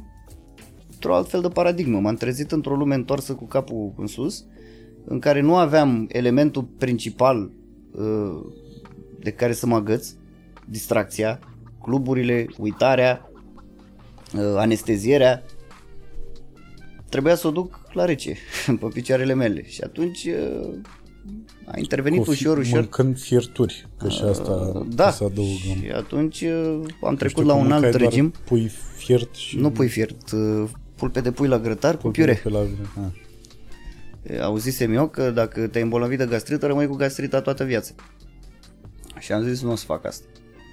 într-o altfel de paradigmă, m-am trezit într-o lume întoarsă cu capul în sus, în care nu aveam elementul principal uh, de care să mă agăț, distracția, cluburile, uitarea, uh, anestezierea, trebuia să o duc la rece, pe picioarele mele. Și atunci uh, a intervenit Cu fi- ușor, ușor. Mâncând fierturi, că și asta da, să adăugăm. și atunci uh, am Că trecut știu la că un mâncai alt doar regim. Pui fiert și... Nu pui fiert, uh, pulpe de pui la grătar cu pulpe piure. Pe la... Ah. Auzisem eu că dacă te-ai îmbolnăvit de gastrită, rămâi cu gastrita toată viața. Și am zis, nu o să fac asta.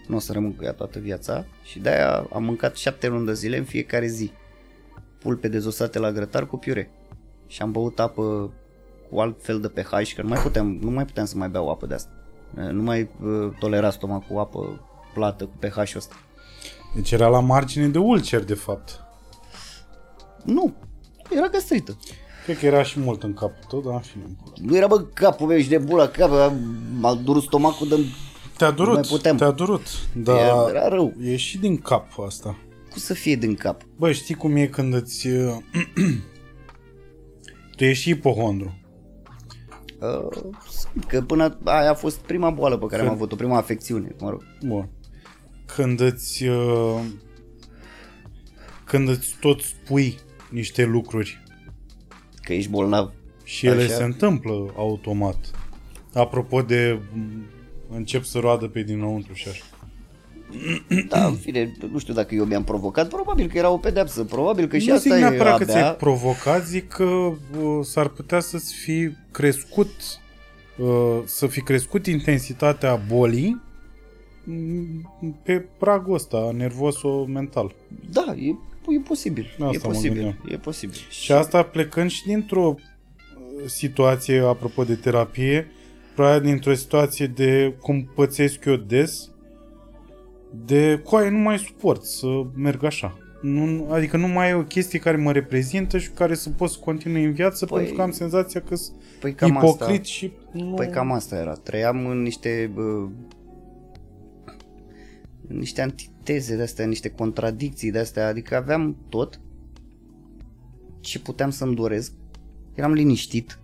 Nu o să rămân cu ea toată viața și de-aia am mâncat șapte luni de zile în fiecare zi. Pulpe dezosate la grătar cu piure. Și am băut apă cu alt fel de pH, că nu mai puteam, nu mai puteam să mai beau apă de asta. Nu mai uh, tolera stomacul cu apă plată cu pH-ul ăsta. Deci era la margine de ulcer, de fapt. Nu, era gastrită. Cred că era și mult în capul tău, dar în fine. Nu era bă capul meu și de bula cap, m-a durut stomacul de Te-a durut, mai puteam. te-a durut. Dar Era- era rău. e și din cap asta. cum să fie din cap. Bă, știi cum e când îți... uh, tu ești și ipohondru. Uh, că până aia a fost prima boală pe care am Când- avut-o, prima afecțiune, mă rog. Bun. Când îți... uh, Când îți tot spui niște lucruri Că ești bolnav. și ele Așa. se întâmplă automat. Apropo de m, încep să roadă pe dinăuntru și așa. Da, în fine, nu știu dacă eu mi-am provocat, probabil că era o pedeapsă, probabil că și nu asta zic e neapărat că abia... ți-ai provocat, zic că uh, s-ar putea să-ți fi crescut uh, să fi crescut intensitatea bolii mm, pe pragul ăsta nervoso-mental. Da, e, e posibil, Asta e mă posibil, gândeam. e posibil. Și asta plecând și dintr-o uh, situație, apropo de terapie, probabil dintr-o situație de cum pățesc eu des, de coaie nu mai suport să merg așa. Nu, adică nu mai e o chestie care mă reprezintă și cu care să pot să continui în viață Păi, pentru că am senzația că sunt Păi cam ipocrit asta, și nu... păi cam asta era. Trăiam în niște bă, în niște antiteze de astea, niște contradicții de astea, adică aveam tot ce puteam să-mi doresc, eram liniștit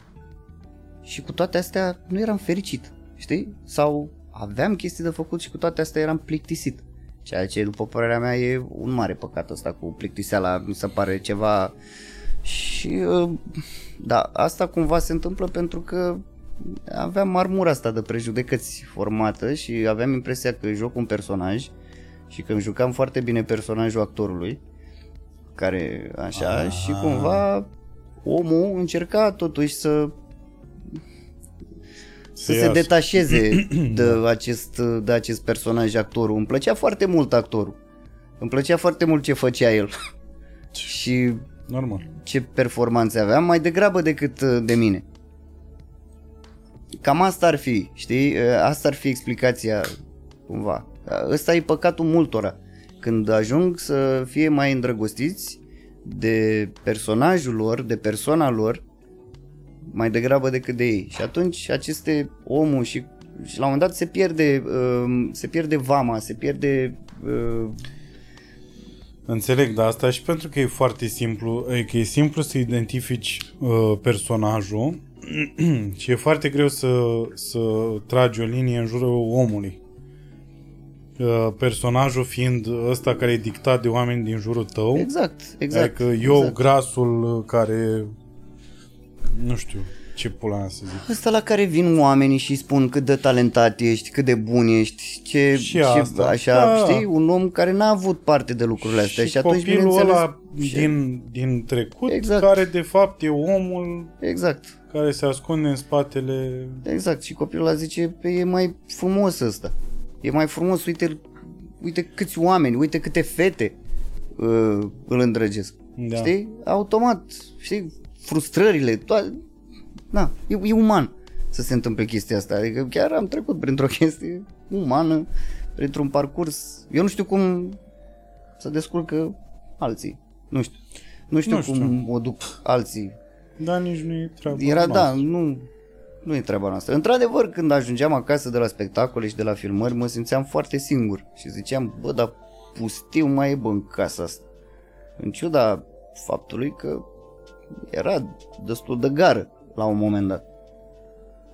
și cu toate astea nu eram fericit, știi? Sau aveam chestii de făcut și cu toate astea eram plictisit. Ceea ce, după părerea mea, e un mare păcat ăsta cu plictiseala, mi se pare ceva... Și, uh, da, asta cumva se întâmplă pentru că aveam armura asta de prejudecăți formată și aveam impresia că joc un personaj și că îmi jucam foarte bine personajul actorului, care așa, Ah. și cumva omul încerca totuși să să se iasă. detașeze de acest, de acest personaj actorul. Îmi plăcea foarte mult actorul. Îmi plăcea foarte mult ce făcea el. și Normal. ce performanțe aveam, mai degrabă decât uh, de mine. Cam asta ar fi, știi? Uh, Asta ar fi explicația, cumva. Uh, Ăsta e păcatul multora. Când ajung să fie mai îndrăgostiți de personajul lor, de persoana lor, mai degrabă decât de ei. Și atunci aceste omul și, și la un moment dat se pierde, uh, se pierde vama, se pierde uh, Înțeleg, dar asta și pentru că e foarte simplu, e că e simplu să identifici uh, personajul și e foarte greu să, să tragi o linie în jurul omului. Uh, personajul fiind ăsta care e dictat de oameni din jurul tău. exact, exact. Adică eu, exact. grasul uh, care, nu știu, ce pula mea să zic. Ăsta la care vin oamenii și spun cât de talentat ești, cât de bun ești, ce, Și ce asta, așa, da. știi, un om care n-a avut parte de lucrurile astea și, și atunci copilul bineînțeles, ăla și- din, din trecut, Exact. care de fapt e omul Exact. care se ascunde în spatele... Exact, și copilul ăla zice, "Păi, e mai frumos ăsta. E mai frumos, uite, uite câți oameni, uite câte fete uh, îl îndrăgesc. Da. Știi? Automat, știi? Frustrările, toate. Na, e, e uman să se întâmple chestia asta. Adică chiar am trecut printr-o chestie umană, printr-un parcurs. Eu nu știu cum să descurcă alții. Nu știu. Nu știu, Nu știu. cum o duc alții Dar nici nu e treaba era, da, noastră. nu, nu e treaba noastră. Într-adevăr, când ajungeam acasă de la spectacole și de la filmări, mă simțeam foarte singur și ziceam, bă, dar pustiu mai e bă în casa asta. În ciuda faptului că era destul de gară la un moment dat.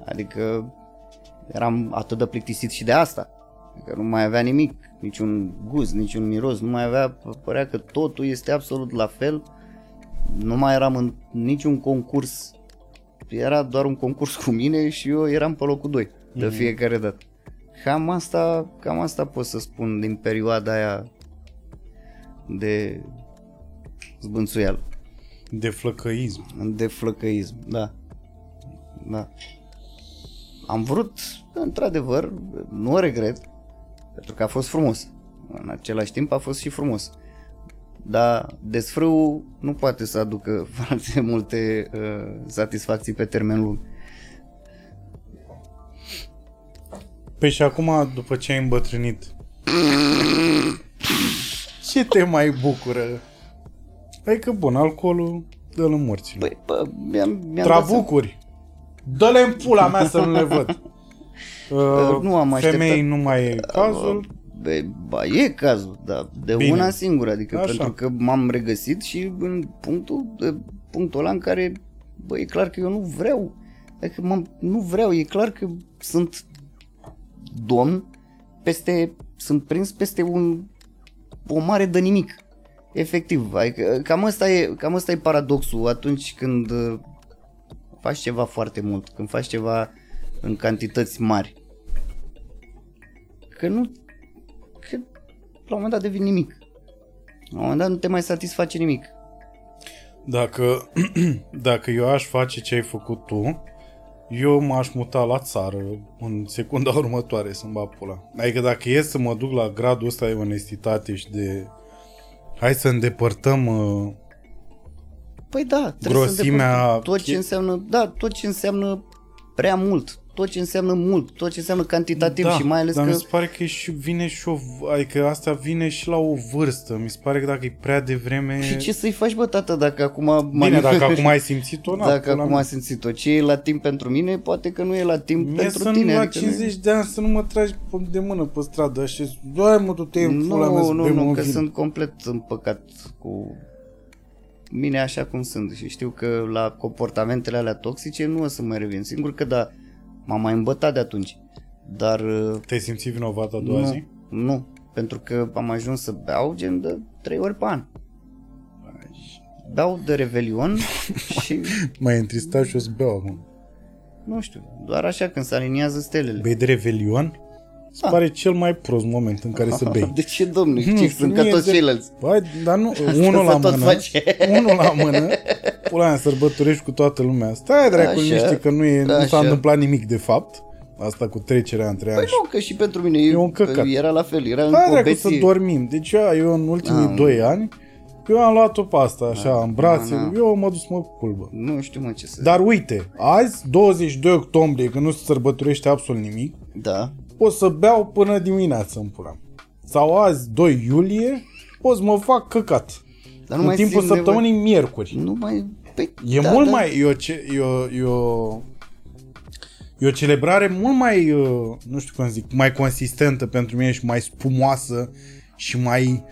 Adică eram atât de plictisit și de asta. Că nu mai avea nimic, niciun gust, niciun miros, nu mai avea, părea că totul este absolut la fel. Nu mai eram în niciun concurs era doar un concurs cu mine și eu eram pe locul 2 de fiecare dată. Cam asta, cam asta pot să spun din perioada aia de zbânțuială, De flăcăism. de flăcăism, da. Da. Am vrut, într-adevăr, nu o regret, pentru că a fost frumos. În același timp a fost și frumos. Dar desfrâul nu poate să aducă foarte multe uh, satisfacții pe termen lung. Păi și acum, după ce ai îmbătrânit, ce te mai bucură? Adică, bun, alcoolul dă-l în morților. Păi, bă, mi-am, mi-am dat seama- Trabucuri, dă-le în pula mea să nu le văd. Uh, nu am Femei așteptat. nu mai e cazul. Bă, ba, e cazul, dar de Bine. una singură, adică Așa. pentru că m-am regăsit și în punctul, de, punctul ăla în care, bă, e clar că eu nu vreau, adică mă, nu vreau, e clar că sunt domn peste, sunt prins peste un, o mare de nimic, efectiv, adică cam asta e, cam asta e paradoxul atunci când uh, faci ceva foarte mult, când faci ceva în cantități mari, că nu că la un moment dat devin nimic. La un moment dat nu te mai satisface nimic. Dacă, dacă eu aș face ce ai făcut tu, eu m-aș muta la țară în secunda următoare să-mi bag pula. Adică dacă e să mă duc la gradul ăsta de onestitate și de... Hai să îndepărtăm uh, Păi da, trebuie Grosimea să îndepărtăm. Tot ce che- înseamnă, da, tot ce înseamnă prea mult, tot ce înseamnă mult, tot ce înseamnă cantitativ da, și mai ales dar că mi se pare că e și, vine și o... Adică asta vine și la o vârstă. Mi se pare că dacă e prea devreme... și ce să-i faci, bă, tată, dacă acum Bine, dacă acum ai simțit-o, na, dacă pula acum mea. ai simțit-o, ce e la timp pentru mine, poate că nu e la timp Mie pentru să tine. nu la adică nu- 50 de ani să nu mă tragi pe- de mână pe stradă și doi mă du-te în pula mea Nu, să nu, bem nu, un că vin. sunt complet împăcat cu mine așa cum sunt și știu că la comportamentele alea toxice nu o să mai revin. Singur că da, m-am mai îmbătat de atunci. Dar uh, Te-ai simțit vinovat a doua nu, zi? nu, pentru că am ajuns să beau gen de trei ori pe an. Beau de Revelion și M-ai întristat și o să beau acum. nu știu, doar așa când se aliniază stelele. Bei de Revelion? Se Da. pare cel mai prost moment în care să bei. De ce, domnule? Nu Ce, știu, sunt ca mie toți de- ceilalți. Băi, dar nu, Asta unul se la tot mână, face. unul la mână, pula mea, sărbătorești cu toată lumea. Stai dracu, Așa, niște că nu, e, nu s-a așa. întâmplat nimic de fapt. Asta cu trecerea între ani. Păi și- nu, că și pentru mine E un căcat. era la fel, era în Hai dracu să obeție. dormim. Deci eu, eu în ultimii Ah. doi ani, eu am luat-o pe asta, așa, în brațe. da. Eu mă dus mă culbă. Nu știu mă ce să Dar uite, azi, 22 octombrie, când nu se sărbătorește absolut nimic, Da. Pot să beau până dimineață în pula. mea. Sau azi, 2 iulie, pot să mă fac căcat. Dar nu în mai timpul simt săptămânii miercuri. Nu mai... Păi, E da, mult da. mai... E o, ce, e, o, e, o, e o celebrare mult mai, uh, nu știu cum zic, mai consistentă pentru mine și mai spumoasă și mai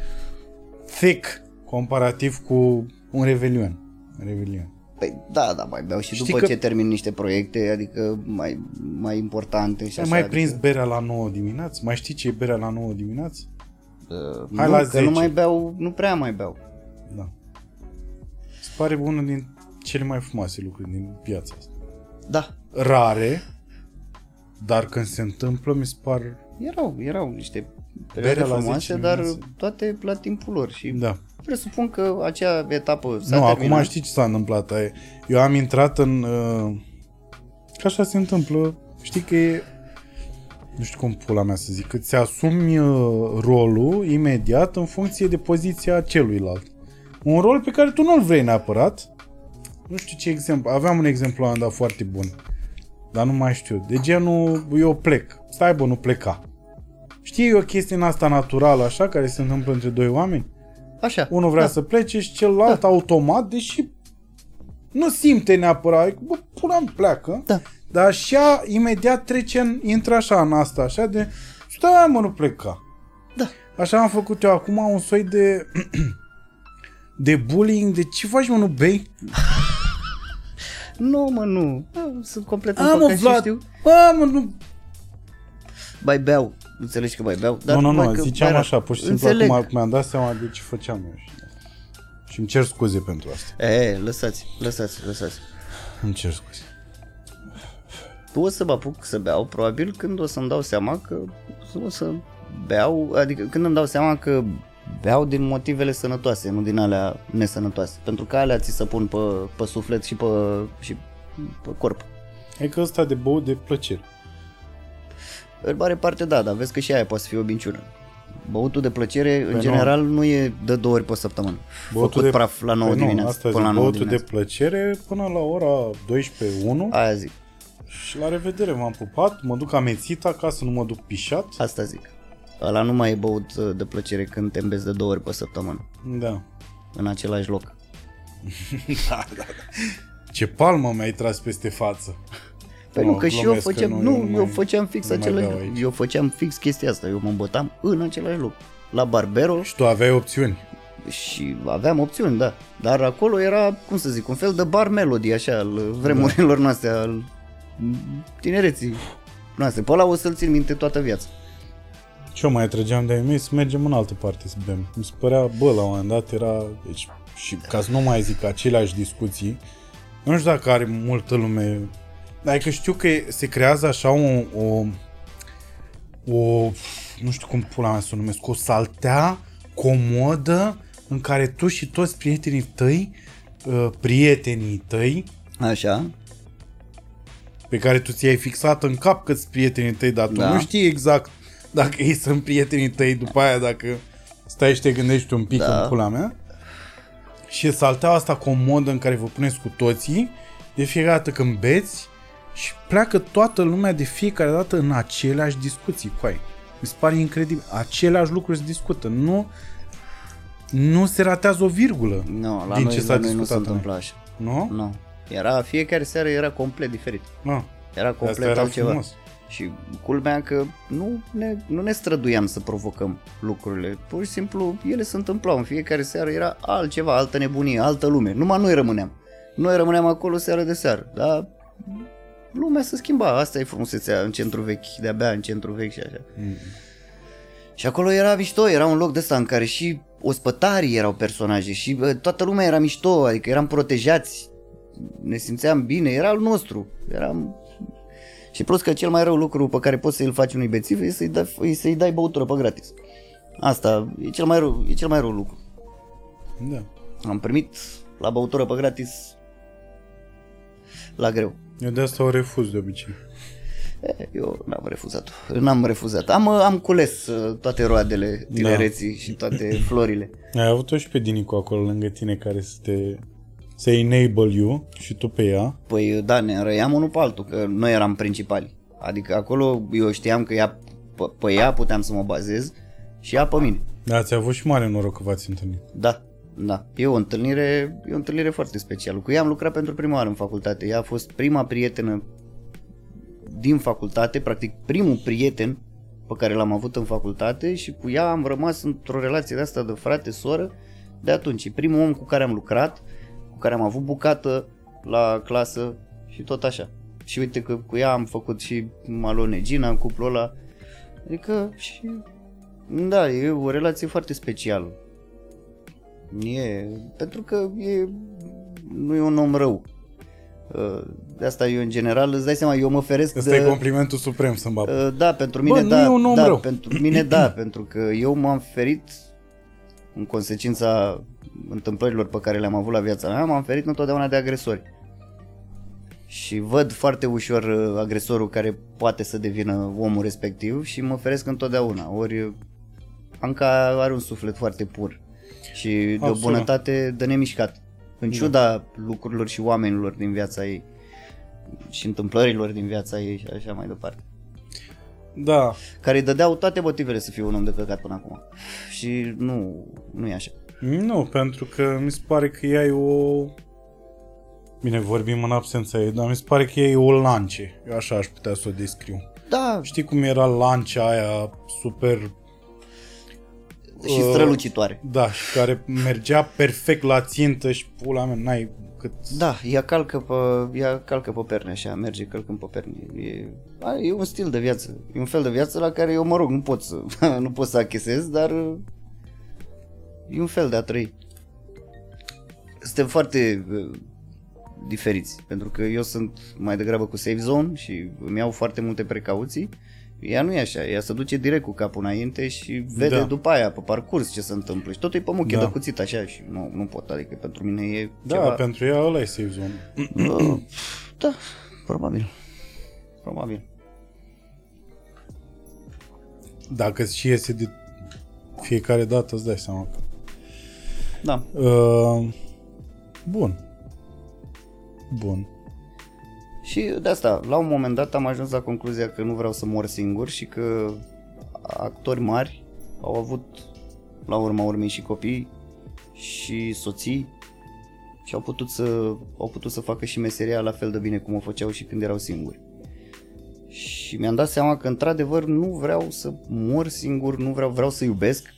thick comparativ cu un Revelion. Un Revelion. Păi, da, da, mai beau și Știi după că- ce termin niște proiecte, adică mai, mai importante și Ai așa. mai prins adică, berea la 9 dimineață? Mai știi ce e berea la 9 dimineață? uh, Hai nu, la că 10. nu mai beau, nu prea mai beau. Da. Se pare unul din cele mai frumoase lucruri din viața asta. Da, rare, dar când se întâmplă mi se par... erau, erau niște Berea perioade la frumoase, 10 dar dimineața. toate la timpul lor și Da. Presupun că acea etapă s-a Nu, terminat. acum știi ce s-a întâmplat. Ai- Eu am intrat în... Uh, că așa se întâmplă. Știi că e... Nu știu cum pula mea să zic. Că ți asumi uh, rolul imediat în funcție de poziția celuilalt. Un rol pe care tu nu-l vrei neapărat. Nu știu ce exemplu. Aveam un exemplu am dat foarte bun. Dar nu mai știu. De genul, eu plec. Stai bă, nu pleca. Știi, e o chestie în asta naturală, așa, care se întâmplă între doi oameni? Așa. Unul vrea da. să plece și celălalt da. automat, deși nu simte neapărat, bă, pula îmi pleacă, Da. dar așa imediat trece în, intră așa în asta, așa de, stai mă, nu pleca. Da. Așa am făcut eu acum un soi de de bullying, de ce faci mă, nu bei? Nu, mă, nu. Eu Sunt complet A, mă, împăcat și Vlad, știu. bă, mă, nu, Bai beau. Înțelegi că bai beau? nu, nu, numai nu, că ziceam bai- așa, pur și simplu Înțeleg. acum mi-am dat seama de ce făceam eu și și îmi cer scuze pentru asta. E, lăsați, lăsați, lăsați. Îmi cer scuze. O să mă apuc să beau, probabil când o să-mi dau seama că o să beau, adică când îmi dau seama că beau din motivele sănătoase, nu din alea nesănătoase. Pentru că alea ți se pun pe, pe suflet și pe, și pe corp. E că ăsta de băut de plăcere. În mare parte da, dar vezi că și aia poate să fie o binciună. Băutul de plăcere, în nu. general, nu e de două ori pe săptămână. Făcut praf la 9 Păi nu, dimineața, asta până zic, la 9 băutul de dimineața. plăcere până la ora 12 1 Aia zic, și la revedere, m-am pupat, mă duc amețit acasă, nu mă duc pișat. asta zic. Ăla nu mai e băut uh, de plăcere când te îmbezi de două ori pe săptămână, Da. în același loc. da, da, da. Ce palmă mi-ai tras peste față. Păi Nu, nu, că și eu glumesc, că făceam, nu, nu, eu nu eu mai- făceam fix nu mai același beau lucru. aici. Eu făceam fix chestia asta, eu mă îmbătam în același loc. La Barbero Și tu aveai opțiuni. și aveam opțiuni, da. Dar acolo era, cum să zic, un fel de bar melody, așa, al vremurilor noastre, al tinereții noastre. Pe ăla o să-l țin minte toată viața. Și eu mai trăgeam de-ai mei să mergem în altă parte să bem. Mi se părea, bă, la un moment dat era... Deci, și ca să nu mai zic aceleași discuții, nu știu dacă are multă lume... Adică știu că se creează așa o... o, o nu știu cum pula mea să o numesc, o saltea comodă în care tu și toți prietenii tăi, uh, prietenii tăi, Așa, pe care tu ți-ai fixat în cap că sunt prietenii tăi, dar tu Da. nu știi exact dacă ei sunt prietenii tăi după aia, dacă stai și te gândești un pic Da. în pula mea. Și e salteaua asta comodă în care vă puneți cu toții, de fiecare dată când beți și pleacă toată lumea de fiecare dată în aceleași discuții cu ai. Mi se pare incredibil. Aceleași lucruri se discută. Nu, nu se ratează o virgulă nu, la din noi, ce s-a la noi nu se discutat. întâmpla așa. Nu? Nu. Era, fiecare seară era complet diferit. Nu. Era Asta complet era altceva. frumos. Și culmea că nu ne, nu ne străduiam să provocăm lucrurile. Pur și simplu ele se întâmplau. În fiecare seară era altceva, altă nebunie, altă lume. Numai noi rămâneam. Noi rămâneam acolo seară de seară. Dar lumea se schimba. Asta e frumusețea în centru vechi. De-abia în centru vechi și așa. Mm. Și acolo era mișto, era un loc de ăsta în care și ospătarii erau personaje și bă, toată lumea era mișto, adică eram protejați, ne simțeam bine, era al nostru. Eram... Și plus că cel mai rău lucru pe care poți să-l faci unui bețiv e să-i dai, e să-i dai băutură pe gratis. Asta e cel mai rău, e cel mai rău lucru. Da. Am primit la băutură pe gratis la greu. Eu de asta o refuz de obicei. E, Eu n-am refuzat N-am refuzat. Am, am cules uh, toate roadele tinereții și toate florile. Ai avut-o și pe Dinicu acolo lângă tine care să te să enable you și tu pe ea. Păi da, ne înrăiam unul pe altul, că noi eram principali. Adică acolo eu știam că ea, pe, pe ea puteam să mă bazez și ea pe mine. Dar ați avut și mare noroc că v-ați întâlnit. Da, da. E o întâlnire, e o întâlnire foarte specială. Cu ea am lucrat pentru prima oară în facultate. Ea a fost prima prietenă din facultate, practic primul prieten pe care l-am avut în facultate și cu ea am rămas într-o relație de asta de frate-soră de atunci. E primul om cu care am lucrat, cu care am avut bucată la clasă și tot așa. Și uite că cu ea am făcut și Malone Gina în cuplul ăla. Adică și... Da, e o relație foarte specială. E, pentru că e, nu e un om rău. Uh, De asta eu în general, îți dai seama, eu mă feresc Ăsta de... e complimentul suprem să-mi bag. Uh, Da, pentru mine nu da, e un om da rău. pentru mine da, pentru că eu m-am ferit în consecința întâmplărilor pe care le-am avut la viața mea, m-am ferit întotdeauna de agresori. Și văd foarte ușor uh, agresorul care poate să devină omul respectiv și mă feresc întotdeauna. Ori uh, Anca are un suflet foarte pur și de o Absolut. bunătate de nemișcat. În Da. ciuda lucrurilor și oamenilor din viața ei și întâmplărilor din viața ei și așa mai departe Da, care îi dădeau toate motivele să fie un om de căcat până acum. Și nu, nu e așa. nu, pentru că mi se pare că ea e o... Bine, vorbim în absența ei, dar mi se pare că ea e o lance. Eu așa aș putea să o descriu. Da, Știi cum era lancea aia super... și Uh, strălucitoare. Da, și care mergea perfect la țintă și pula mea, n-ai cât... Da, ea calcă pe, ea calcă pe perne așa, merge călcând pe perne. E, a, e un stil de viață. E un fel de viață la care eu, mă rog, nu pot să, nu pot să achesez, dar uh, e un fel de a trăi. Suntem foarte uh, diferiți, pentru că eu sunt mai degrabă cu safe zone și îmi iau foarte multe precauții. Ea nu e așa, ea se duce direct cu capul înainte și vede Da. după aia, pe parcurs, ce se întâmplă. Și totul e pe muche Da. de cuțit așa și nu, nu pot, adică pentru mine e Da, ceva... pentru ea ăla e safe zone. Uh, da, probabil. Probabil. Dacă și iese de fiecare dată, îți dai seama. că- Da. Uh, bun. Bun. Și de asta, la un moment dat am ajuns la concluzia că nu vreau să mor singur și că actori mari au avut la urma urmei și copii și soții și au putut să, au putut să facă și meseria la fel de bine cum o făceau și când erau singuri. Și mi-am dat seama că într-adevăr nu vreau să mor singur, nu vreau, vreau să iubesc,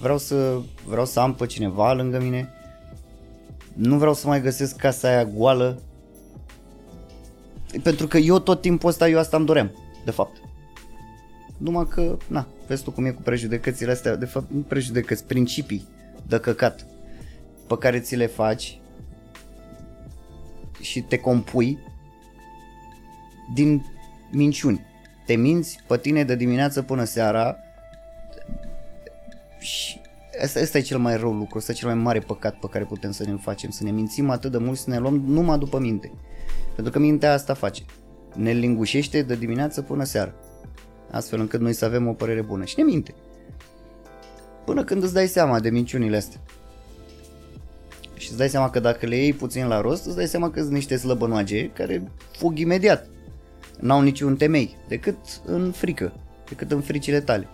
vreau să, vreau să am pe cineva lângă mine, nu vreau să mai găsesc casa aia goală pentru că eu tot timpul ăsta, eu asta îmi doream, de fapt. Numai că, na, vezi tu cum e cu prejudecățile astea, de fapt, nu prejudecăți, principii de căcat pe care ți le faci și te compui din minciuni. Te minți pe tine de dimineață până seara și asta, asta e cel mai rău lucru, asta e cel mai mare păcat pe care putem să ne facem, să ne mințim atât de mult, să ne luăm numai după minte. Pentru că mintea asta face. Ne lingușește de dimineață până seara. Astfel încât noi să avem o părere bună. Și ne minte. Până când îți dai seama de minciunile astea. Și îți dai seama că dacă le iei puțin la rost, îți dai seama că sunt niște slăbănoage care fug imediat. N-au niciun temei, decât în frică, decât în fricile tale.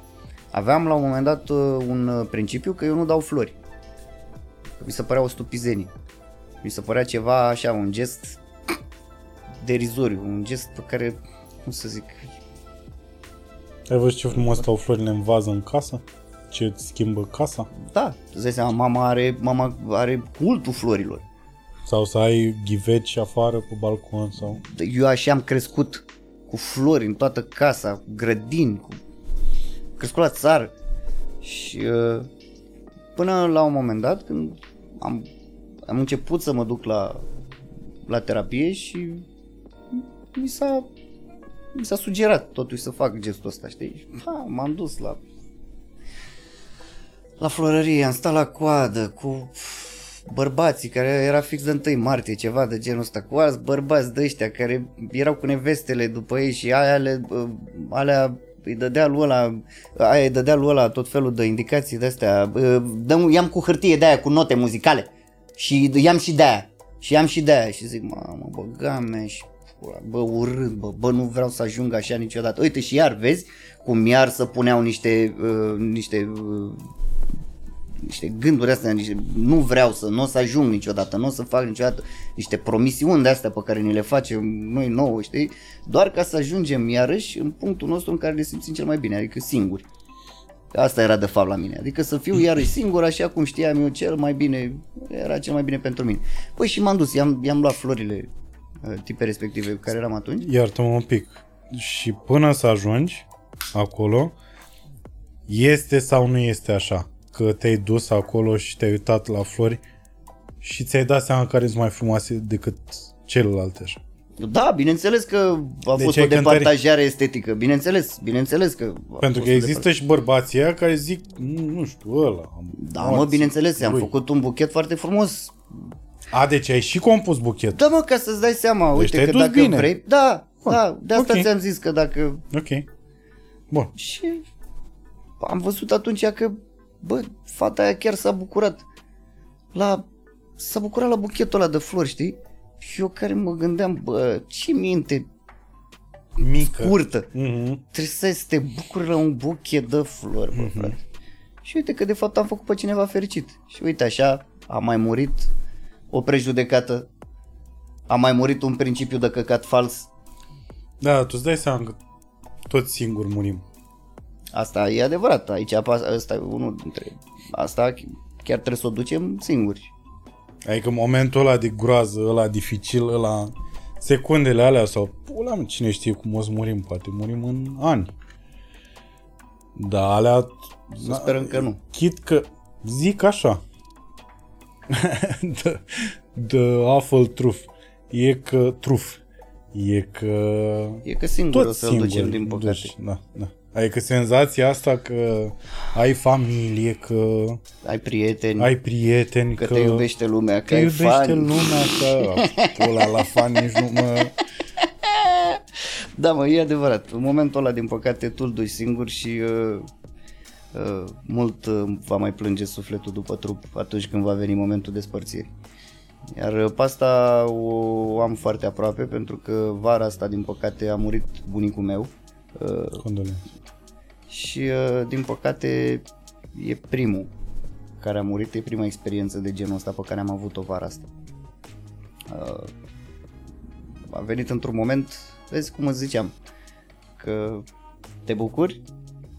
Aveam la un moment dat uh, un uh, principiu că eu nu dau flori. Mi se părea o stupizenie. Mi se părea ceva așa, un gest derizoriu, un gest pe care, cum să zic, Ai văzut ce frumos stau florile în vază în casă? Ce îți schimbă casa? da, îți dai seama, mama are, mama are cultul florilor. Sau să ai ghiveci afară pe balcon sau... Eu așa am crescut cu flori în toată casa, cu grădini, cu... crescut la țară. Și uh, până la un moment dat când am, am început să mă duc la, la terapie și mi s-a, mi s-a sugerat totuși să fac gestul ăsta, știi? Ha, m-am dus la la florărie, am stat la coadă cu bărbații care era fix de 1 martie, ceva de genul ăsta, cu alți bărbați de ăștia care erau cu nevestele după ei și aia le, uh, alea îi dădea lui ăla, aia îi dădea lui ăla tot felul de indicații de astea, uh, dăm, i-am cu hârtie de aia cu note muzicale. Și i-am și de aia și am și de aia și zic, mamă, bă, game și pula, bă, urât, bă, bă, nu vreau să ajung așa niciodată. Uite și iar, vezi cum iar să puneau niște, uh, niște uh, niște gânduri astea, niște, nu vreau să, nu o să ajung niciodată, nu o să fac niciodată niște promisiuni de astea pe care ni le facem noi nouă, știi? Doar ca să ajungem iarăși în punctul nostru în care ne simțim cel mai bine, adică singuri. Asta era de fapt la mine, adică să fiu iarăși singur așa cum știam eu cel mai bine, era cel mai bine pentru mine. Păi și m-am dus, i-am, i-am luat florile uh, tipe respective cu care eram atunci. Iartă-mă un pic. Și până să ajungi acolo, este sau nu este așa? Că te-ai dus acolo și te-ai uitat la flori și ți-ai dat seama care sunt mai frumoase decât celălalt așa. Da, bineînțeles că a Deci fost ai o cântări- departajare estetică. Bineînțeles, bineînțeles că a Pentru fost că o există și bărbații aia care zic, "Nu, nu știu, ăla. Da, mă, bineînțeles, am lui." făcut un buchet foarte frumos. A, deci ai și compus buchet. Da, mă, ca să-ți dai seama, Deci uite te-ai că dus dacă bine. vrei... Da, Bun, da, de asta ok. ți-am zis că dacă... Ok. Bun. Și am văzut atunci că, bă, fata aia chiar s-a bucurat. La... S-a bucurat la buchetul ăla de flori, știi? Și eu care mă gândeam, bă, ce minte Mică. curtă. Mhm. Trebuie să te bucuri la un buchet de flori, bă, frate. Și uite că de fapt am făcut pe cineva fericit. Și uite așa, a mai murit o prejudecată, a mai murit un principiu de căcat fals. Da, tu îți dai seama că toți singuri murim. Asta e adevărat, aici apa- ăsta e unul dintre... Asta chiar trebuie să o ducem singuri. Adică momentul ăla de groază, ăla dificil, ăla secundele alea sau pula mea, cine știe cum o să murim, poate murim în ani. Da, alea... Să sperăm că nu. Chit că zic așa. the, the awful truth. E că truth. E că E că singur tot o să-l singur ducem din păcate. duci, Da, da. Adică senzația asta că ai familie, că Ai prieteni, ai prieteni, că, că, te iubește lumea, că te ai iubește fani. lumea, că pula la fan nici nu mă... Da, mă, e adevărat. În momentul ăla, din păcate, tu îl duci singur și uh, uh, mult uh, va mai plânge sufletul după trup atunci când va veni momentul despărțirii. Iar uh, pe asta o, o am foarte aproape pentru că vara asta, din păcate, a murit bunicul meu uh, Condolențe. și, uh, din păcate, e primul care a murit, e prima experiență de genul ăsta pe care am avut-o vara asta. Uh, a venit într-un moment, vezi cum îți ziceam, că te bucuri,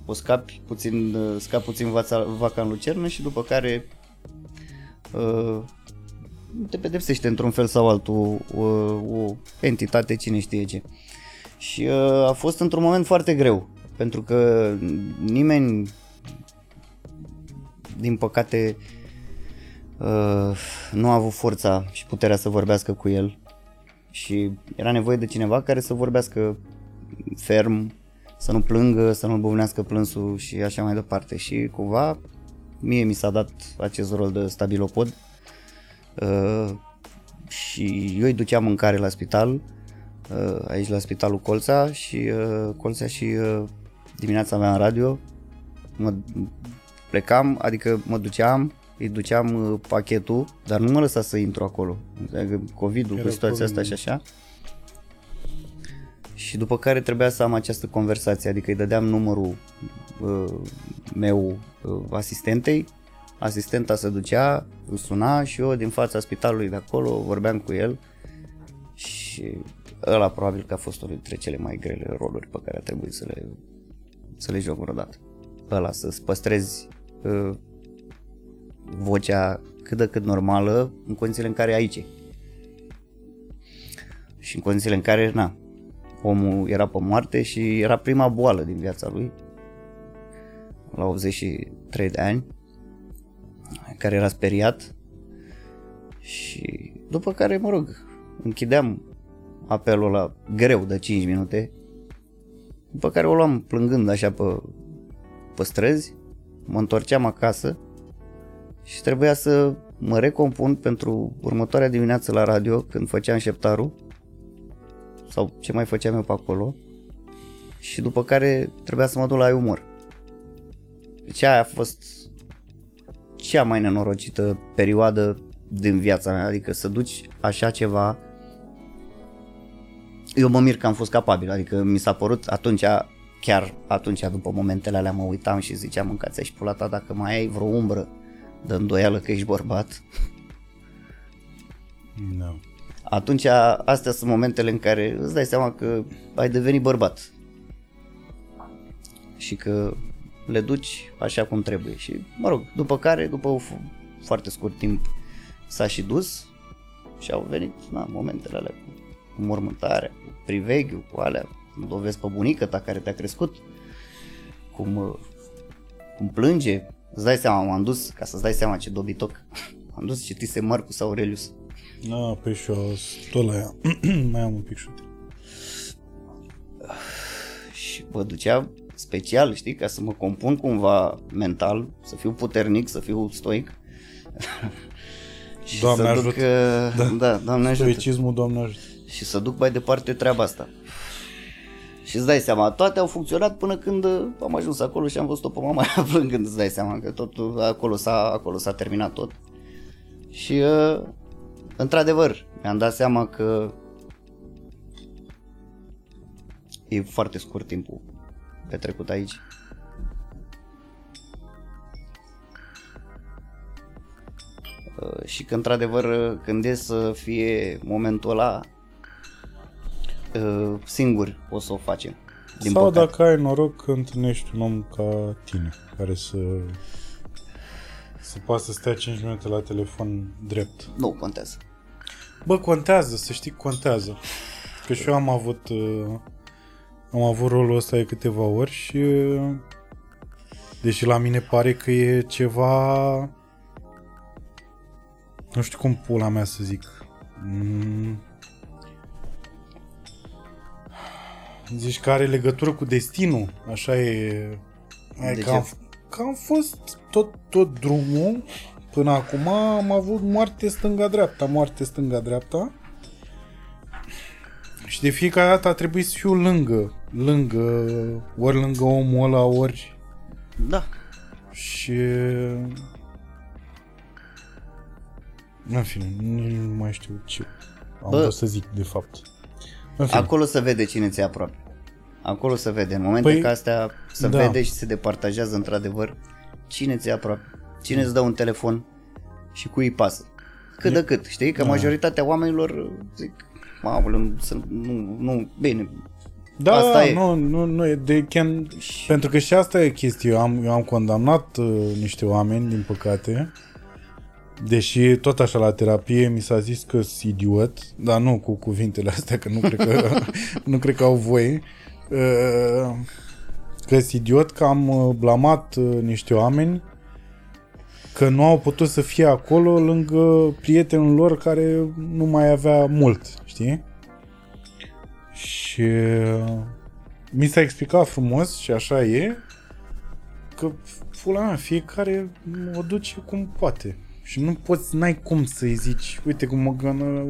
o scapi puțin, uh, scapi puțin vața, vaca în lucernă și după care uh, te pedepsește într-un fel sau altul o, o entitate, cine știe ce. Și uh, a fost într-un moment foarte greu, pentru că nimeni, din păcate, uh, nu a avut forța și puterea să vorbească cu el și era nevoie de cineva care să vorbească ferm, să nu plângă, să nu buvnească plânsul și așa mai departe. Și cumva mie mi s-a dat acest rol de stabilopod uh, și eu îi duceam mâncare la spital, uh, aici la spitalul Colța și uh, Colța și uh, dimineața aveam radio, mă plecam, adică mă duceam, îi duceam uh, pachetul, dar nu mă lăsa să intru acolo. Adică COVID-ul Era cu situația asta COVID. și așa. Și după care trebuia să am această conversație, adică îi dădeam numărul uh, meu uh, asistentei, asistenta se ducea, îl suna și eu din fața spitalului de acolo vorbeam cu el și ăla probabil că a fost unul dintre cele mai grele roluri pe care a trebuit să le, să le joc vreodată. Ăla să-ți păstrezi uh, vocea cât de cât normală în condițiile în care ai aici. Și în condițiile în care, na, omul era pe moarte și era prima boală din viața lui la 83 de ani care era speriat și după care, mă rog, închideam apelul la greu de 5 minute după care o luam plângând așa pe, pe străzi mă întorceam acasă și trebuia să mă recompun pentru următoarea dimineață la radio când făceam șeptarul sau ce mai făceam eu pe acolo și după care trebuia să mă duc la umor. Deci aia a fost cea mai nenorocită perioadă din viața mea, adică să duci așa ceva eu mă mir că am fost capabil, adică mi s-a părut atunci, chiar atunci după momentele alea mă uitam și ziceam mâncați și pula ta dacă mai ai vreo umbră de îndoială că ești bărbat. No. Atunci astea sunt momentele în care îți dai seama că ai devenit bărbat. Și că le duci așa cum trebuie. Și mă rog, după care, după un f- foarte scurt timp s-a și dus și au venit na, momentele alea cu, cu mormântarea, cu priveghiul, cu alea, când o vezi pe bunica ta care te-a crescut, cum, uh, cum plânge, îți dai seama, m-am dus, ca să-ți dai seama ce dobitoc, am dus citise Marcus Aurelius Da, pe și eu sunt tot la ea. Mai am un pic șute. și mă ducea special, știi, ca să mă compun cumva mental, să fiu puternic, să fiu stoic. și Doamne să ajută. duc, uh, Da. da, Doamne ajută. Stoicismul, Doamne ajută. Și să duc mai departe treaba asta. Și îți dai seama, toate au funcționat până când uh, am ajuns acolo și am văzut-o pe mama aia plângând, îți dai seama că totul acolo s-a, acolo s-a terminat tot. Și uh, într-adevăr, mi-am dat seama că e foarte scurt timpul petrecut aici. Uh, Și că într-adevăr uh, când e să fie momentul ăla uh, singur o să o facem. Din Sau păcate. dacă ai noroc că întâlnești un om ca tine, care să să poată să stea 5 minute la telefon drept. Nu contează. Bă, contează, să știi, contează. Că și eu am avut uh, am avut rolul ăsta de câteva ori și uh, deși la mine pare că e ceva nu știu cum pula mea să zic. Mm. Zici că are legătură cu destinul, așa e. Hai De că ce? am, că am fost tot, tot drumul până acum am avut moarte stânga-dreapta, moarte stânga-dreapta. Și de fiecare dată a trebuit să fiu lângă, lângă, ori lângă omul ăla, ori Da. și... În fine, nu, nu mai știu ce am Bă. vrut să zic, de fapt. În fine, Acolo se vede cine ți-e aproape. Acolo se vede. În momente Păi, ca astea se da. vede și se departajează într-adăvăr cine ți-e aproape. Cine îți dă un telefon și cui îi pasă. Cât de cât, știi? Că majoritatea oamenilor zic, mamă, nu, să- nu, nu, bine, da, asta e. nu, nu, nu e de can... Și- Pentru că și asta e chestia. Eu am, eu am condamnat uh, niște oameni, din păcate, deși tot așa la terapie mi s-a zis că sunt idiot, dar nu cu cuvintele astea, că nu cred că, nu cred că au voie. Uh, că sunt idiot că am uh, blamat uh, niște oameni că nu au putut să fie acolo lângă prietenul lor care nu mai avea mult, știi? Și uh, mi s-a explicat frumos și așa e că pula mea, fiecare o duce cum poate. Și nu poți, n-ai cum să-i zici, uite cum mă gână,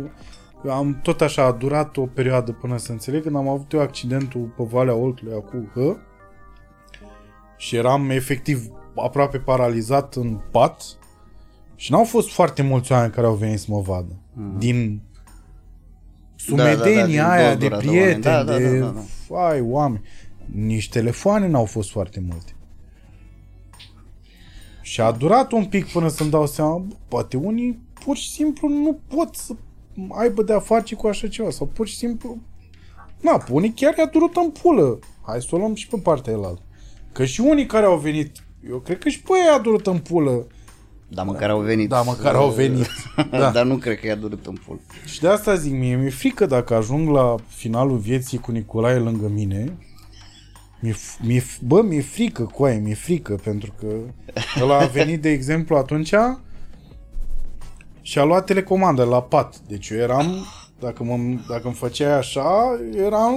am tot așa, a durat o perioadă până să înțeleg, când am avut eu accidentul pe Valea Oltului acum, că și eram efectiv aproape paralizat în pat și n-au fost foarte mulți oameni care au venit să mă vadă. Din sumedenia din aia de doldura de prieteni, oameni. Da, da, de da, da, da. fai, oameni. Nici telefoane n-au fost foarte multe. Și a durat un pic până să-mi dau seama, bă, poate unii pur și simplu nu pot să aibă de-a face cu așa ceva. Sau pur și simplu... Na, pe unii chiar i-a durut în pulă. Hai să o luăm și pe partea elaltă. Că și unii care au venit, eu cred că și pe ei a durut în pulă. dar măcar au venit. Da, măcar au venit. Da. Dar nu cred că i-a durut în pul. Și de asta zic, mie mi-e frică dacă ajung la finalul vieții cu Nicolae lângă mine. Mi-e, f- mi-e, f- bă, mi-e frică cu aia, mi-e frică, pentru că ăla a venit, de exemplu, atunci și a luat telecomandă la pat. Deci eu eram, dacă, mă, dacă îmi făceai așa, eram...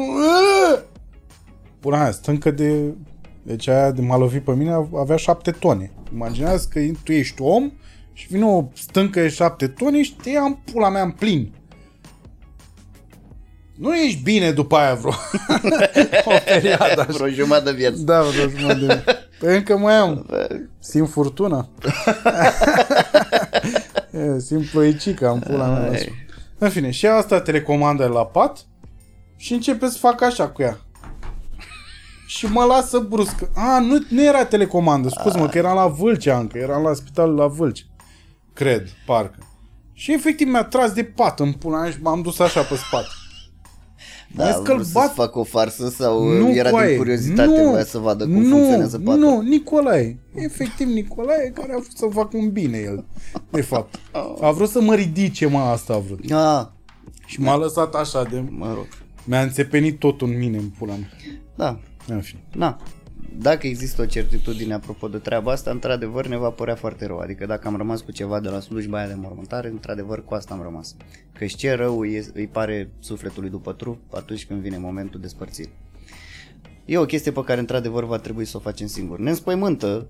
Până aia, stâncă de... Deci aia de m-a lovit pe mine avea șapte tone. Imaginează că tu ești om și vine o stâncă de șapte tone și te ia în pula mea în plin. Nu ești bine după aia vreo o perioadă așa. Vreo jumătate de viață. Da, vreo jumătate de... Păi încă mai am. Simt furtuna. E, Simt ploicica în pula mea. la sfânt. În fine, și asta telecomanda la pat și începe să fac așa cu ea. Și mă lasă brusc. A, nu, nu era telecomandă, scuze-mă, că eram la Vâlcea încă, eram la spitalul la Vâlcea. Cred, parcă. Și efectiv mi-a tras de pat în pula mea și m-am dus așa pe spate. Da, Vezi a că-l vrut să bat- fac o farsă sau nu, era coaie, din curiozitate, nu, voia să vadă cum nu, funcționează patul? Nu, Nicolae. Efectiv Nicolae care a vrut să fac un bine el. De fapt. A vrut să mă ridice, mă, asta a vrut. Ah, Și m-a lăsat așa de... mă rog. Mi-a înțepenit tot în mine, în pula mea. Da, În fine. na. dacă există o certitudine apropo de treaba asta, într-adevăr ne va părea foarte rău. Adică dacă am rămas cu ceva de la slujba aia de mormântare, într-adevăr cu asta am rămas. Că ce rău îi, îi pare sufletului după trup atunci când vine momentul despărțirii. E o chestie pe care într-adevăr va trebui să o facem singur. Ne înspăimântă,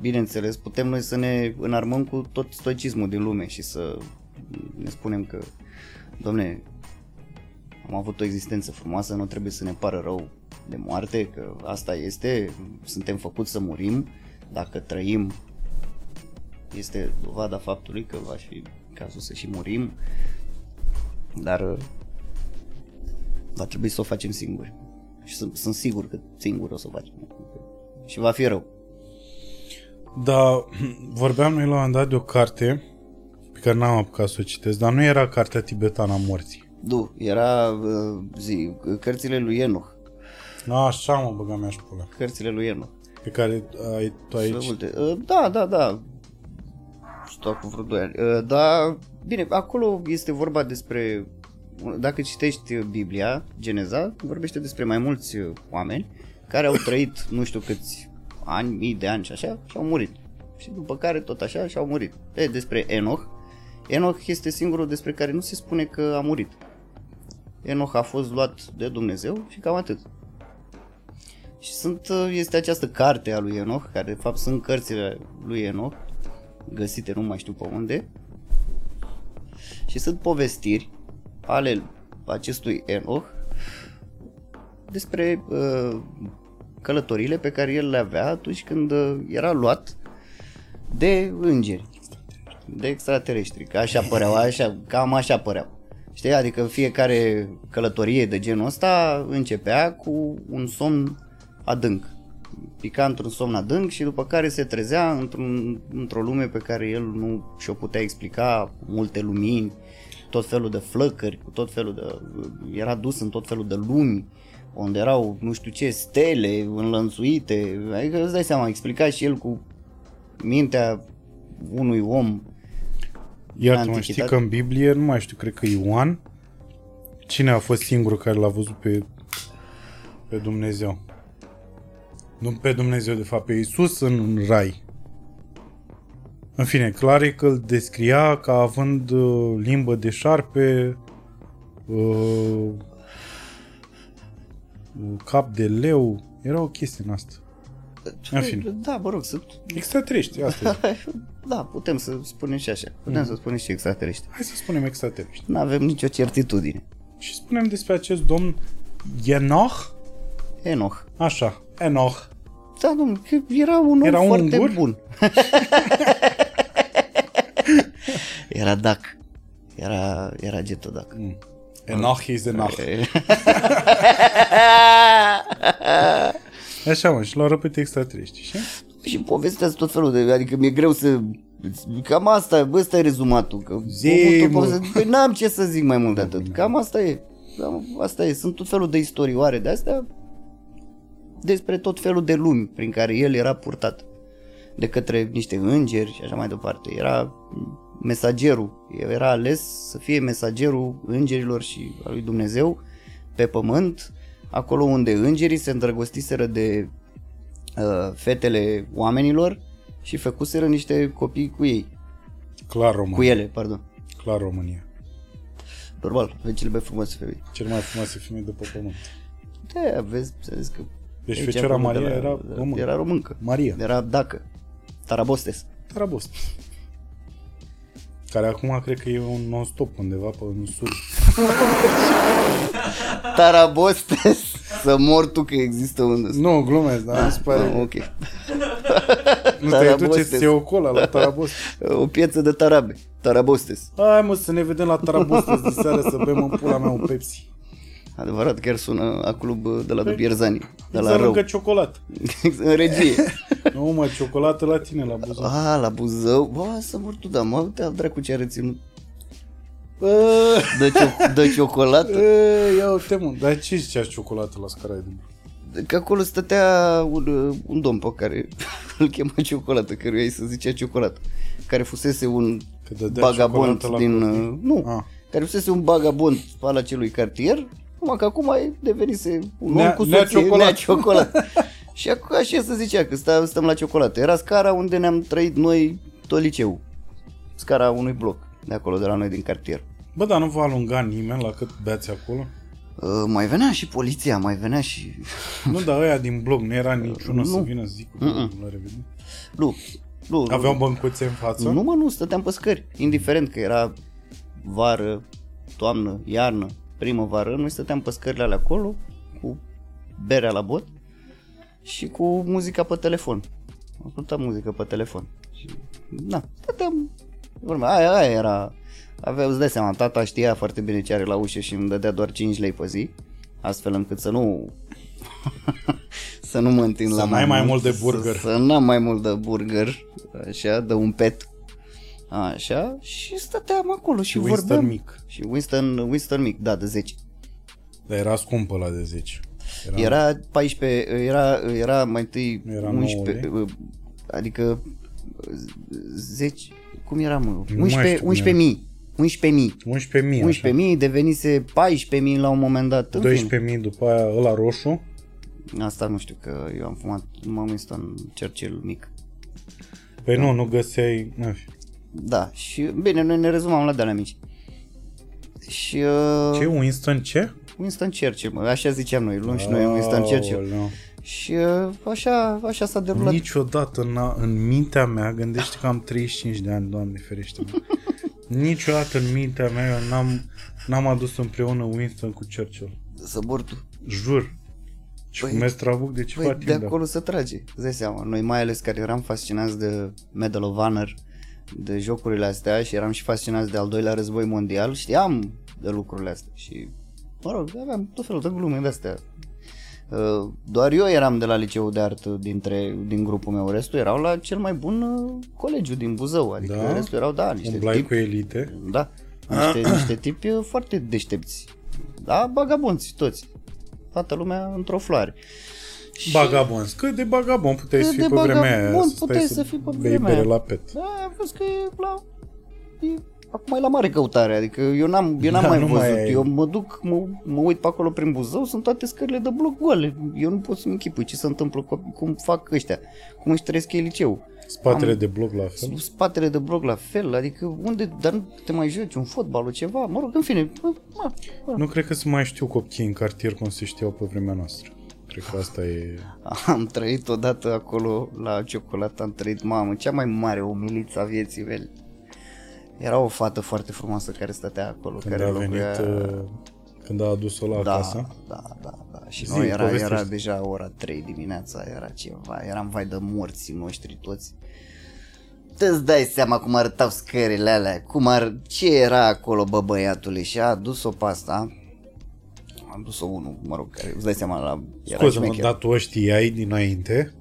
bineînțeles, putem noi să ne înarmăm cu tot stoicismul din lume și să ne spunem că, domne, am avut o existență frumoasă, nu trebuie să ne pară rău de moarte, că asta este, suntem făcuți să murim, dacă trăim este dovada faptului că va fi cazul să și murim, dar va trebui să o facem singuri. Și sunt, sunt sigur că singur o să o facem. Și va fi rău. Da, vorbeam noi la un moment dat de o carte pe care n-am apucat să o citesc, dar nu era cartea tibetană a morții. Du, era uh, zi, cărțile lui Enoch. A, așa mă băga mea și pula. Cărțile lui Enoch. Pe care ai tu aici. Multe. Uh, da, da, da. Stau cu vreo 2 ani. Uh, da, bine, acolo este vorba despre dacă citești Biblia, Geneza, vorbește despre mai mulți oameni care au trăit nu știu câți ani, mii de ani și așa, și au murit. Și după care tot așa și au murit. E, despre Enoch. Enoch este singurul despre care nu se spune că a murit. Enoch a fost luat de Dumnezeu și cam atât. Și sunt, este această carte a lui Enoch, care de fapt sunt cărțile lui Enoch, găsite nu mai știu pe unde, și sunt povestiri ale acestui Enoch despre uh, călătorile pe care el le avea atunci când uh, era luat de îngeri, de extraterestri, că așa păreau, așa, cam așa păreau. Știi? Adică fiecare călătorie de genul ăsta începea cu un somn adânc. Pica într-un somn adânc și după care se trezea într-un, într-o lume pe care el nu și-o putea explica, multe lumini, tot felul de flăcări, cu tot felul de... era dus în tot felul de lumi, unde erau nu știu ce stele înlănțuite, adică îți dai seama, explica și el cu mintea unui om Iată, mă știi că în Biblie, nu mai știu, cred că Ioan, cine a fost singurul care l-a văzut pe, pe Dumnezeu? Nu pe Dumnezeu, de fapt, pe Iisus în rai. În fine, clar e că îl descria ca având uh, limbă de șarpe, uh, cap de leu. Era o chestie în asta. În fine. Da, mă rog, sunt... Extraterestri, asta Da, putem să spunem și așa. Putem mm. să spunem și extraterestri. Hai să spunem extraterestri. Nu avem nicio certitudine. Și spunem despre acest domn Enoch? Enoch. Așa, Enoch. Da, domnule, că era un om era un foarte ungur? bun. era Dac. Era, era Getodac. Mm. Enoch is Enoch. Așa mă, și l-au răpit extraterestri, și? Și povestea tot felul de, adică mi-e greu să Cam asta, bă, ăsta e rezumatul. Că Zi, păi n-am ce să zic mai mult de atât. Cam asta e. Asta e. Sunt tot felul de istorioare de astea despre tot felul de lumi prin care el era purtat de către niște îngeri și așa mai departe. Era mesagerul, el era ales să fie mesagerul îngerilor și al lui Dumnezeu pe pământ, acolo unde îngerii se îndrăgostiseră de uh, fetele oamenilor și făcuseră niște copii cu ei. Clar România. Cu ele, pardon. Clar România. Normal, avem cele mai frumoase femei. Cele mai frumoase femei de pe pământ. Da, vezi, să că... Deci Fecioara Maria la, era româncă. Era româncă. Maria. Era dacă. Tarabostes. Tarabostes. Care acum cred că e un non-stop undeva pe în sud. Tarabostes. Să mor tu că există un... Nu, glumesc, dar mi se pare... Ah, ok. nu te duce să iei o cola la Tarabostes. o piață de tarabe. Tarabostes. Hai mă să ne vedem la Tarabostes de seară să bem în pula mea un Pepsi. Adevărat, chiar sună a club de la păi, Dubierzani. De la rău. ciocolată. în regie. nu, mă, ciocolată la tine, la Buzău. Ah, la Buzău? Bă, să mor tu, da, mă, uite, dracu ce a reținut. De, cio- de ciocolată? Ia uite mă, dar ce zicea ciocolată la scara de Că acolo stătea un, un domn pe care îl chema ciocolată, căruia îi se zicea ciocolată, care fusese un bagabond din... Nu, ah. care fusese un bagabond al acelui cartier, numai că acum devenise un nea, om cu soție, nea ciocolată. ciocolată. Și acum așa se zicea că sta, stăm la ciocolată. Era scara unde ne-am trăit noi tot liceu. Scara unui bloc de acolo, de la noi din cartier. Bă, dar nu va alunga nimeni la cât beați acolo? Uh, mai venea și poliția, mai venea și... Nu, dar ăia din blog nu era niciunul să nu. vină să zic Mm-mm. la revedere. Nu, nu, Aveau băncuțe în față? Nu, mă, nu, stăteam pe scări. Indiferent că era vară, toamnă, iarnă, primăvară, noi stăteam pe scările alea acolo, cu berea la bot și cu muzica pe telefon. Ascultam muzică pe telefon. Și, da, stăteam, vorba, aia, aia era, avea, îți dai seama, tata știa foarte bine ce are la ușă și îmi dădea doar 5 lei pe zi, astfel încât să nu să nu mă întind Să la n-ai mai mult de să- burger. Să, n-am mai mult de burger, așa, de un pet. Așa, și stăteam acolo și, Și Winston vorbeam. mic. Și Winston, Winston mic, da, de 10. Dar era scumpă la de 10. Era, Era 14, era, era mai întâi Era 11, adică 10, cum era mă? mai 11, știu cum 11 mii. 11 mii. 11.000 11 mii devenise 14 mii la un moment dat. În fine. 12.000 după aia ăla roșu. Asta nu știu că eu am fumat, m-am Winston Churchill mic. Păi nu, nu găseai... Na, fi. Da, și bine, noi ne rezumam la de mici. Și uh, Ce? Winston ce? Winston Churchill, mă, așa ziceam noi, luăm și noi Winston Churchill. Aoleu. Și uh, așa, așa s-a derulat. Niciodată în, în mintea mea, gândește că am 35 de ani, Doamne ferește Niciodată în mintea mea eu n-am, n-am adus împreună Winston cu Churchill. Săbortul. Jur. Și Păi- fumez trabuc de ceva Păi, timp. de da. acolo se trage, îți dai seama. Noi mai ales care eram fascinați de Medal of Honor, de jocurile astea și eram și fascinați de al doilea război mondial, știam de lucrurile astea și, mă rog, aveam tot felul de glume de astea. Uh, Doar eu eram de la liceul de artă dintre, din grupul meu, restul erau la cel mai bun uh, colegiu din Buzău, adică Da? restul erau, da, niște Umblai tipi, cu elite. da, niște, niște tipi uh, foarte deștepți, da, bagabonți toți, toată lumea într-o floare. Și- Bagabons. Cât de bagabon puteai Cât să fii de pe vremea aia? bagabon stai puteai să fii pe bei vremea bere aia. la pet. Da, am văzut că e la... E, acum e la mare căutare, adică eu n-am, eu n-am Da, mai nu văzut. mai ai. Eu mă duc, mă, mă uit pe acolo prin Buzău, sunt toate scările de bloc goale. Eu nu pot să-mi închipui ce se întâmplă, cu, cum fac ăștia, cum își trăiesc ei liceu. Spatele Am- de bloc la fel. Spatele de bloc la fel, adică unde, dar nu te mai joci un fotbal, ceva, mă rog, în fine, bă, mă, mă. Nu cred că se mai știu copiii în cartier cum se știau pe vremea noastră. Cred că asta e... Am trăit odată acolo la ciocolată, am trăit, mamă, cea mai mare umiliță a vieții mele. Era o fată foarte frumoasă care stătea acolo, Când care a venit... locuia... uh, Când a adus-o la da, acasă. da, da, da. Și Zi, noi era, povestește. era deja ora 3 dimineața, era ceva, eram vai de morții noștri toți. Te-ți dai seama cum arătau scările alea, cum ar... ce era acolo, bă, băiatule, și a adus-o pe asta. A adus-o unul, mă rog, care îți dai seama la... era Scuze-mă, șmecher. dar tu o știai dinainte?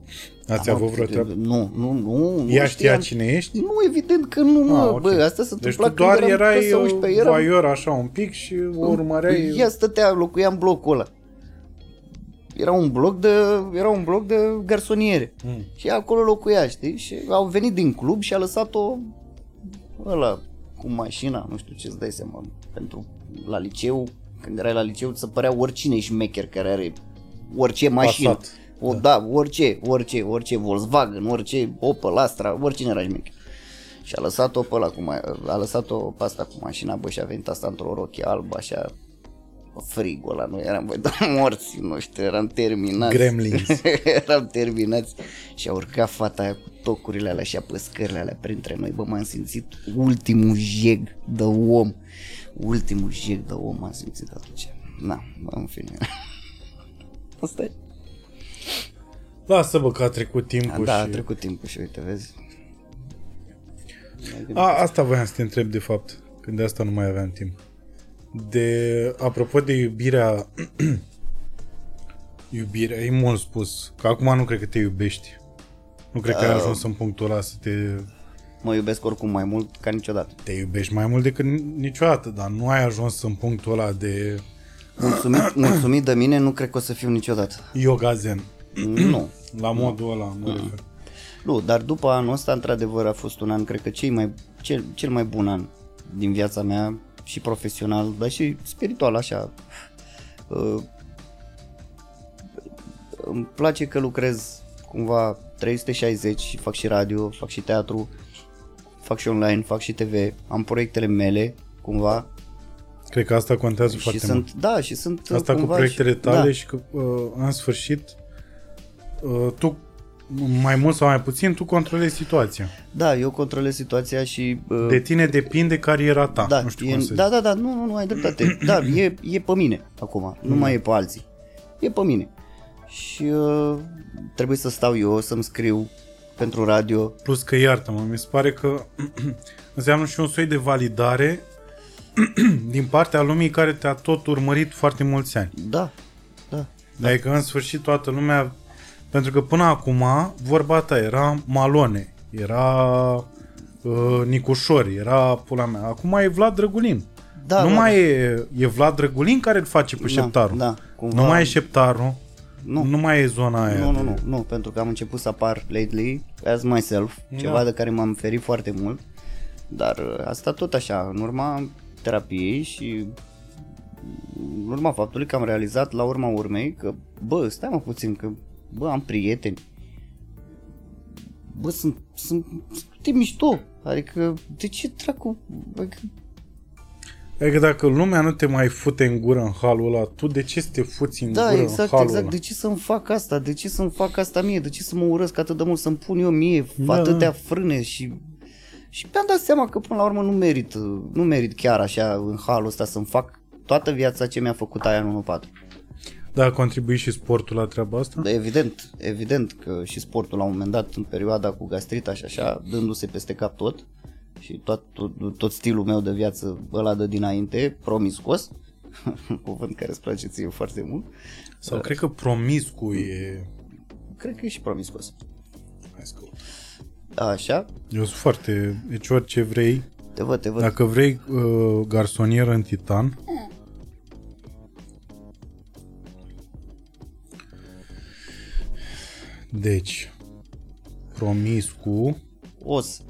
Ați Da, mă, avut vreo treabă? Nu, nu, nu. nu Ea știa știam. cine ești? Nu, evident că nu, mă, Ah, ah, ok. bă, asta se Deci întâmpla tu doar când eram erai pe 11, eram... voior așa un pic și o urmăreai... Ea stătea, locuia în blocul ăla. Era un bloc de, era un bloc de garsoniere. Mm. Și ea acolo locuia, știi? Și au venit din club și a lăsat-o ăla cu mașina, nu știu ce-ți dai seama, pentru la liceu, când erai la liceu, ți se părea oricine șmecher care are orice mașină. Passat, O, da. da, orice, orice, orice Volkswagen, orice Opel Astra, oricine era șmecher. Și a lăsat-o pe ăla cu ma- a lăsat-o pe asta cu mașina, bă, și a venit asta într-o rochie albă, așa, pe frigul ăla, noi eram, băi, da, morți noștri, eram terminați. Gremlins. eram terminați și a urcat fata aia cu tocurile alea și a pe scările alea printre noi, bă, m-am simțit ultimul jeg de om. Ultimul jeg de om m-am simțit atunci. Na, bă, în fine. Asta e. Lasă bă că a trecut timpul Da, și... a trecut timpul și uite, vezi. A, asta voiam să te întreb de fapt, când de asta nu mai aveam timp. De, apropo de iubirea, iubirea, e mult spus, că acum nu cred că te iubești. Nu cred că ai Da. ajuns în punctul ăla să te, Mă iubesc oricum mai mult ca niciodată. te iubești mai mult decât niciodată, dar nu ai ajuns în punctul ăla de Mulțumit, mulțumit de mine, nu cred că o să fiu niciodată. yoga zen. nu. La modul ăla mă refer. Nu, dar după anul ăsta, într-adevăr, a fost un an, cred că cel mai, cel, cel mai bun an din viața mea, și profesional, dar și spiritual, așa. Uh, îmi place că lucrez cumva 360 și fac și radio, fac și teatru, fac și online, fac și TV, am proiectele mele, cumva. Cred că asta contează și foarte sunt, mult. Da, și sunt Asta cu cumva proiectele și, tale da, și că uh, în sfârșit uh, tu mai mult sau mai puțin tu controlezi situația. Da, eu controlez situația și... Uh, De tine depinde cariera ta. da, nu știu e, cum să da, zic. da, da, nu, nu, nu, ai dreptate. Da, e, e pe mine acum, nu mai e pe alții. E pe mine. Și uh, trebuie să stau eu, să-mi scriu pentru radio. Plus că iartă-mă, mi se pare că înseamnă și un soi de validare din partea lumii care te-a tot urmărit foarte mulți ani. Da, da, Adică în sfârșit toată lumea, pentru că până acum vorba ta era Malone, era uh, Nicușor, era pula mea. Acum e Vlad Drăgulin. da. nu da, mai da. e, e Vlad Drăgulin care îl face pe Da, șeptarul. da, cumva- nu mai e șeptarul, Nu. nu mai e zona aia. Nu, nu, de- nu, nu, pentru că am început să apar lately as myself, ceva Da. de care m-am ferit foarte mult, dar uh, asta tot așa, în urma terapiei și în urma faptului că am realizat la urma urmei că, bă, stai mă puțin, că, bă, am prieteni, bă, sunt, sunt, sunt mișto, adică, de ce dracu, adică, Adică dacă lumea nu te mai fute în gură în halul ăla, tu de ce să te fuți în Da, gură exact, în halul exact. ăla? De ce să-mi fac asta? De ce să-mi fac asta mie? De ce să mă urăsc atât de mult? Să-mi pun eu mie Da, atâtea da. frâne și... Și mi-am dat seama că până la urmă nu merit, nu merit chiar așa în halul ăsta să-mi fac toată viața ce mi-a făcut aia în 1-4. Da, a contribuit și sportul la treaba asta? Dar evident, evident că și sportul la un moment dat în perioada cu gastrita și așa, dându-se peste cap tot și tot, tot, tot stilul meu de viață ăla de dinainte, promiscuos, cuvânt care îți place ție foarte mult, Sau cred că promiscu e... cred că e și promiscuos. Hai să căut. Așa, Eu sunt foarte... Deci orice vrei, te văd, te văd. dacă vrei uh, garsonieră în titan, deci, promiscu, Os.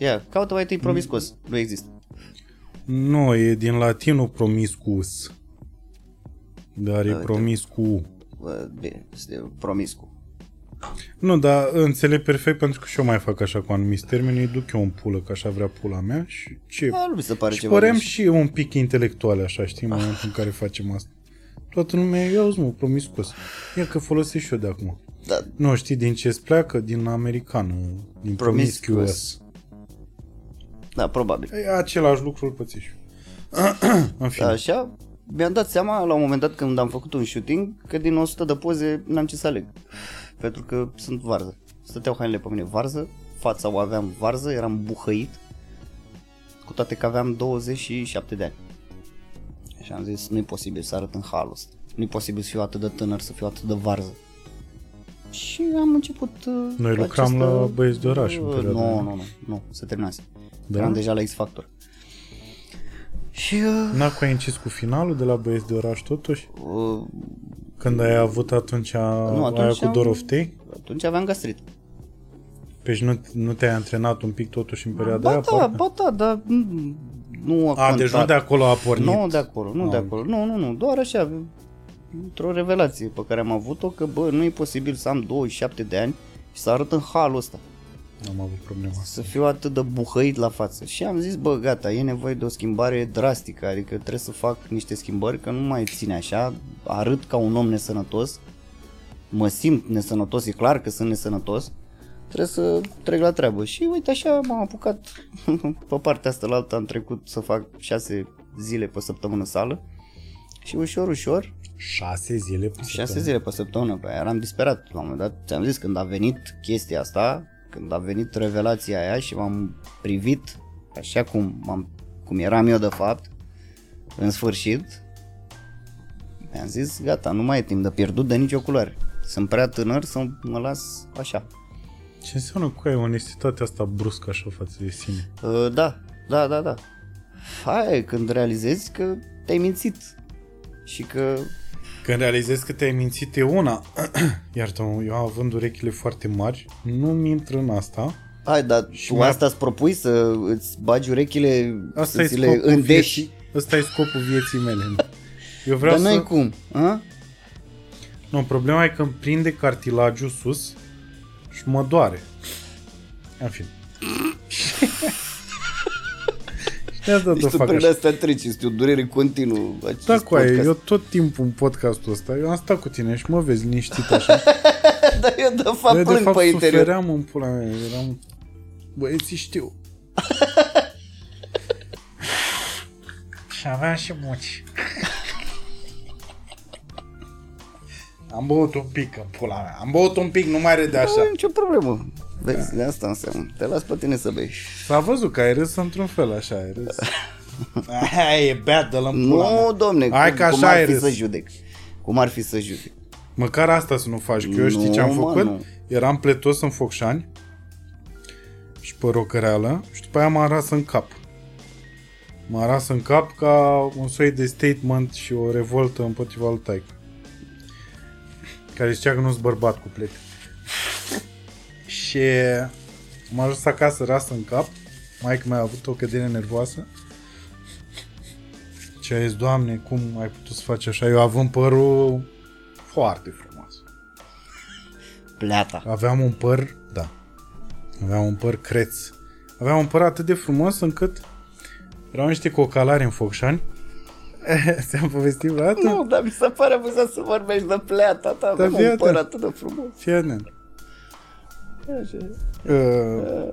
Ia, caută mai întâi promiscuos. Nu există. nu, e din latinul promiscus, dar e uite. promiscu. Bă, Bine, este promiscu. Nu, dar înțeleg perfect pentru că și eu mai fac așa cu anumiți termeni, îi duc eu în pulă, că așa vrea pula mea și ce... A, nu mi se pare și ceva părem greșit. și un pic intelectuale așa, știi, în momentul în care facem asta. Toată lumea, ia uzi mă, promiscuos. Ia că folosesc și eu de acum. Da, Nu, știi din ce îți pleacă? Din americană, din Promiscuous. promiscuous. Da, probabil. E același lucru îl păți și eu. în fine. Așa, mi-am dat seama la un moment dat când am făcut un shooting că din 100 de poze n-am ce să aleg. Pentru că sunt varză. Stăteau hainele pe mine varză, fața o aveam varză, eram buhăit, cu toate că aveam 27 de ani. Și am zis, nu-i posibil să arăt în halul ăsta. Nu-i posibil să fiu atât de tânăr, să fiu atât de varză. Și am început... uh, Noi lucram această- la Băieți de Oraș în Uh, perioada Nu, aia. nu, nu, nu, se terminase. Da? Eram deja la X Factor. Și uh, N-a coincis cu finalul de la Băieți de Oraș totuși? uh, Când ai avut atunci, nu, atunci aia cu am- Doroftei? atunci aveam gastrit. Deci nu, nu te-ai antrenat un pic totuși în perioada Ba aia? da, parcă? ba da, dar nu, nu a A, deci nu contat. de acolo a pornit. Nu de acolo, nu de Am. acolo. Nu, nu, nu, doar așa, într-o revelație pe care am avut-o că, bă, nu e posibil să am 27 de ani și să arăt în halul ăsta. Am avut problema asta. Să fiu atât de buhăit la față. Și am zis, bă, gata, e nevoie de o schimbare drastică, adică trebuie să fac niște schimbări, că nu mai ține așa, arăt ca un om nesănătos, mă simt nesănătos, e clar că sunt nesănătos, trebuie să trec la treabă. Și uite așa m-am apucat pe partea asta la alta, am trecut să fac 6 zile pe săptămână sală și ușor, ușor, Șase zile pe 6 săptămână. zile pe săptămână, pe aia eram disperat la un moment dat. Ți-am zis când a venit chestia asta, când a venit revelația aia și m-am privit așa cum, m-am, cum eram eu de fapt, în sfârșit, mi-am zis, gata, nu mai e timp de pierdut de nicio culoare. Sunt prea tânăr să mă las așa. Ce înseamnă cu aia onestitatea asta bruscă așa față de sine? Uh, da, da, da, da. Aia e când realizezi că te-ai mințit și că Când realizezi că te-ai mințit e una, iartă eu având urechile foarte mari, nu-mi intră în asta. Hai, dar Și tu mai- asta îți propui să îți bagi urechile, Asta să e ți le scopul îndeși? vieții. Ăsta e scopul vieții mele. Eu vreau Dar să... n-ai cum, a? Nu, problema e că îmi prinde cartilajul sus și mă doare. În fine. și de asta Deci tot tu fac prin așa. asta treci, este o durere continuă. acest Da, cu aia, podcast. eu tot timpul în podcastul ăsta, eu am stat cu tine și mă vezi liniștit așa. Dar eu de fapt eu, de plâng fapt, pe interior. sufeream în pula mea, eram... Băieții știu. și aveam și muci. Am băut un pic în pula mea. Am băut un pic, nu mai râde Nu așa. e nicio problemă. Vezi, de asta înseamnă. Te las pe tine să bei. S-a văzut că ai râs într-un fel așa, ai râs. Hai, e beat de la în pula mea. Nu, domne, Hai cum, că cum așa ar ai fi râs. să judec? Cum ar fi să judec? Măcar asta să nu faci, că eu știi Nu, ce am mă, făcut? nu. Eram pletos în Focșani și pe rocăreală și după aia m-a ras în cap. M-a ras în cap ca un soi de statement și o revoltă împotriva lui taică. Care zicea că nu-s bărbat cu plec. Și m-a ajuns acasă ras în cap. Maica mea a avut o cădere nervoasă. Și a zis, Doamne, cum ai putut să faci așa? Eu având părul foarte frumos. Pleata. Aveam un păr, da. Aveam un păr creț. Aveam un păr atât de frumos încât erau niște cocalari în Focșani. Ți-am povestit vreodată? Nu, dar mi se pare amuzant să vorbești de pleata ta. Da, Avem fii un păr atent. atât de frumos. Fii atent. Așa. Uh,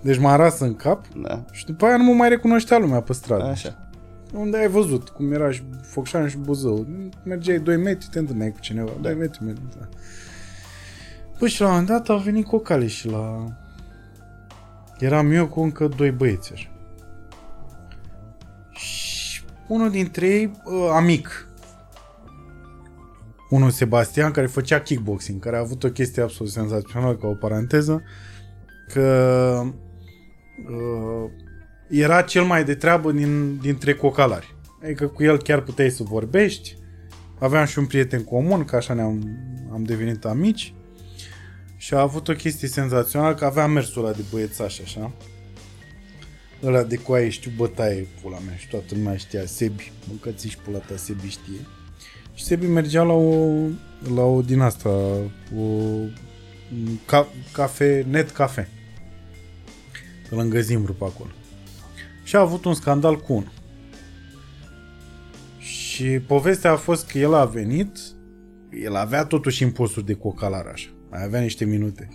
Deci m-a ras în cap Da, și după aia nu mă mai recunoștea lumea pe stradă. așa. Unde ai văzut cum era și Focșani și Buzău? Mergeai 2 metri, te întâlneai cu cineva. 2 metri, metri. Da. Păi și la un moment dat au venit cocale și la... Eram eu cu încă doi băieți așa. Și unul dintre ei, uh, amic, unul Sebastian, care făcea kickboxing, care a avut o chestie absolut senzațională, ca o paranteză, că uh, era cel mai de treabă din, dintre cocalari. Adică cu el chiar puteai să vorbești. Aveam și un prieten comun, că așa ne-am am devenit amici. Și a avut o chestie senzațională, că avea mersul ăla de băiețaș, așa. Ăla de coaie știu bătaie, pula mea, și toată lumea știa, Sebi, mâncați și pula ta, Sebi știe. Și Sebi mergea la o, la o din asta, o ca, cafe, net cafe. Pe lângă Zimbru pe acolo. Și a avut un scandal cu unul. Și povestea a fost că el a venit, el avea totuși impulsuri de cocalar așa. Mai avea niște minute.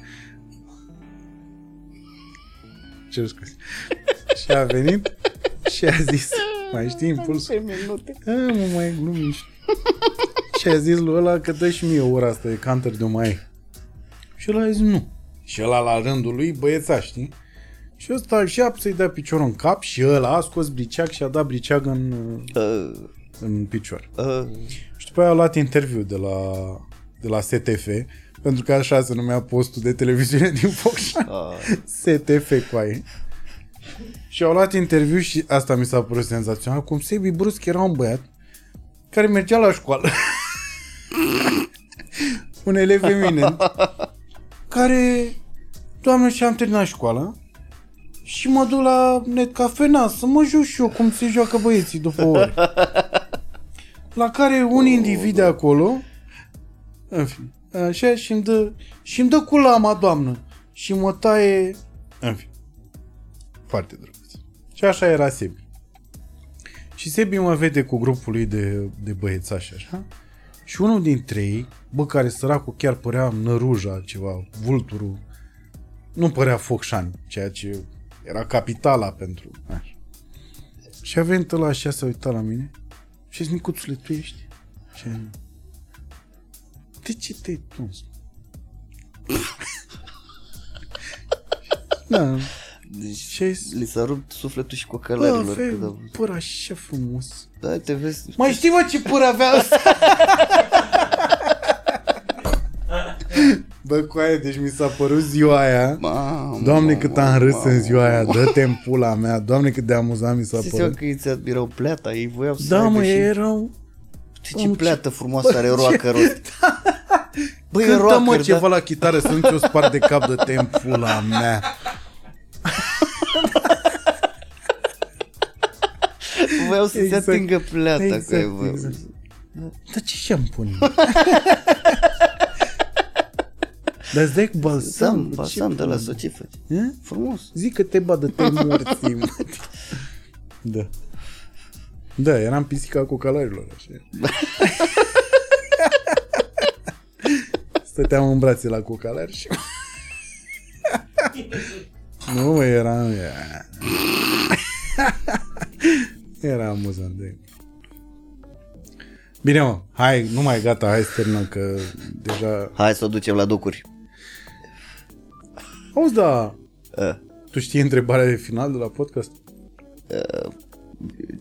Ce scuze. și a venit și a zis, mai știi impulsul? Ce minute. A, mă, mai glumiși. și a zis lui ăla că dă și mie ora asta de canter de mai. Și ăla a zis nu. Și ăla la rândul lui băieța, știi? Și ăsta și a să-i dea piciorul în cap și ăla a scos briceag și a dat briceag în, Uh, în picior. uh, Și după aia a luat interviu de la, de la STF, pentru că așa se numea postul de televiziune din Focșani. uh, STF cu aia. Și au luat interviu și asta mi s-a părut senzațional, cum Sebi Brusc era un băiat care mergea la școală. un elev eminent care, doamne, și-am terminat școala și mă duc la net cafena să mă joc și eu cum se joacă băieții după ore. La care un individ de acolo, în fine, așa, și îmi dă, și îmi dă cu lama, doamnă, și mă taie, în fine, foarte drăguț. Și așa era Sebi. Și Sebi mă vede cu grupul lui de, de băiețași, așa, și unul dintre ei, bă, care săracul chiar părea năruja ceva, vulturul, nu părea Focșani, ceea ce era capitala pentru... Așa. Și a venit ăla așa, s-a uitat la mine și zis, micuțule, tu ești? Și a zis, de ce te-ai tuns? da, deci și a zis, li s-a rupt sufletul și bă, cocălărilor. fe, când au- păr așa frumos. Da, te vezi. Mai știi, mă, ce păr avea ăsta? Bă, cu aia, deci mi s-a părut ziua aia. Mamă, Doamne, cât am râs mamă, în ziua aia, mamă. dă-te în pula mea. Doamne, cât de amuzant mi s-a Știți eu părut. că ei ți admirau pleata, ei voiau să Da, aibă mă, și... ei erau... Ce, Mamă, ce ce- pleată frumoasă are Bă, roacă rost. Băi, e Cântă, mă, rocker, ceva da? la chitară, să nu ți-o spar de cap de te în pula mea. Voiau să se Exact. atingă pleata. Exact, că, bă, exact. Dar ce șampun? Dar îți dai cu balsam? Balsam, balsam de la să ce faci? Eh? Frumos. Zic că te badă te morți. mă. da. Da, eram pisica cu calarilor. Așa. Stăteam în brațe la cucalari și... nu, mă, era... era amuzant de... Bine, mă, hai, nu mai gata, hai să terminăm, că deja... Hai să o ducem la docuri. Auzi, da, Uh, tu știi întrebarea de final de la podcast?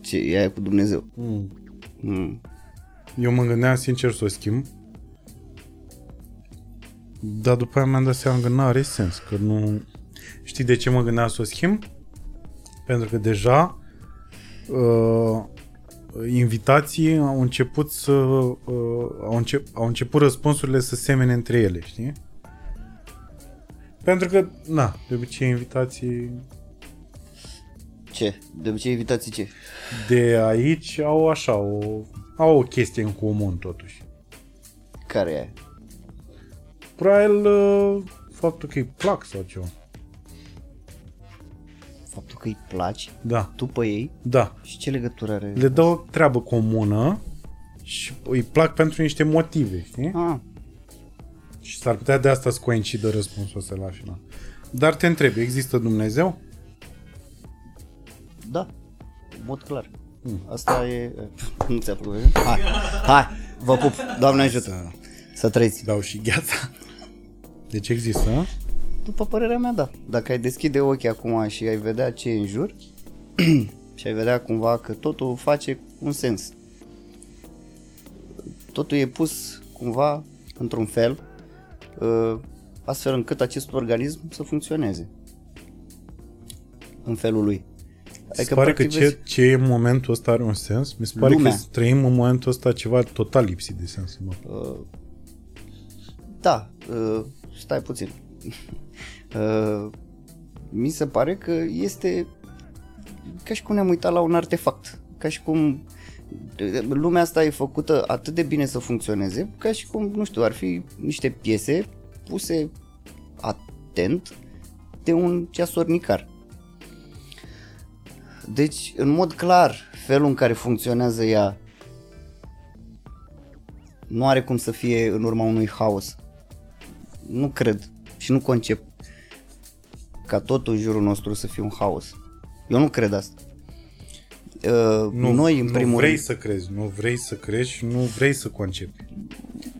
ce e aia cu Dumnezeu? Mm. Mm. Eu mă gândeam sincer să o schimb. Dar după aia mi-am dat seama că nu are sens, că nu... Știi de ce mă gândeam să o schimb? Pentru că deja uh, invitații au început să... Uh, au, încep, au început răspunsurile să semene între ele, știi? Pentru că, na, de obicei invitații Ce? De obicei invitații ce? de aici au așa, o, au o chestie în comun totuși. Care e aia? Probabil uh, faptul că îi plac sau ceva. Faptul că îi placi Da, tu pe ei da. și ce legătură are? Le dă o treabă comună și îi plac pentru niște motive, știi? Ah, Și s-ar putea de asta să coincidă răspunsul ăsta la final. Dar te întreb, există Dumnezeu? da, în mod clar. Asta e... Nu ți-a plăcut? Hai, hai, vă pup, Doamne ajută. Să trăiți. Dau și gheața. Deci există, a? După părerea mea, da. Dacă ai deschide ochii acum și ai vedea ce e în jur și ai vedea cumva că totul face un sens. Totul e pus cumva într-un fel uh, astfel încât acest organism să funcționeze în felul lui. Mi se pare că practic, ce, vezi- ce e în momentul ăsta are un sens. Mi se pare Lumea. că trăim în momentul ăsta ceva total lipsit de sens. Mă. Da, uh, stai puțin. uh, mi se pare că este ca și cum ne-am uitat la un artefact. Ca și cum lumea asta e făcută atât de bine să funcționeze, ca și cum, nu știu, ar fi niște piese puse atent de un ceasornicar. Deci, în mod clar, felul în care funcționează ea nu are cum să fie în urma unui haos. Nu cred și nu concep ca totul în jurul nostru să fie un haos. Eu nu cred asta. Uh, Nu, Noi, în nu primul vrei rând, să crezi, nu vrei să crezi și nu vrei să concepi.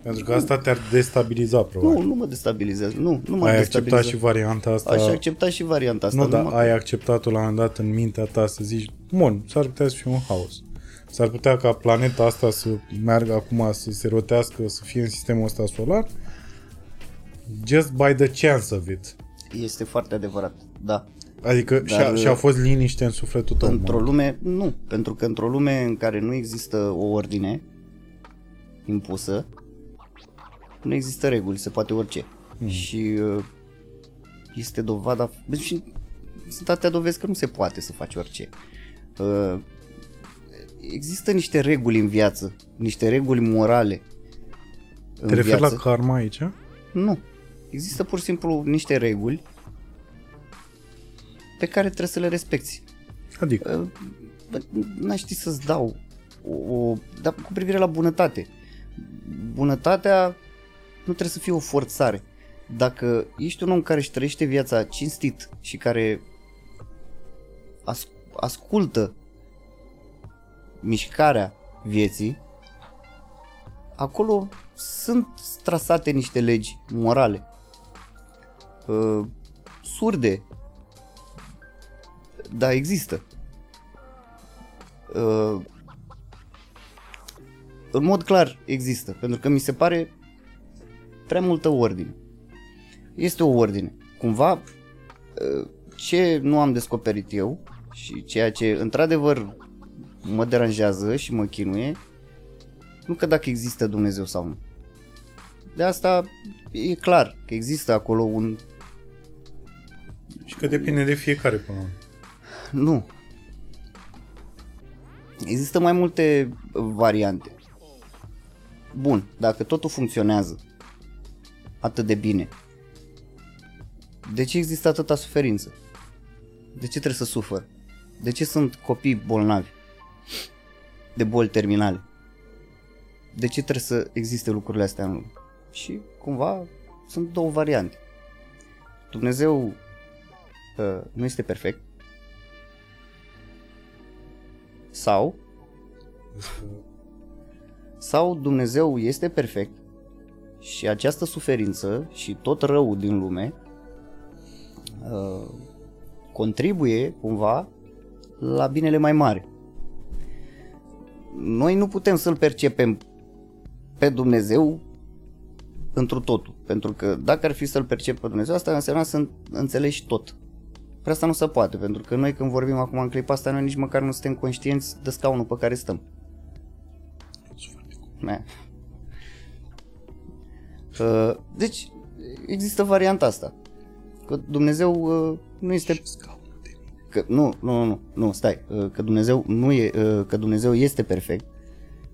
Pentru că asta te-ar destabiliza, probabil. nu, nu mă destabilizează. Nu, nu mă ai destabilizează. acceptat și varianta asta. Aș accepta și varianta asta. nu, dar mă- ai acceptat-o la un moment dat în mintea ta să zici, bun, s-ar putea să fie un haos. S-ar putea ca planeta asta să meargă acum, să se rotească, să fie în sistemul ăsta solar, just by the chance of it. Este foarte adevărat, da. Adică Dar- și-a, și-a fost liniște în sufletul tău. Într-o mă. lume, nu, pentru că într-o lume în care nu există o ordine impusă, nu există reguli, se poate orice. Mhm. Mm. Și uh, este dovada, deci și sunt atâtea dovezi că nu se poate să faci orice. Uh, există niște reguli în viață, niște reguli morale în Te referi viață. la karma aici? Nu. Există pur și simplu niște reguli pe care trebuie să le respecti. Adică, Bă, n-aș ști să-ți dau o, o, dar cu privire la bunătate. Bunătatea nu trebuie să fie o forțare. Dacă ești un om care își trăiește viața cinstit și care as, ascultă mișcarea vieții, acolo sunt trasate niște legi morale. Uh, surde, dar există. Uh, în mod clar există, pentru că mi se pare prea multă ordine. Este o ordine. Cumva, uh, ce nu am descoperit eu și ceea ce într-adevăr mă deranjează și mă chinuie, nu că dacă există Dumnezeu sau nu. De asta e clar că există acolo un... și că depinde de fiecare până la urmă. Nu. Există mai multe variante. bun, dacă totul funcționează atât de bine, de ce există atâta suferință? De ce trebuie să sufăr? De ce sunt copii bolnavi? De boli terminale? De ce trebuie să existe lucrurile astea în lume? Și cumva sunt două variante. Dumnezeu uh, nu este perfect sau sau Dumnezeu este perfect și această suferință și tot răul din lume uh, contribuie cumva la binele mai mare. Noi nu putem să-L percepem pe Dumnezeu întru totul, pentru că dacă ar fi să-L percep pe Dumnezeu, asta înseamnă să înțelegi tot. Prea asta nu se poate, pentru că noi când vorbim acum în clipa asta, noi nici măcar nu suntem conștienți de scaunul pe care stăm. Uh, deci, există varianta asta. Că Dumnezeu uh, nu este... Că, nu, nu, nu, nu, stai. Uh, că Dumnezeu, nu e, că Dumnezeu este perfect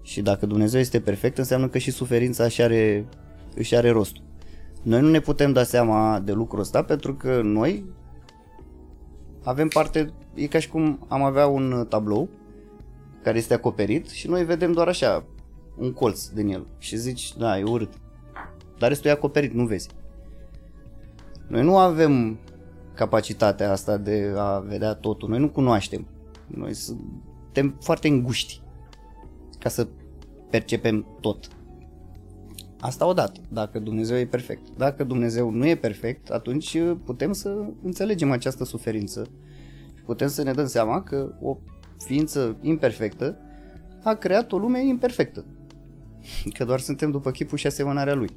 și dacă Dumnezeu este perfect înseamnă că și suferința își are, își are rostul. Noi nu ne putem da seama de lucrul ăsta pentru că noi avem parte, e ca și cum am avea un tablou care este acoperit și noi vedem doar așa un colț din el și zici, da, e urât. Dar restul e acoperit, nu vezi. Noi nu avem capacitatea asta de a vedea totul, noi nu cunoaștem. Noi suntem foarte înguști ca să percepem tot. Asta odată, dacă Dumnezeu e perfect. Dacă Dumnezeu nu e perfect, atunci putem să înțelegem această suferință și putem să ne dăm seama că o ființă imperfectă a creat o lume imperfectă. Că doar suntem după chipul și asemănarea lui.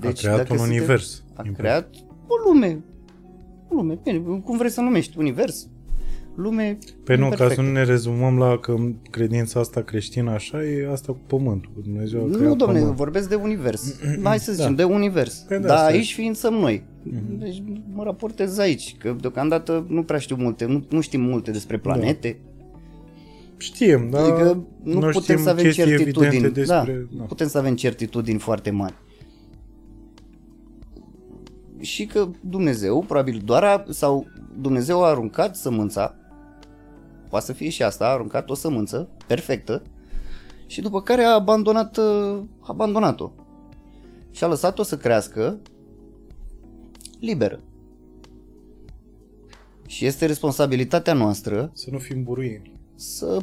Deci, a creat un suntem, univers. A creat o lume. O lume, bine, cum vrei să numești, univers, lume Păi nu, ca să nu ne rezumăm la că credința asta creștină așa e asta cu pământul. Dumnezeu a nu, domne, pământ. vorbesc de univers. Hai să zicem, da. de univers. Păi da, Dar aici ființăm noi. Mm-hmm. Deci mă raportez aici, că deocamdată nu prea știu multe, nu, nu știm multe despre planete. Da. Știm, dar adică nu, nu putem să avem certitudini. Da, despre... Da, da. putem să avem certitudini foarte mari. Și că Dumnezeu, probabil doar a, sau Dumnezeu a aruncat sămânța poate să fie și asta, a aruncat o sămânță perfectă și după care a abandonat, uh, a abandonat-o și a lăsat-o să crească liberă. Și este responsabilitatea noastră să nu fim buruieni. Să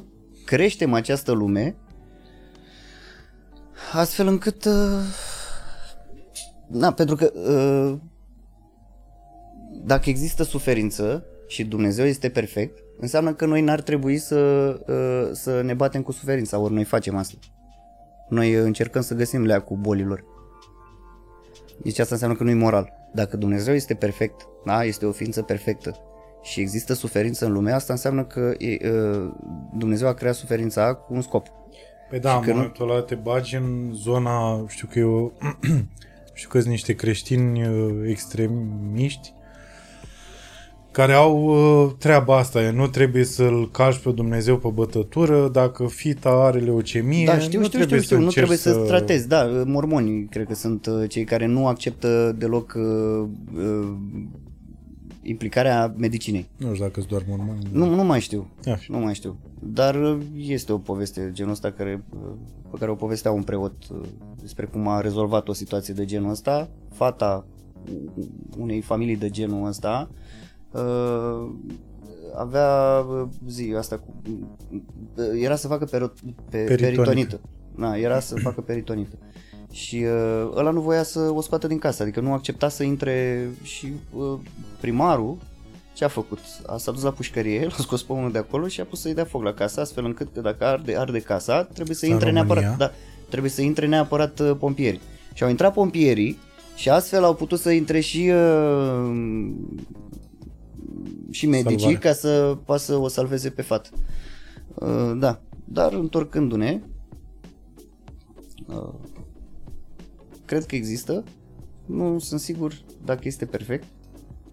creștem această lume astfel încât uh, na, pentru că uh, dacă există suferință și Dumnezeu este perfect, înseamnă că noi n-ar trebui să, uh, să ne batem cu suferința, ori noi facem asta. Noi încercăm să găsim lea cu bolilor. Deci asta înseamnă că nu e moral. Dacă Dumnezeu este perfect, da, este o ființă perfectă și există suferință în lume, asta înseamnă că e, uh, Dumnezeu a creat suferința cu un scop. Păi da, în momentul ăla te bagi în zona, știu că eu, știu că sunt niște creștini uh, extremiști care au uh, treaba asta, nu trebuie să-l cași pe Dumnezeu pe bătătură, dacă fita are leucemie, da, știu, nu știu, trebuie știu, să nu trebuie să... să tratezi, da, mormonii cred că sunt uh, cei care nu acceptă deloc uh, uh, implicarea medicinei. Nu știu dacă sunt doar mormoni. Nu, nu mai știu, nu mai știu, dar uh, este o poveste genul ăsta care, uh, pe care o povestea un preot despre cum a rezolvat o situație de genul ăsta, fata unei familii de genul ăsta, uh, avea uh, zi asta cu uh, era să facă per, pe, peritonită. Na, era să facă peritonită. Și uh, ăla nu voia să o scoată din casă, adică nu accepta să intre și uh, primarul ce a făcut? A s-a dus la pușcărie, l-a scos pe unul de acolo și a pus să-i dea foc la casă, astfel încât că dacă arde, arde casa, trebuie să intre neapărat, da, trebuie să intre neapărat uh, pompierii. Și au intrat pompierii și astfel au putut să intre și uh, și medicii Salvare. ca să poată să o salveze pe fată. Uh, da, dar întorcându-ne, uh, cred că există, nu sunt sigur dacă este perfect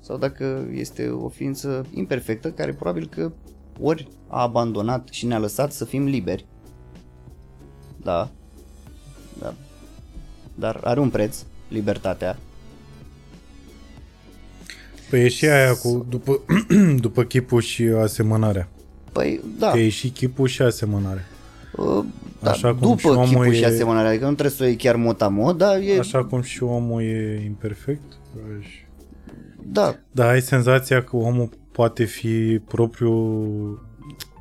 sau dacă este o ființă imperfectă care probabil că ori a abandonat și ne-a lăsat să fim liberi, da, da dar are un preț, libertatea. Păi e și aia cu după, după chipul și asemănarea. Păi, da. Că e și chipul și asemănarea. Uh, da, Așa cum și după omul chipul e- și asemănarea, adică nu trebuie să o iei chiar mot dar e, Așa cum și omul e imperfect. și- da, Dar ai senzația că omul poate fi propriu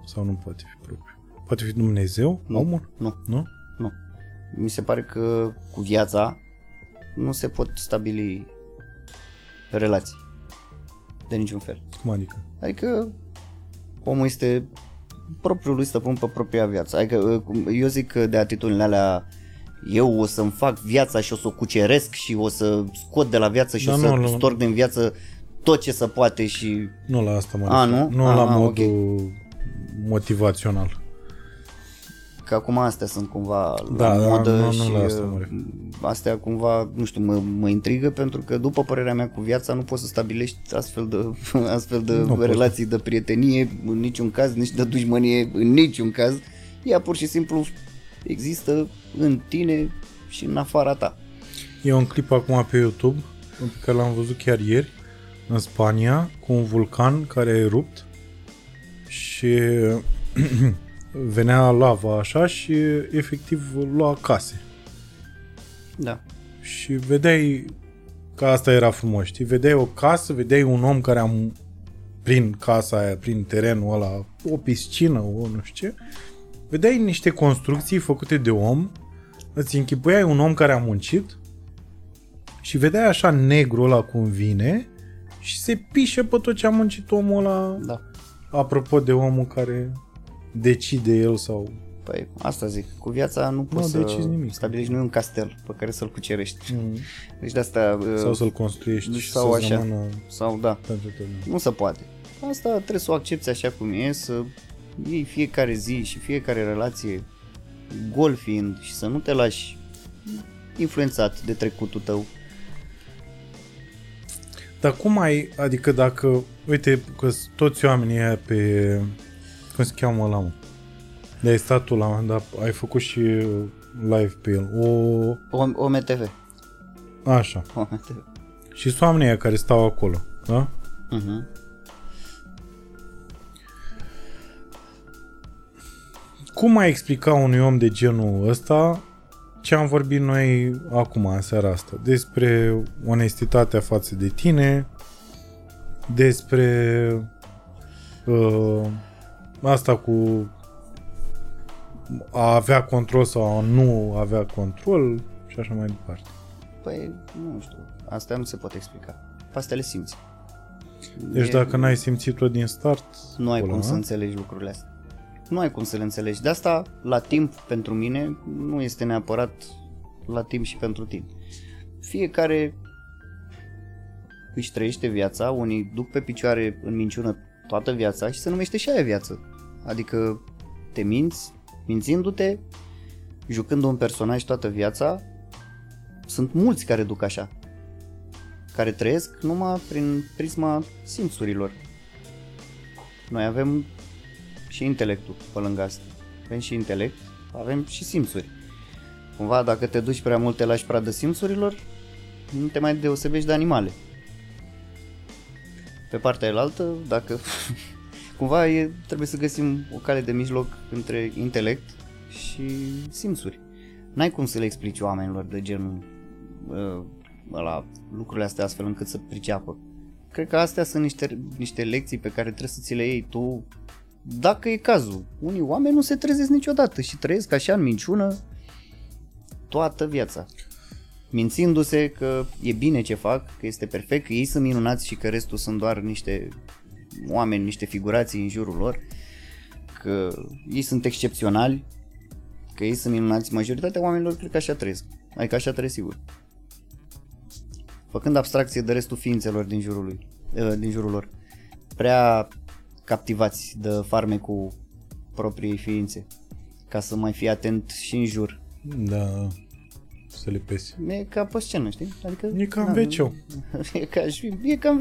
sau nu poate fi propriu. Poate fi Dumnezeu, Nu. omul? nu, Nu? nu. Mi se pare că cu viața nu se pot stabili relații de niciun fel. Cum adică? Adică omul este propriul lui stăpân pe propria viață. Adică uh, cum- eu zic că de atitudinile alea eu o să-mi fac viața și o să o cuceresc și o să scot de la viață și Da, o să nu, nu. storc din viață tot ce se poate și Nu la asta mă A, refer. nu? Nu A, la a, modul motivațional. Că acum astea sunt cumva Da, la da, modă nu, nu și la asta mă uh, refer. astea cumva, nu știu, mă, mă intrigă pentru că după părerea mea cu viața nu poți să stabilești astfel de, astfel de Nu poți. relații de prietenie în niciun caz, nici de dușmănie în niciun caz. Ea pur și simplu există în tine și în afara ta. E un clip acum pe YouTube pe care l-am văzut chiar ieri în Spania cu un vulcan care a erupt și venea lava așa și efectiv lua case. Da. Și vedeai că asta era frumos, știi? Vedeai o casă, vedeai un om care am prin casa aia, prin terenul ăla, o piscină, o nu știu ce. Vedeai niște construcții făcute de om, îți închipuiai un om care a muncit și vedeai așa negru ăla cum vine și se pișe pe tot ce a muncit omul ăla, Da. apropo de omul care decide el sau... Păi asta zic, cu viața nu poți decizi să nimic. stabilești, nu e un castel pe care să-l cucerești. Mm. Deci de asta... uh, Sau să-l construiești și sau să-ți așa. rămână sau da. pentru tine. Nu se poate. Asta trebuie să o accepti așa cum e, să iei fiecare zi și fiecare relație gol fiind și să nu te lași influențat de trecutul tău. Dar cum ai, adică dacă, uite, că toți oamenii aia pe, cum se cheamă ăla, mă? De ai stat tu la un moment dat, ai făcut și live pe el. O, O- OMTV. așa. OMTV. Și sunt oamenii aia care stau acolo, da? Uh-huh. Cum ai explica unui om de genul ăsta ce am vorbit noi acum, în seara asta? Despre onestitatea față de tine, despre uh, asta cu a avea control sau a nu avea control și așa mai departe. Păi, nu știu, asta nu se poate explica. Pe astea le simți. Deci E- dacă n-ai simțit-o din start, Nu ai pula, cum a? să înțelegi lucrurile astea. Nu ai cum să le înțelegi. De asta, la timp, pentru mine, nu este neapărat la timp și pentru tine. Fiecare își trăiește viața, unii duc pe picioare în minciună toată viața și se numește și aia viață. Adică te minți, mințindu-te, jucând un personaj toată viața, sunt mulți care duc așa, care trăiesc numai prin prisma simțurilor. Noi avem și intelectul pe lângă asta. Avem și intelect, avem și simțuri. Cumva dacă te duci prea mult, te lași pradă simțurilor, nu te mai deosebești de animale. Pe partea elaltă, dacă cumva e, trebuie să găsim o cale de mijloc între intelect și simțuri. N-ai cum să le explici oamenilor de genul uh, ăla, lucrurile astea astfel încât să priceapă. Cred că astea sunt niște, niște lecții pe care trebuie să ți le iei tu dacă e cazul. Unii oameni nu se trezesc niciodată și trăiesc așa în minciună toată viața. Mințindu-se că e bine ce fac, că este perfect, că ei sunt minunați și că restul sunt doar niște oameni, niște figurații în jurul lor, că ei sunt excepționali, că ei sunt minunați. Majoritatea oamenilor cred că așa trăiesc. Adică așa trăiesc sigur. Făcând abstracție de restul ființelor din jurul, lui, eh, din jurul lor. Prea captivați de farmecul propriei ființe ca să mai fii atent și în jur. Da, să le pese. E ca pe scenă, știi? Adică, E ca în na, wc E ca, și- e ca în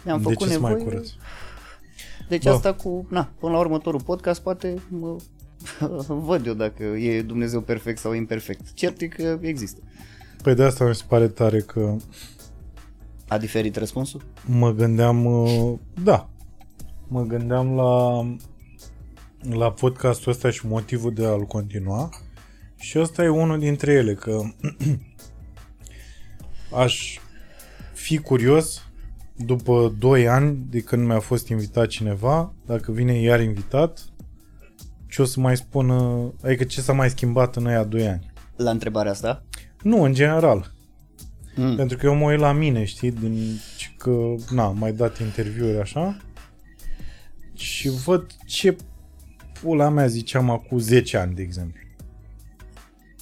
wc Mi-am De făcut ce să mai nevoie. curăț? Deci Bă. asta cu, na, până la următorul podcast poate mă Văd eu dacă e Dumnezeu perfect sau imperfect. Cert e că există. Păi de asta mi se pare tare că A diferit răspunsul? mă gândeam, uh, da, mă gândeam la, la podcastul ăsta și motivul de a-l continua și ăsta e unul dintre ele, că aș fi curios după 2 ani de când mi-a fost invitat cineva, dacă vine iar invitat, ce o să mai spună, adică ce s-a mai schimbat în aia 2 ani. La întrebarea asta? Nu, în general. Mm. Pentru că eu mă uit la mine, știi, din ci că, na, am mai dat interviuri așa și văd ce pula mea ziceam acum 10 ani, de exemplu.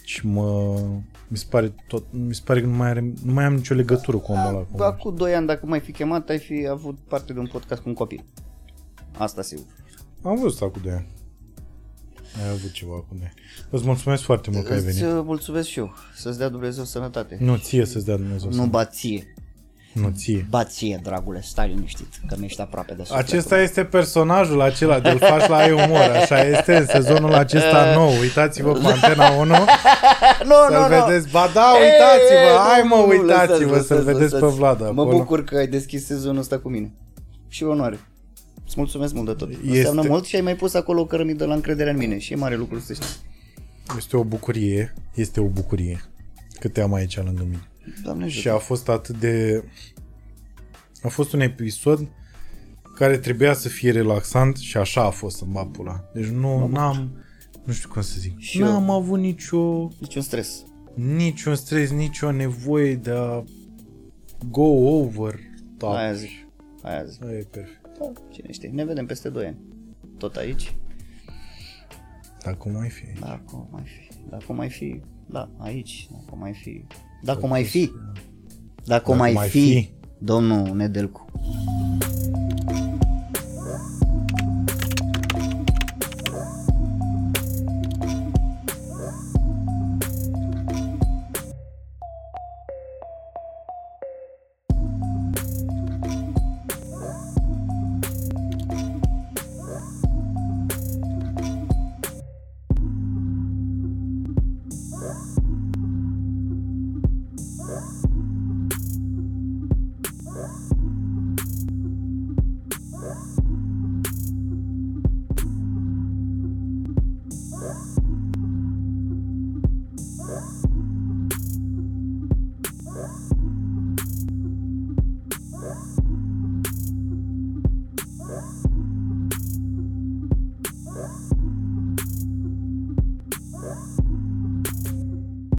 Și mă... Mi se pare, tot, mi se pare că nu mai, are, nu mai am nicio legătură cu omul ăla. acum. Acum 2 ani, dacă mai fi chemat, ai fi avut parte de un podcast cu un copil. Asta sigur. Am văzut acum 2 ani. Ai avut ceva acum 2 ani. Îți mulțumesc foarte mult că ai Îți venit. uh, mulțumesc și eu. Să-ți dea Dumnezeu sănătate. Nu, ție să-ți dea Dumnezeu. Nu Nu, bație. Nu ție. Bație, dragule, stai liniștit, că mi ești aproape de suflet. Acesta este personajul acela de-l faci la ai umor. Așa este în sezonul acesta nou. Uitați-vă pe Antena 1 nu, să-l vedeți. Ba da, uitați-vă. Hai mă, uitați-vă lăsați, să-l lăsați, vedeți pe lăsați. Vlad Mă acolo. bucur că ai deschis sezonul ăsta cu mine. Și onoare. Îți mulțumesc mult de tot. Este- Înseamnă mult și ai mai pus acolo o cărămidă la încredere în mine și e mare lucru să știi. Este o bucurie. Este o bucurie că te am aici lângă mine. Doamne Și ajută. a fost atât de... A fost un episod care trebuia să fie relaxant și așa a fost în bapula. Deci nu n-am... Nu știu cum să zic. Și eu. N-am avut nicio... Niciun stres. niciun stres, nicio nevoie de a go over top. Aia zic. Aia zic. Aia e perfect. Da, cine știe. Ne vedem peste 2 ani. Tot aici. Dacă mai fi. Dacă o mai fi. Dacă o mai fi. Da, aici. Dacă o mai fi. Dacă o mai fi. Dacă, Dacă o mai, mai fi, fi, domnul Nedelcu.